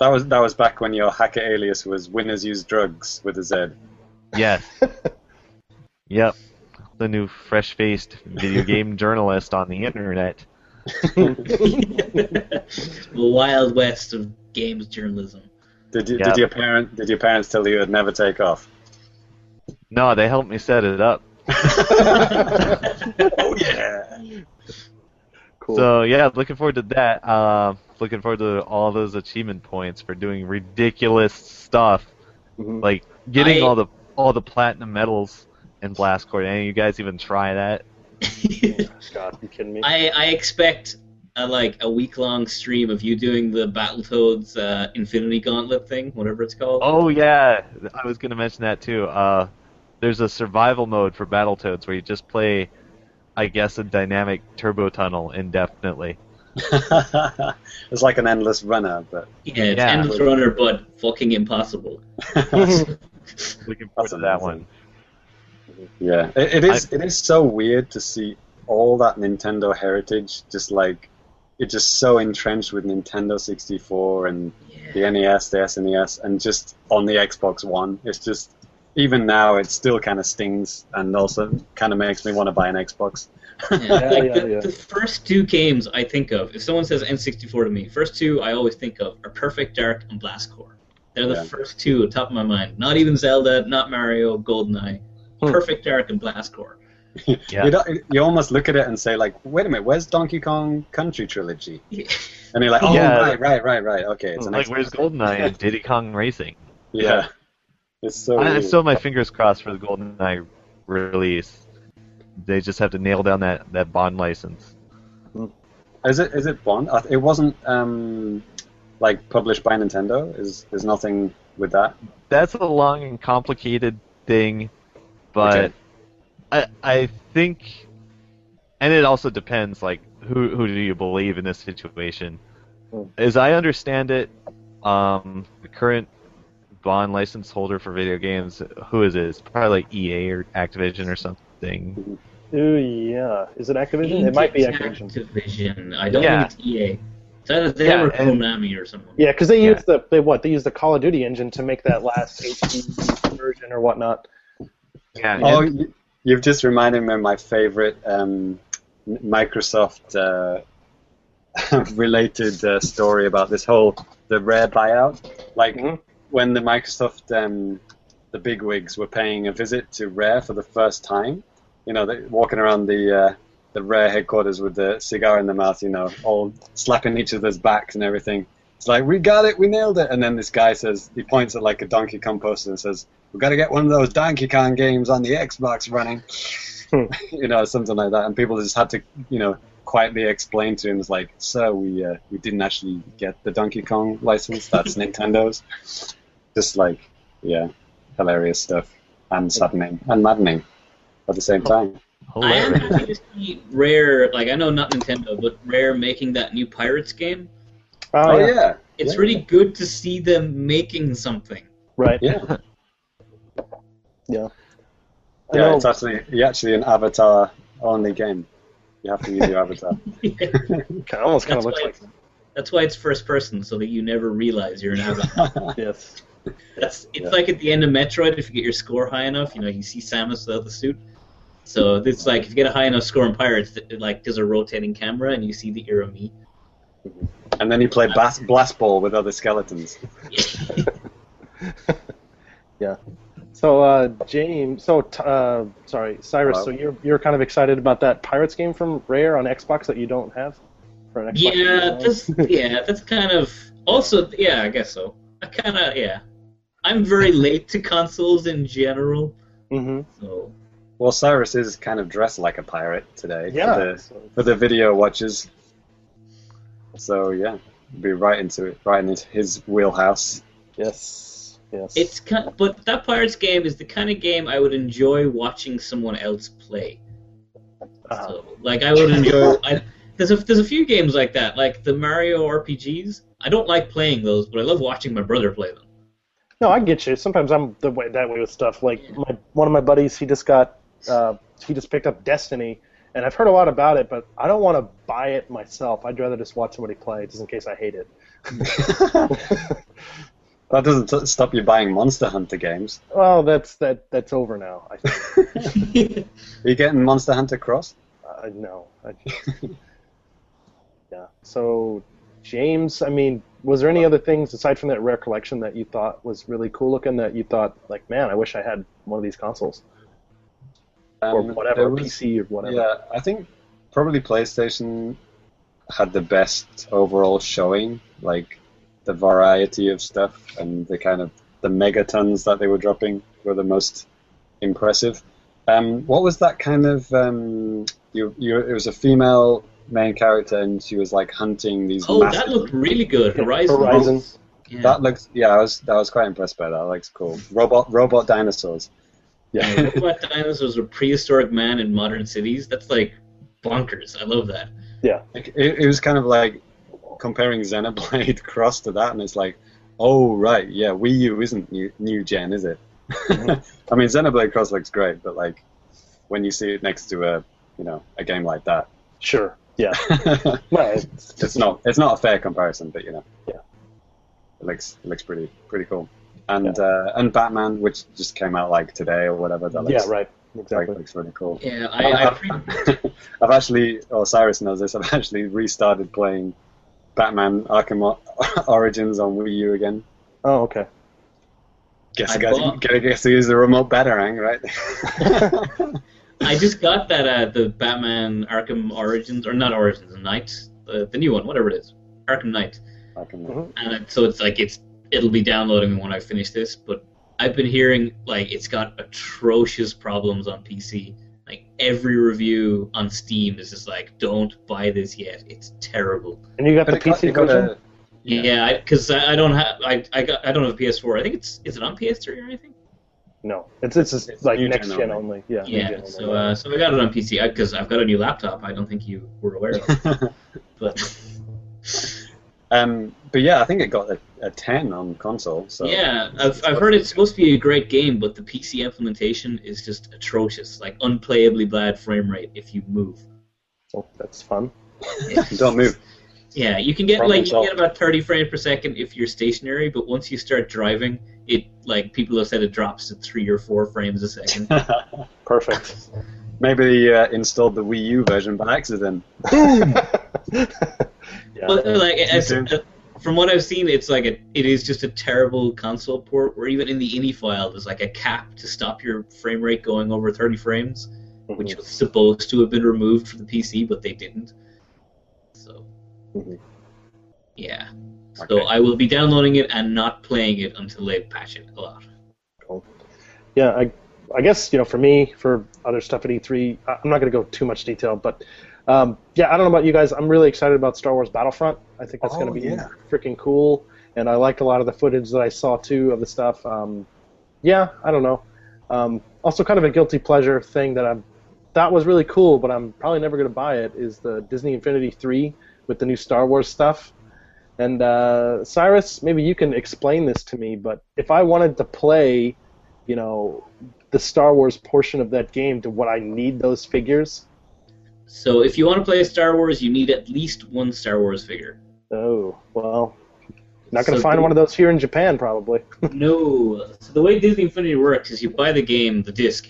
That was that was back when your hacker alias was "Winners Use Drugs" with a Z. yes, <laughs> yep, the new fresh-faced video game <laughs> journalist on the internet. <laughs> the wild west of games journalism. Did you, Yeah. did your parent did your parents tell you it'd never take off? No, they helped me set it up. Oh yeah. Cool. So yeah, looking forward to that. Uh, looking forward to all those achievement points for doing ridiculous stuff, Mhm. like getting I- all the all the platinum medals in Blast Corps. Any of you guys even try that? <laughs> God, you kidding me? I, I expect a, like a week long stream of you doing the Battletoads uh, Infinity Gauntlet thing, whatever it's called. Oh yeah, I was gonna mention that too. Uh, there's a survival mode for Battletoads where you just play, I guess, a dynamic turbo tunnel indefinitely. <laughs> it's like an endless runner, but yeah, it's yeah. Endless Runner, but fucking impossible. <laughs> Looking forward That's to that one. yeah, it, it is. it is so weird to see all that Nintendo heritage just like it's just so entrenched with Nintendo 64 and the NES, the SNES, and just on the Xbox One. It's just even now it still kind of stings and also kind of makes me want to buy an Xbox. Yeah, <laughs> like yeah, the, yeah. the first two games I think of, if someone says N64 to me, first two I always think of are Perfect Dark and Blast Corps. They're the Yeah. first two at top of my mind. Not even Zelda, not Mario, GoldenEye. Hmm. Perfect Dark and Blast Corps. <laughs> Yeah. You, don't, you almost look at it and say like, wait a minute, where's Donkey Kong Country trilogy? <laughs> And you're like, oh Yeah. right, right, right, right. Okay, it's an Like Xbox. where's GoldenEye and Diddy Kong Racing? Yeah, it's so. I, I still have my fingers crossed for the GoldenEye release. They just have to nail down that, that Bond license. Is it is it Bond? It wasn't um, like published by Nintendo. Is there's nothing with that? That's a long and complicated thing, but Okay. I I think, and it also depends. Like who who do you believe in this situation? Hmm. As I understand it, um, the current Bond license holder for video games, who is it? It's probably like EA or Activision or something. Ooh, yeah. Is it Activision? It might be Activision. Activision. I don't Yeah. think it's EA. It's either them Yeah, or and- Konami or something. Yeah, because they Yeah. used the they what they used the Call of Duty engine to make that last HD version or whatnot. Yeah. Oh, and- you, you've just reminded me of my favorite um, Microsoft uh, <laughs> related uh, story about this whole the Rare buyout. Like Mhm. When the Microsoft um, the bigwigs were paying a visit to Rare for the first time. You know, they, walking around the uh, the Rare headquarters with the cigar in their mouth. You know, all slapping each other's backs and everything. It's like we got it, we nailed it. And then this guy says he points at like a Donkey Kong poster and says, "We've got to get one of those Donkey Kong games on the Xbox running." Hmm. <laughs> you know, something like that. And people just had to, you know, quietly explain to him, "It's like, sir, we uh, we didn't actually get the Donkey Kong license. That's <laughs> Nintendo's." Just like, yeah, hilarious stuff and saddening and maddening at the same time. I am hilarious. happy to see Rare, like I know not Nintendo, but Rare making that new Pirates game. Oh, oh yeah. It's Yeah. really good to see them making something. Right. Yeah. <laughs> Yeah. Yeah, it's actually actually an avatar only game. You have to use your avatar. <laughs> Kind of, almost kind of looks like that's why it's first person, so that you never realize you're an avatar. <laughs> yes. That's it's Yeah. like at the end of Metroid. If you get your score high enough, you know you see Samus without the suit. So it's like if you get a high enough score in Pirates, it, like there's a rotating camera and you see the you're me. and then you play bas- blast ball with other skeletons. <laughs> Yeah. So, uh, James, so, uh, sorry, Sairus, Hello. so you're, you're kind of excited about that Pirates game from Rare on Xbox that you don't have? For an Xbox Yeah, that's yeah, that's kind of also yeah, I guess so. I kind of yeah. I'm very late to consoles in general, Mhm. so Well, Sairus is kind of dressed like a pirate today. Yeah. For the, for the video watches. So yeah, be right into it, right into his wheelhouse. Yes. Yes. It's kind, but that Pirates game is the kind of game I would enjoy watching someone else play. uh, So, like, I would enjoy. I, there's a there's a few games like that, like the Mario RPGs. I don't like playing those, but I love watching my brother play them. No, I get you. Sometimes I'm the way that way with stuff. Like my one of my buddies, he just got uh, he just picked up Destiny, and I've heard a lot about it, but I don't want to buy it myself. I'd rather just watch somebody play, just in case I hate it. <laughs> That doesn't t- stop you buying Monster Hunter games. well, that's that that's over now. I think. <laughs> Are you getting Monster Hunter Cross? uh, no. I, <laughs> yeah. So, James, I mean, was there any other things aside from that rare collection that you thought was really cool looking? That you thought, like, man, I wish I had one of these consoles or Um, whatever, was- PC or whatever. Yeah, I think probably PlayStation had the best overall showing, like the variety of stuff and the kind of the megatons that they were dropping were the most impressive. Um, what was that kind of? Um, you, you, it was a female main character, and she was like hunting these. Oh, massive, that looked really good. Horizon. Horizon. Yeah. That looks. Yeah, I was. I was quite impressed by that. That looks cool. Robot, robot dinosaurs. Yeah. Robot dinosaurs are prehistoric man in modern cities. That's like bonkers. I love that. Like, it, it was kind of like comparing Xenoblade <laughs> Cross to that, and it's like, oh right, yeah, Wii U isn't new, new gen, is it? Mm-hmm. <laughs> I mean, Xenoblade Cross looks great, but like when you see it next to a, you know, a game like that, Sure. Yeah. <laughs> Well, it's, it's not it's not a fair comparison, but you know, Yeah. it looks it looks pretty pretty cool. And uh, and Batman, which just came out like today or whatever, that yeah. looks, Right. like, Exactly. looks really cool. Yeah, I, I pre- <laughs> I've actually, or Sairus knows this. <laughs> I've actually restarted playing Batman Arkham O- Origins on Wii U again. Oh, okay. Guess I I gotta, bought- gotta guess to use the remote batarang, right? I just got that uh, the Batman Arkham Origins or not Origins, Knight, the, the new one, whatever it is, Arkham Knight. Arkham- Mhm. and it- so it's like it's it'll be downloading when I finish this. But I've been hearing like it's got atrocious problems on PC. Like every review on Steam is just like, don't buy this yet. It's terrible. And you got But the it got- PC it got version. a- Yeah, because I, I don't have I I got I don't have a PS4. I think it's is it on PS3 or anything? No, it's it's, just It's like new next gen gen only. only. Yeah. new Yeah. gen So only. uh, so I got it on PC because I've got a new laptop. I don't think you were aware of, <laughs> but. <laughs> um, but yeah, I think it got a, a 10 on console. So yeah, I've, I've heard it's supposed to be a great game, but the PC implementation is just atrocious. Like unplayably bad frame rate if you move. Oh, that's fun. <laughs> Don't move. Yeah, you can get like you can get about 30 frames per second if you're stationary, but once you start driving, it like people have said it drops to three or four frames a second. <laughs> Perfect. Maybe uh, installed the Wii U version by accident. <laughs> <laughs> yeah. But like as, uh, from what I've seen, it's like a it is just a terrible console port. Where even in the ini file, there's like a cap to stop your frame rate going over 30 frames. which was supposed to have been removed from the PC, but they didn't. So, Mhm. yeah. So Okay. I will be downloading it and not playing it until they patch it a lot. yeah, I, I guess you know, for me, for other stuff at E3, I- I'm not going to go too much detail, but um, yeah, I don't know about you guys. I'm really excited about Star Wars Battlefront. I think that's going Oh, to be yeah. freaking cool, and I liked a lot of the footage that I saw too of the stuff. Um, yeah, I don't know. Um, also, kind of a guilty pleasure thing that I'm that was really cool, but I'm probably never going to buy it. Is the Disney Infinity 3 with the new Star Wars stuff? And uh, Sairus, maybe you can explain this to me. But if I wanted to play, you know, the Star Wars portion of that game, do what I need those figures? So if you want to play Star Wars, you need at least one Star Wars figure. Oh, well, not going to So find the- one of those here in Japan, probably. <laughs> No. So the way Disney Infinity works is you buy the game, the disc,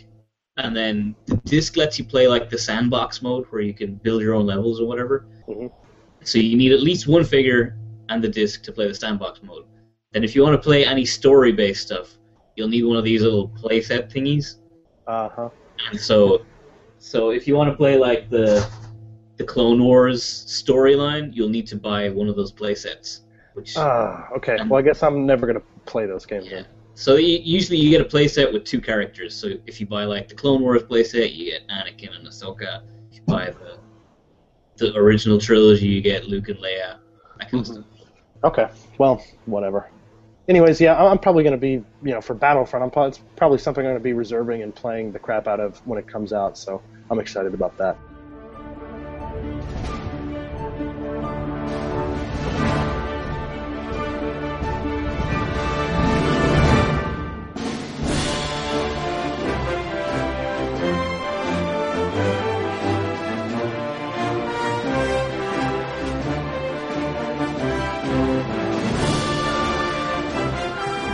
and then the disc lets you play like the sandbox mode where you can build your own levels or whatever. Mhm. So you need at least one figure and the disc to play the sandbox mode. Then if you want to play any story-based stuff, you'll need one of these little playset thingies. Uh huh. And so, so if you want to play like the the Clone Wars storyline, you'll need to buy one of those playsets. Which Ah, okay. Um, Well, I guess I'm never going to play those games Yeah. then. So you, usually you get a playset with two characters. So if you buy like the Clone Wars playset, you get Anakin and Ahsoka. If you buy the the original trilogy, you get Luke and Leia. That kind of mm-hmm. stuff. Okay. Well, whatever. Anyways, yeah, I'm I'm probably going to be, you know, for Battlefront, I'm probably, it's probably something I'm going to be reserving and playing the crap out of when it comes out. So I'm excited about that.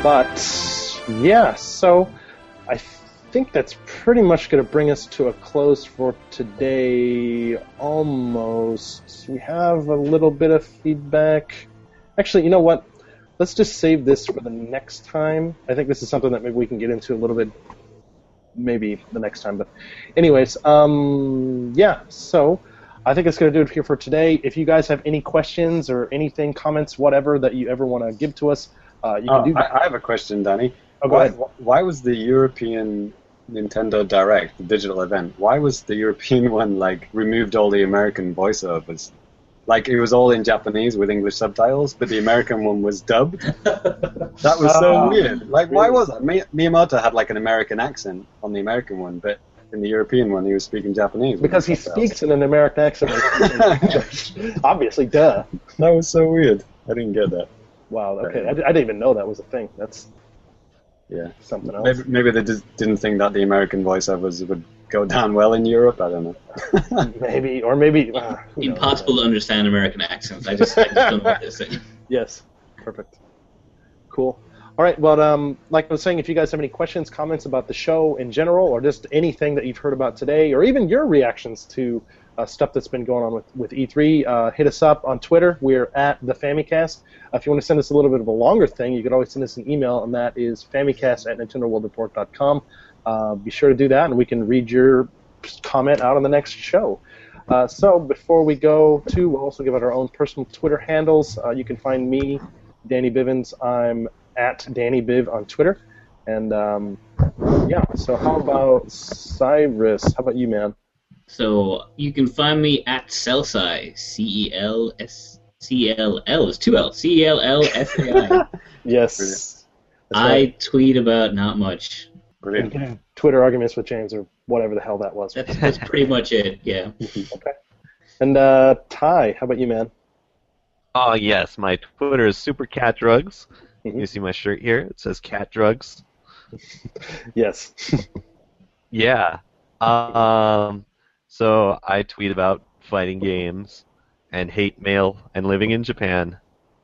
But yeah, so I think that's pretty much going to bring us to a close for today. Almost. We have a little bit of feedback. Actually, you know what? Let's just save this for the next time. I think this is something that maybe we can get into a little bit, maybe the next time. But, anyways, um, yeah. So I think it's going to do it here for today. If you guys have any questions or anything, comments, whatever that you ever want to give to us, uh, you can Oh, do that. I, I have a question, Danny. Oh, go why, ahead. why was the European Nintendo Direct, the digital event, why was the European <laughs> one like removed all the American voiceovers? Like it was all in Japanese with English subtitles, but the American one was dubbed. <laughs> That was so Ah, weird. Like, why really? was that? Mi- Miyamoto had like an American accent on the American one, but in the European one, he was speaking Japanese. Because he speaks in an American accent. <laughs> Obviously, duh. That was so weird. I didn't get that. Wow, okay. I, I didn't even know that was a thing. That's Yeah. something else. Maybe, maybe they just didn't think that the American voiceovers would go <laughs> down well in Europe. I don't know. <laughs> Maybe, or maybe. Uh, who knows? Impossible to understand American accents. I just, I just don't know what they're saying. <laughs> Yes, perfect. Cool. All right. Well, um, like I was saying, if you guys have any questions, comments about the show in general, or just anything that you've heard about today, or even your reactions to uh, stuff that's been going on with, with E3, uh, hit us up on Twitter. We're at the Famicast. Uh, if you want to send us a little bit of a longer thing, you can always send us an email, and that is famicast at nintendoworldreport.com. Uh, be sure to do that, and we can read your comment out on the next show. Uh, so before we go to, we'll also give out our own personal Twitter handles. Uh, you can find me, Danny Bivens. I'm at Danny Biv on Twitter. And um, yeah, so how about Sairus? How about you, man? So you can find me at Celsi, C E L S C L L is two L, C E L L S A I. <laughs> Yes. Brilliant. I right. tweet about not much. Brilliant. Twitter arguments with James or whatever the hell that was. That's that's pretty much it. Yeah. <laughs> Okay. And uh, Ty, how about you, man? Oh yes, my Twitter is Super Cat Drugs. Mhm. You see my shirt here? It says Cat Drugs. <laughs> Yes. Yeah. Um. So I tweet about fighting games, and hate mail, and living in Japan,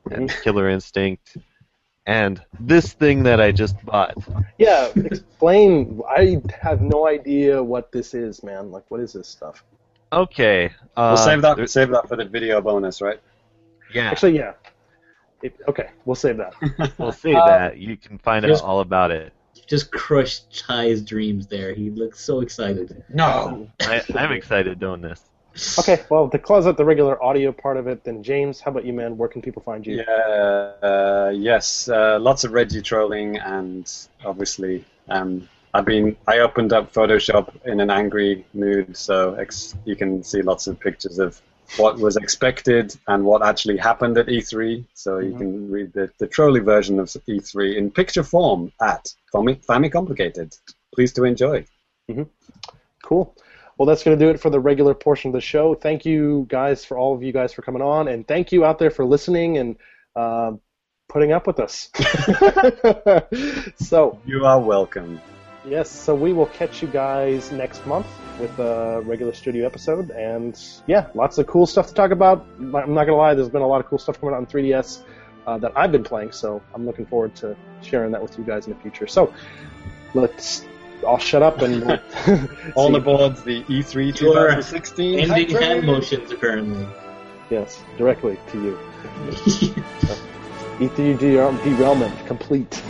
and <laughs> Killer Instinct, and this thing that I just bought. yeah. Explain. I have no idea what this is, man. Like, what is this stuff? Okay. Uh, We'll save that. there's- Save that for the video bonus, right? Yeah. Actually, yeah. It, okay, we'll save that. <laughs> we'll save uh, that. You can find out all about it. Just crushed Ty's dreams there. He looks so excited. No. I, I'm excited doing this. Okay, well, to close out the regular audio part of it, then James, how about you, man? Where can people find you? Yeah. Uh, yes. Uh, lots of Reggie trolling, and obviously, um, I've been. I opened up Photoshop in an angry mood, so ex- you can see lots of pictures of what was expected and what actually happened at E3. So you can read the, the trolley version of E3 in picture form at Fami, Fami Complicated. Please to enjoy. Cool. Well, that's going to do it for the regular portion of the show. Thank you, guys, for all of you guys for coming on, and thank you out there for listening and uh, putting up with us. <laughs> <laughs> so, You are welcome. yes, so we will catch you guys next month with a regular studio episode, and yeah, lots of cool stuff to talk about. I'm not going to lie, there's been a lot of cool stuff coming out on 3DS uh, that I've been playing, so I'm looking forward to sharing that with you guys in the future. So, let's. I'll shut up and we'll <laughs> <laughs> All see- aboard the E E3 You are 2016. Ending hype train. hand motions, apparently. Yes, directly to you. <laughs> E3 derailment complete.